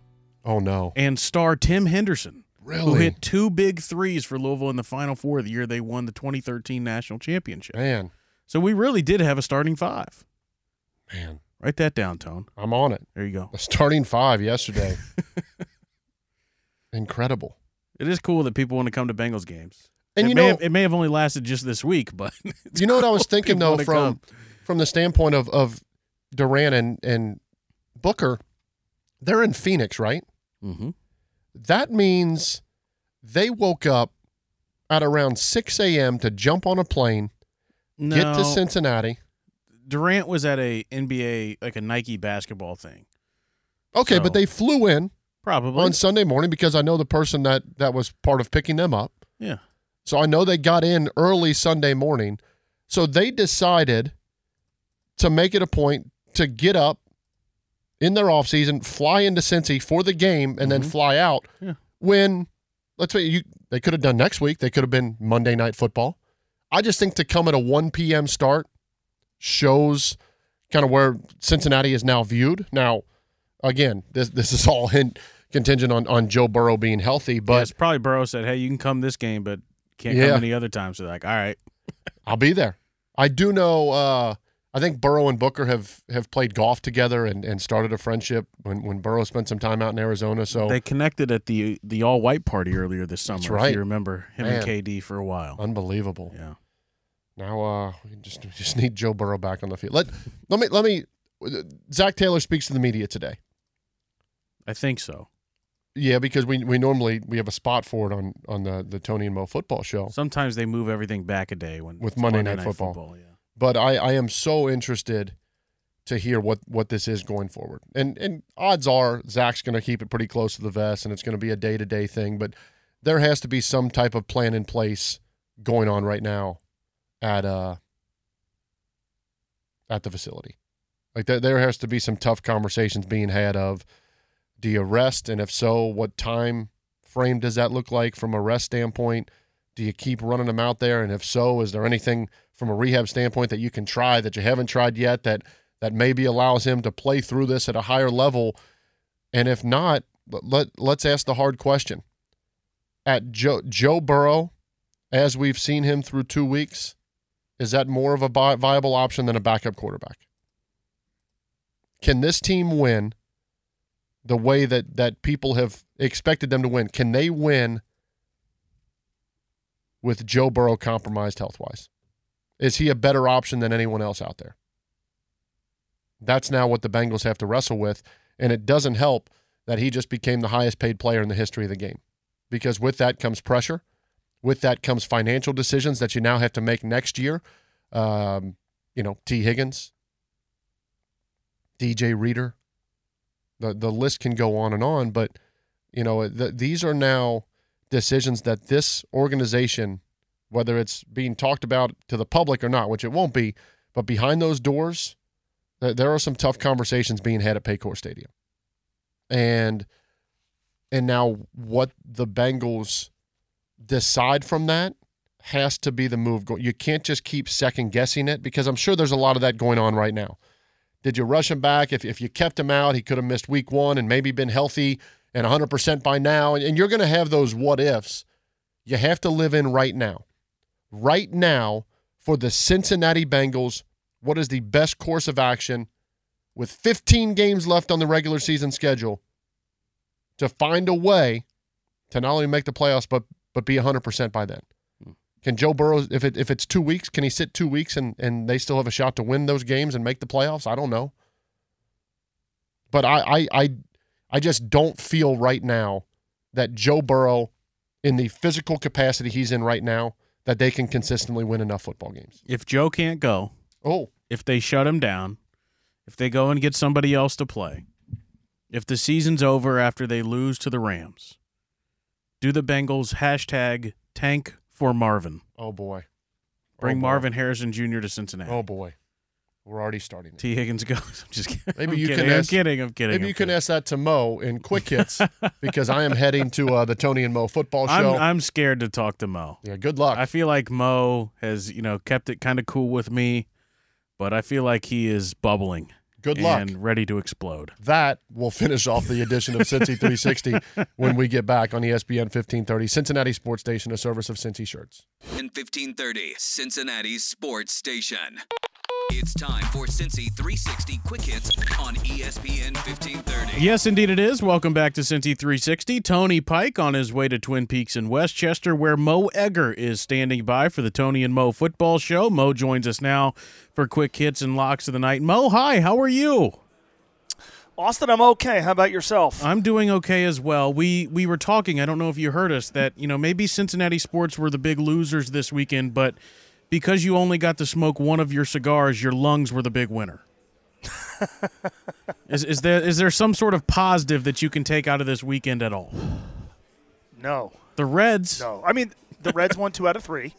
oh no, and star Tim Henderson, really? who hit two big threes for Louisville in the Final Four of the year they won the 2013 national championship. Man, So we really did have a starting five. man, Write that down, Tone. I'm on it. There you go. The starting five yesterday. Incredible. It is cool that people want to come to Bengals games. And it you may know- have, it may have only lasted just this week, but it's you know what I was thinking though from come. from the standpoint of of Durant and and Booker, they're in Phoenix, right? Mhm. That means they woke up at around 6 a.m. to jump on a plane, get to Cincinnati. Durant was at a NBA like a Nike basketball thing. Okay, So- but they flew in Probably. on Sunday morning because I know the person that that was part of picking them up. Yeah. So I know they got in early Sunday morning. So they decided to make it a point to get up in their offseason, fly into Cincy for the game, and then mm-hmm. fly out. Yeah. When let's say you they could have done next week. They could have been Monday night football. I just think to come at a 1 p.m. start shows kind of where Cincinnati is now viewed. Now, again, this this is all hint contingent on on Joe Burrow being healthy, but yeah, it's probably Burrow said, "Hey, you can come this game, but can't Yeah. come any other time." So they're like, "All right." I'll be there. I do know. Uh, I think Burrow and Booker have have played golf together and, and started a friendship when when Burrow spent some time out in Arizona. So They connected at the the all white party earlier this summer. That's right. If you remember him Man. and KD for a while. unbelievable. Yeah. Now uh, we just we just need Joe Burrow back on the field. Let let me let me. Zac Taylor speaks to the media today. I think so. Yeah, because we we normally we have a spot for it on on the the Tony and Mo football show. Sometimes they move everything back a day when with it's Monday, Night, Football. yeah. But I, I am so interested to hear what what this is going forward. And and odds are Zac's going to keep it pretty close to the vest, and it's going to be a day to day thing. But there has to be some type of plan in place going on right now at uh at the facility. Like there, there has to be some tough conversations being had of do you rest, and if so, what time frame does that look like from a rest standpoint? Do you keep running them out there? And if so, is there anything from a rehab standpoint that you can try that you haven't tried yet that that maybe allows him to play through this at a higher level? And if not, let, let let's ask the hard question. At Joe Joe Burrow, as we've seen him through two weeks, is that more of a viable option than a backup quarterback? Can this team win the way that that people have expected them to win? Can they win with Joe Burrow compromised health wise? Is he a better option than anyone else out there? That's now what the Bengals have to wrestle with. And it doesn't help that he just became the highest paid player in the history of the game. Because with that comes pressure. With that comes financial decisions that you now have to make next year. Um, you know, Tee Higgins, DJ Reader. The, the list can go on and on, but, you know, the, these are now decisions that this organization, whether it's being talked about to the public or not, which it won't be, but behind those doors, th- there are some tough conversations being had at Paycor Stadium. And and now what the Bengals decide from that has to be the move. You can't just keep second guessing it because I'm sure there's a lot of that going on right now. Did you rush him back? If, if you kept him out, he could have missed week one and maybe been healthy and 100% by now. And, you're going to have those what ifs. You have to live in right now. Right now, for the Cincinnati Bengals, what is the best course of action with 15 games left on the regular season schedule to find a way to not only make the playoffs, but but be 100% by then? Can Joe Burrow, if it if it's two weeks, can he sit two weeks and and they still have a shot to win those games and make the playoffs? I don't know. But I I I, I just don't feel right now that Joe Burrow, in the physical capacity he's in right now, that they can consistently win enough football games. If Joe can't go, oh, if they shut him down, if they go and get somebody else to play, if the season's over after they lose to the Rams, do the Bengals hashtag tank for Marvin? Oh boy, Bring Oh, boy. Marvin Harrison Jr. to Cincinnati. Oh boy, we're already starting. Tee Higgins goes. I'm just kidding. Maybe I'm you kidding. can I'm ask, kidding. I'm kidding. Maybe I'm you can ask that to Mo in quick hits because I am heading to uh, the Tony and Mo football I'm, show. I'm scared to talk to Mo. yeah, good luck. I feel like Mo has, you know, kept it kind of cool with me, but I feel like he is bubbling. Good luck. And ready to explode. that will finish off the edition of Cincy 360 when we get back on ESPN 1530, Cincinnati Sports Station, a service of Cincy Shirts. In 1530, Cincinnati sports station. It's time for Cincy 360 Quick Hits on ESPN 1530. Yes, indeed it is. Welcome back to Cincy 360. Tony Pike on his way to Twin Peaks in Westchester, where Mo Egger is standing by for the Tony and Mo football show. Mo joins us now for quick hits and locks of the night. Mo, hi, how are you? Austin, I'm okay. How about yourself? I'm doing okay as well. We we were talking. I don't know if you heard us that you know maybe Cincinnati sports were the big losers this weekend, but because you only got to smoke one of your cigars, your lungs were the big winner. is is there is there some sort of positive that you can take out of this weekend at all? No. The Reds. No. I mean, the Reds won two out of three.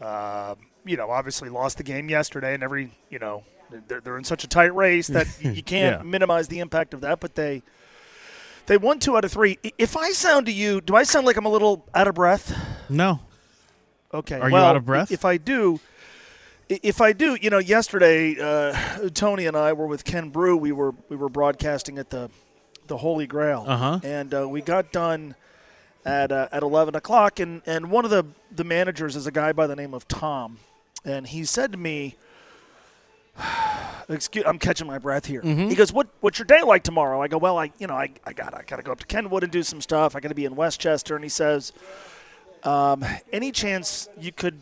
Um, you know, obviously lost the game yesterday, and every you know they're, they're in such a tight race that you you can't Yeah. minimize the impact of that. But they they won two out of three. If I sound to you, do I sound like I'm a little out of breath? No. Okay. Are you out of breath? If I do, if I do, you know, yesterday uh, Tony and I were with Ken Brew. We were we were broadcasting at the the Holy Grail, Uh-huh. and uh, we got done at uh, at eleven o'clock. And and one of the the managers is a guy by the name of Tom, and he said to me. Excuse, I'm catching my breath here. Mhm. He goes, "What what's your day like tomorrow?" I go, "Well, I you know I I got I got to go up to Kenwood and do some stuff. I got to be in Westchester." And he says, um, "Any chance you could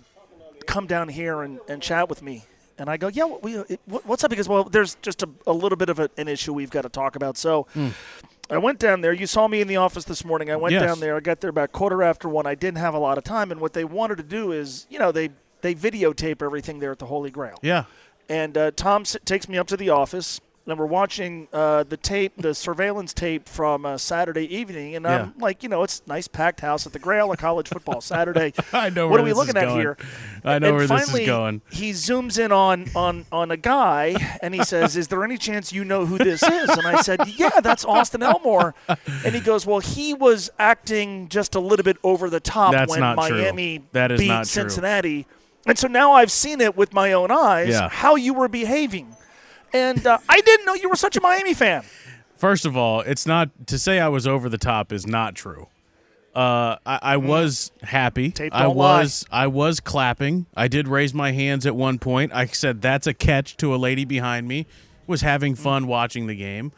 come down here and, and chat with me?" And I go, "Yeah, we, it, what's up?" Because well, there's just a, a little bit of a, an issue we've got to talk about. So. I went down there. You saw me in the office this morning. I went Yes. down there. I got there about quarter after one. I didn't have a lot of time, and what they wanted to do is, you know, they they videotape everything there at the Holy Grail. Yeah. And uh, Tom s- takes me up to the office, and we're watching uh, the tape, the surveillance tape from uh, Saturday evening. And I'm like, you know, it's nice packed house at the Grail of college football Saturday. I know what where are we looking at going. here? I know and where this is finally, going. He zooms in on on on a guy, and he says, "Is there any chance you know who this is?" And I said, "Yeah, that's Austin Elmore." And he goes, "Well, he was acting just a little bit over the top That's when true. Miami That is beat. Cincinnati." And so now I've seen it with my own eyes Yeah. how you were behaving. And uh, I didn't know you were such a Miami fan. First of all, it's not to say I was over the top is not true. Uh, I, I was happy. I don't lie. was I was clapping. I did raise my hands at one point. I said that's a catch to a lady behind me. Was having Mm. fun watching the game.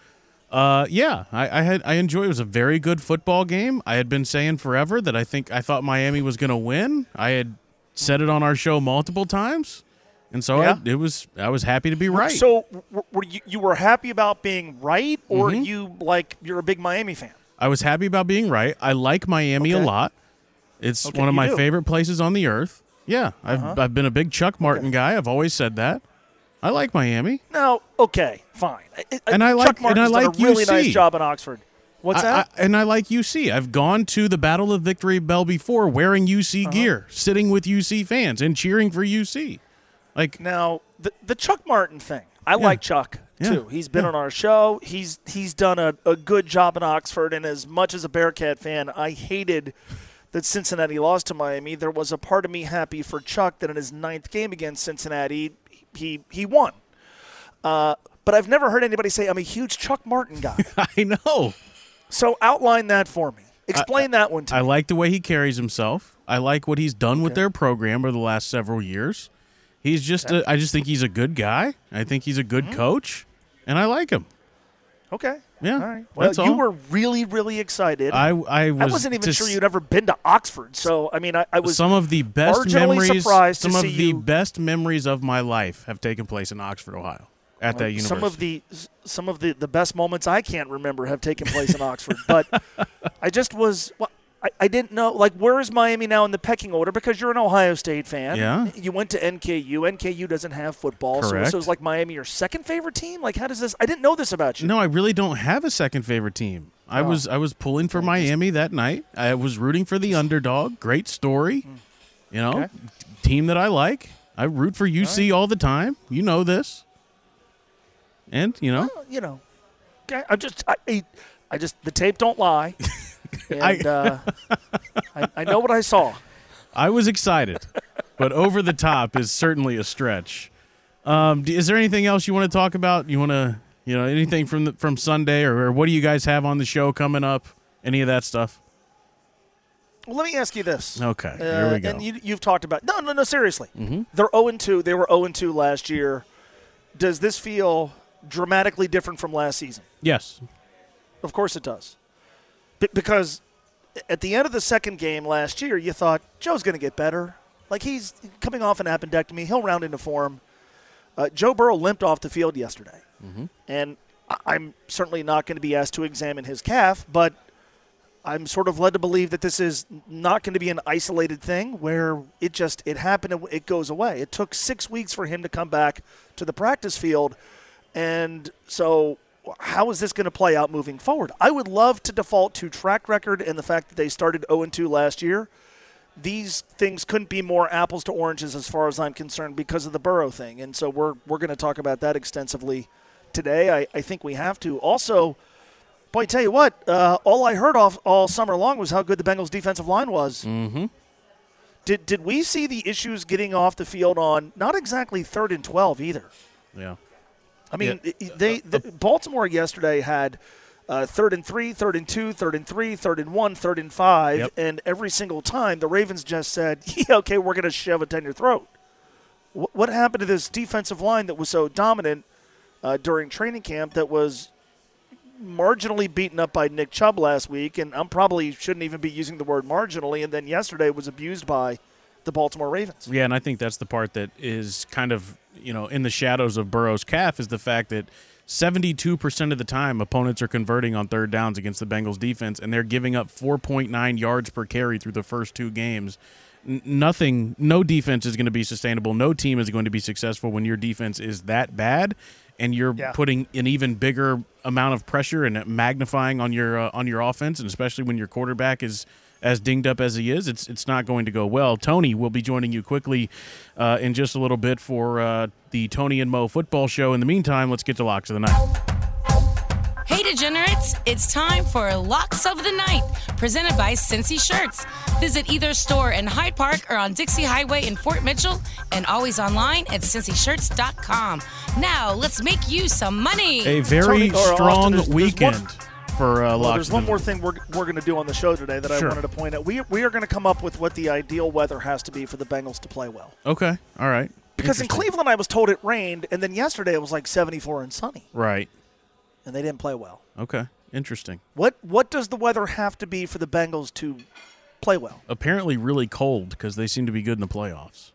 Uh, yeah, I, I had I enjoyed. It was a very good football game. I had been saying forever that I think I thought Miami was going to win. I had said it on our show multiple times, and so Yeah. I, it was. I was happy to be right. So were you, you were happy about being right, or Mhm. you like you're a big Miami fan? I was happy about being right. I like Miami a lot. It's Okay, one of my do. favorite places on the earth. Yeah, I've, Uh-huh. I've been a big Chuck Martin guy. I've always said that. I like Miami. No, okay, fine. I- And I Chuck like- and Martin's I like done a really UC. nice job in Oxford. What's I- that? I- and I like UC. I've gone to the Battle of Victory Bell before wearing UC Uh-huh. gear, sitting with UC fans and cheering for UC. Like now, the the Chuck Martin thing. I like Chuck Yeah. too. He's been on our show. He's he's done a, a good job in Oxford. And as much as a Bearcat fan, I hated that Cincinnati lost to Miami. There was a part of me happy for Chuck that in his ninth game against Cincinnati, he he won. Uh, but I've never heard anybody say I'm a huge Chuck Martin guy. I know. So outline that for me. Explain that one to I me. like the way he carries himself. I like what he's done with their program over the last several years. He's just, a, I just think he's a good guy. I think he's a good Mm-hmm. coach, and I like him. Okay. Yeah, All right. Well, that's you all. were really, really excited. I- I was wasn't even sure you'd ever been to Oxford. So, I mean, I, I was some of the best memories. surprised to Some of the best memories of my life have taken place in Oxford, Ohio, at that university. Some of the some of the, the best moments I can't remember have taken place in Oxford. But I just was well, I, I didn't know like where is Miami now in the pecking order because you're an Ohio State fan. Yeah. You went to NKU. NKU doesn't have football, so, Correct. so it was like Miami your second favorite team. Like how does this? I didn't know this about you. No, I really don't have a second favorite team. I Oh. was I was pulling for Miami that night. I was rooting for the underdog. Great story. Hmm. You know. Okay. team that I like. I root for UC all, the time. You know this. And, you know, you know, I'm just, I, I just, the tape don't lie, and uh, I, I know what I saw. I was excited, but over the top is certainly a stretch. Um, is there anything else you want to talk about? You want to, you know, anything from the, from Sunday, or, or what do you guys have on the show coming up? Any of that stuff? Well, let me ask you this. Okay, here we Uh, go. And you, you've talked about no, no, no. Seriously, Mhm. they're zero and two. They were zero and two last year. Does this feel dramatically different from last season? Yes. Of course it does. B- because at the end of the second game last year, you thought Joe's going to get better. Like he's coming off an appendectomy, he'll round into form. Uh, Joe Burrow limped off the field yesterday, Mhm. and I'm certainly not going to be asked to examine his calf, but I'm sort of led to believe that this is not going to be an isolated thing where it just it happened and it goes away. It took six weeks for him to come back to the practice field, and so how is this going to play out moving forward? I would love to default to track record and the fact that they started 0 2 last year. These things couldn't be more apples to oranges as far as I'm concerned because of the Burrow thing, and so we're we're going to talk about that extensively today. I, I think we have to also. Boy, I tell you what, uh, all I heard off all summer long was how good the Bengals' defensive line was. Mm-hmm. Did did we see the issues getting off the field on not exactly third and twelve either? Yeah. I mean, it- they the, Baltimore yesterday had uh, third and three, third and two, third and three, third and one, third and five, Yep. and every single time the Ravens just said, "Yeah, okay, we're going to shove it down your throat." Wh- What happened to this defensive line that was so dominant uh, during training camp that was marginally beaten up by Nick Chubb last week, and I'm probably shouldn't even be using the word marginally, and then yesterday was abused by the Baltimore Ravens. Yeah, and I think that's the part that is kind of, you know, in the shadows of Burrow's calf is the fact that 72% of the time opponents are converting on third downs against the Bengals defense and they're giving up 4.9 yards per carry through the first two games. N- nothing no defense is going to be sustainable. No team is going to be successful when your defense is that bad and you're Yeah. putting an even bigger amount of pressure and magnifying on your uh, on your offense and especially when your quarterback is as dinged up as he is, it's it's not going to go well. Tony will be joining you quickly uh, in just a little bit for uh, the Tony and Mo football show. In the meantime, let's get to locks of the night. Hey, degenerates! It's time for Locks of the Night, presented by Cincy Shirts. Visit either store in Hyde Park or on Dixie Highway in Fort Mitchell, and always online at cincyshirts.com. Now, let's make you some money. A very Tony, or Austin, strong there's- there's one- weekend for uh, Well, there's one more thing we're, we're going to do on the show today that Sure. I wanted to point out. We, we are going to come up with what the ideal weather has to be for the Bengals to play well. Okay, all right. Because in Cleveland, I was told it rained, and then yesterday it was like 74 and sunny, right? and they didn't play well. Okay, interesting. What what does the weather have to be for the Bengals to play well? Apparently, really cold because they seem to be good in the playoffs.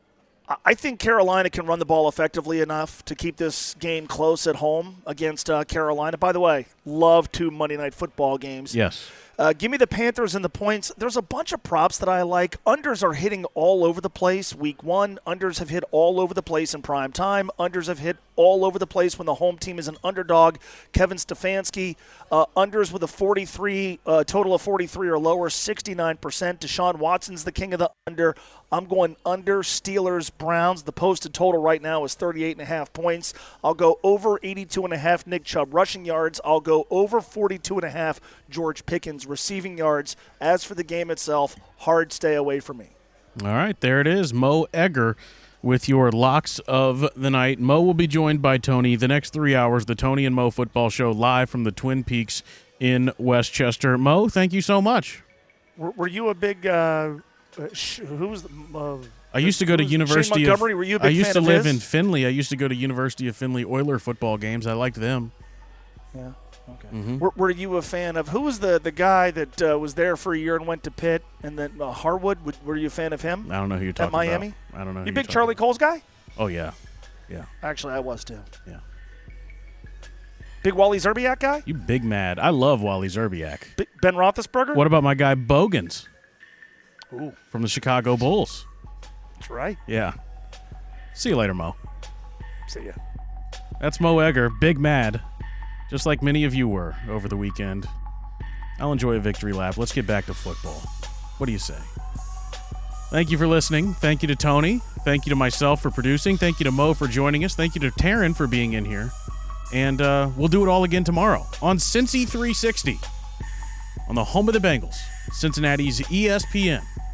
I- think Carolina can run the ball effectively enough to keep this game close at home against uh, Carolina. By the way, love two Monday night football games. Yes. Uh, give me the Panthers and the points. There's a bunch of props that I like. Unders are hitting all over the place. Week one, unders have hit all over the place in prime time. Unders have hit all over the place when the home team is an underdog. Kevin Stefanski, uh, unders with a 43, uh, total of 43 or lower, 69%. Deshaun Watson's the king of the under. I'm going under Steelers Browns. The posted total right now is 38 and a half points. I'll go over 82 and a half Nick Chubb rushing yards. I'll go over 42 and a half George Pickens receiving yards. As for the game itself, hard stay away from me. All right, there it is. Mo Egger with your locks of the night. Mo will be joined by Tony the next three hours. The Tony and Mo football show live from the Twin Peaks in Westchester. Mo, thank you so much. Were, were you a big? Uh, uh, sh- who was the? Uh, I used to go to University Shane of. Montgomery. Were you a big I used to live his? in Findlay. I used to go to University of Findlay Oiler football games. I liked them. Yeah. Okay. Mhm. Were, were you a fan of who was the the guy that uh, was there for a year and went to Pitt and then uh, Haywood? Would- Were you a fan of him? I don't know who you're talking At Miami. about. I don't know. You big Charlie Coles guy? Oh yeah, yeah. Actually, I was too. Yeah. Big Wally Szczerbiak guy? You big mad. I love Wally Szczerbiak. Big Ben Roethlisberger? What about my guy Bogans Ooh, from the Chicago Bulls? that's right. Yeah. See you later, Mo. See ya. That's Mo Egger, big mad, just like many of you were over the weekend. I'll enjoy a victory lap. Let's get back to football. What do you say? Thank you for listening. Thank you to Tony. Thank you to myself for producing. Thank you to Mo for joining us. Thank you to Taryn for being in here. And uh, we'll do it all again tomorrow on Cincy 360 on the home of the Bengals, Cincinnati's ESPN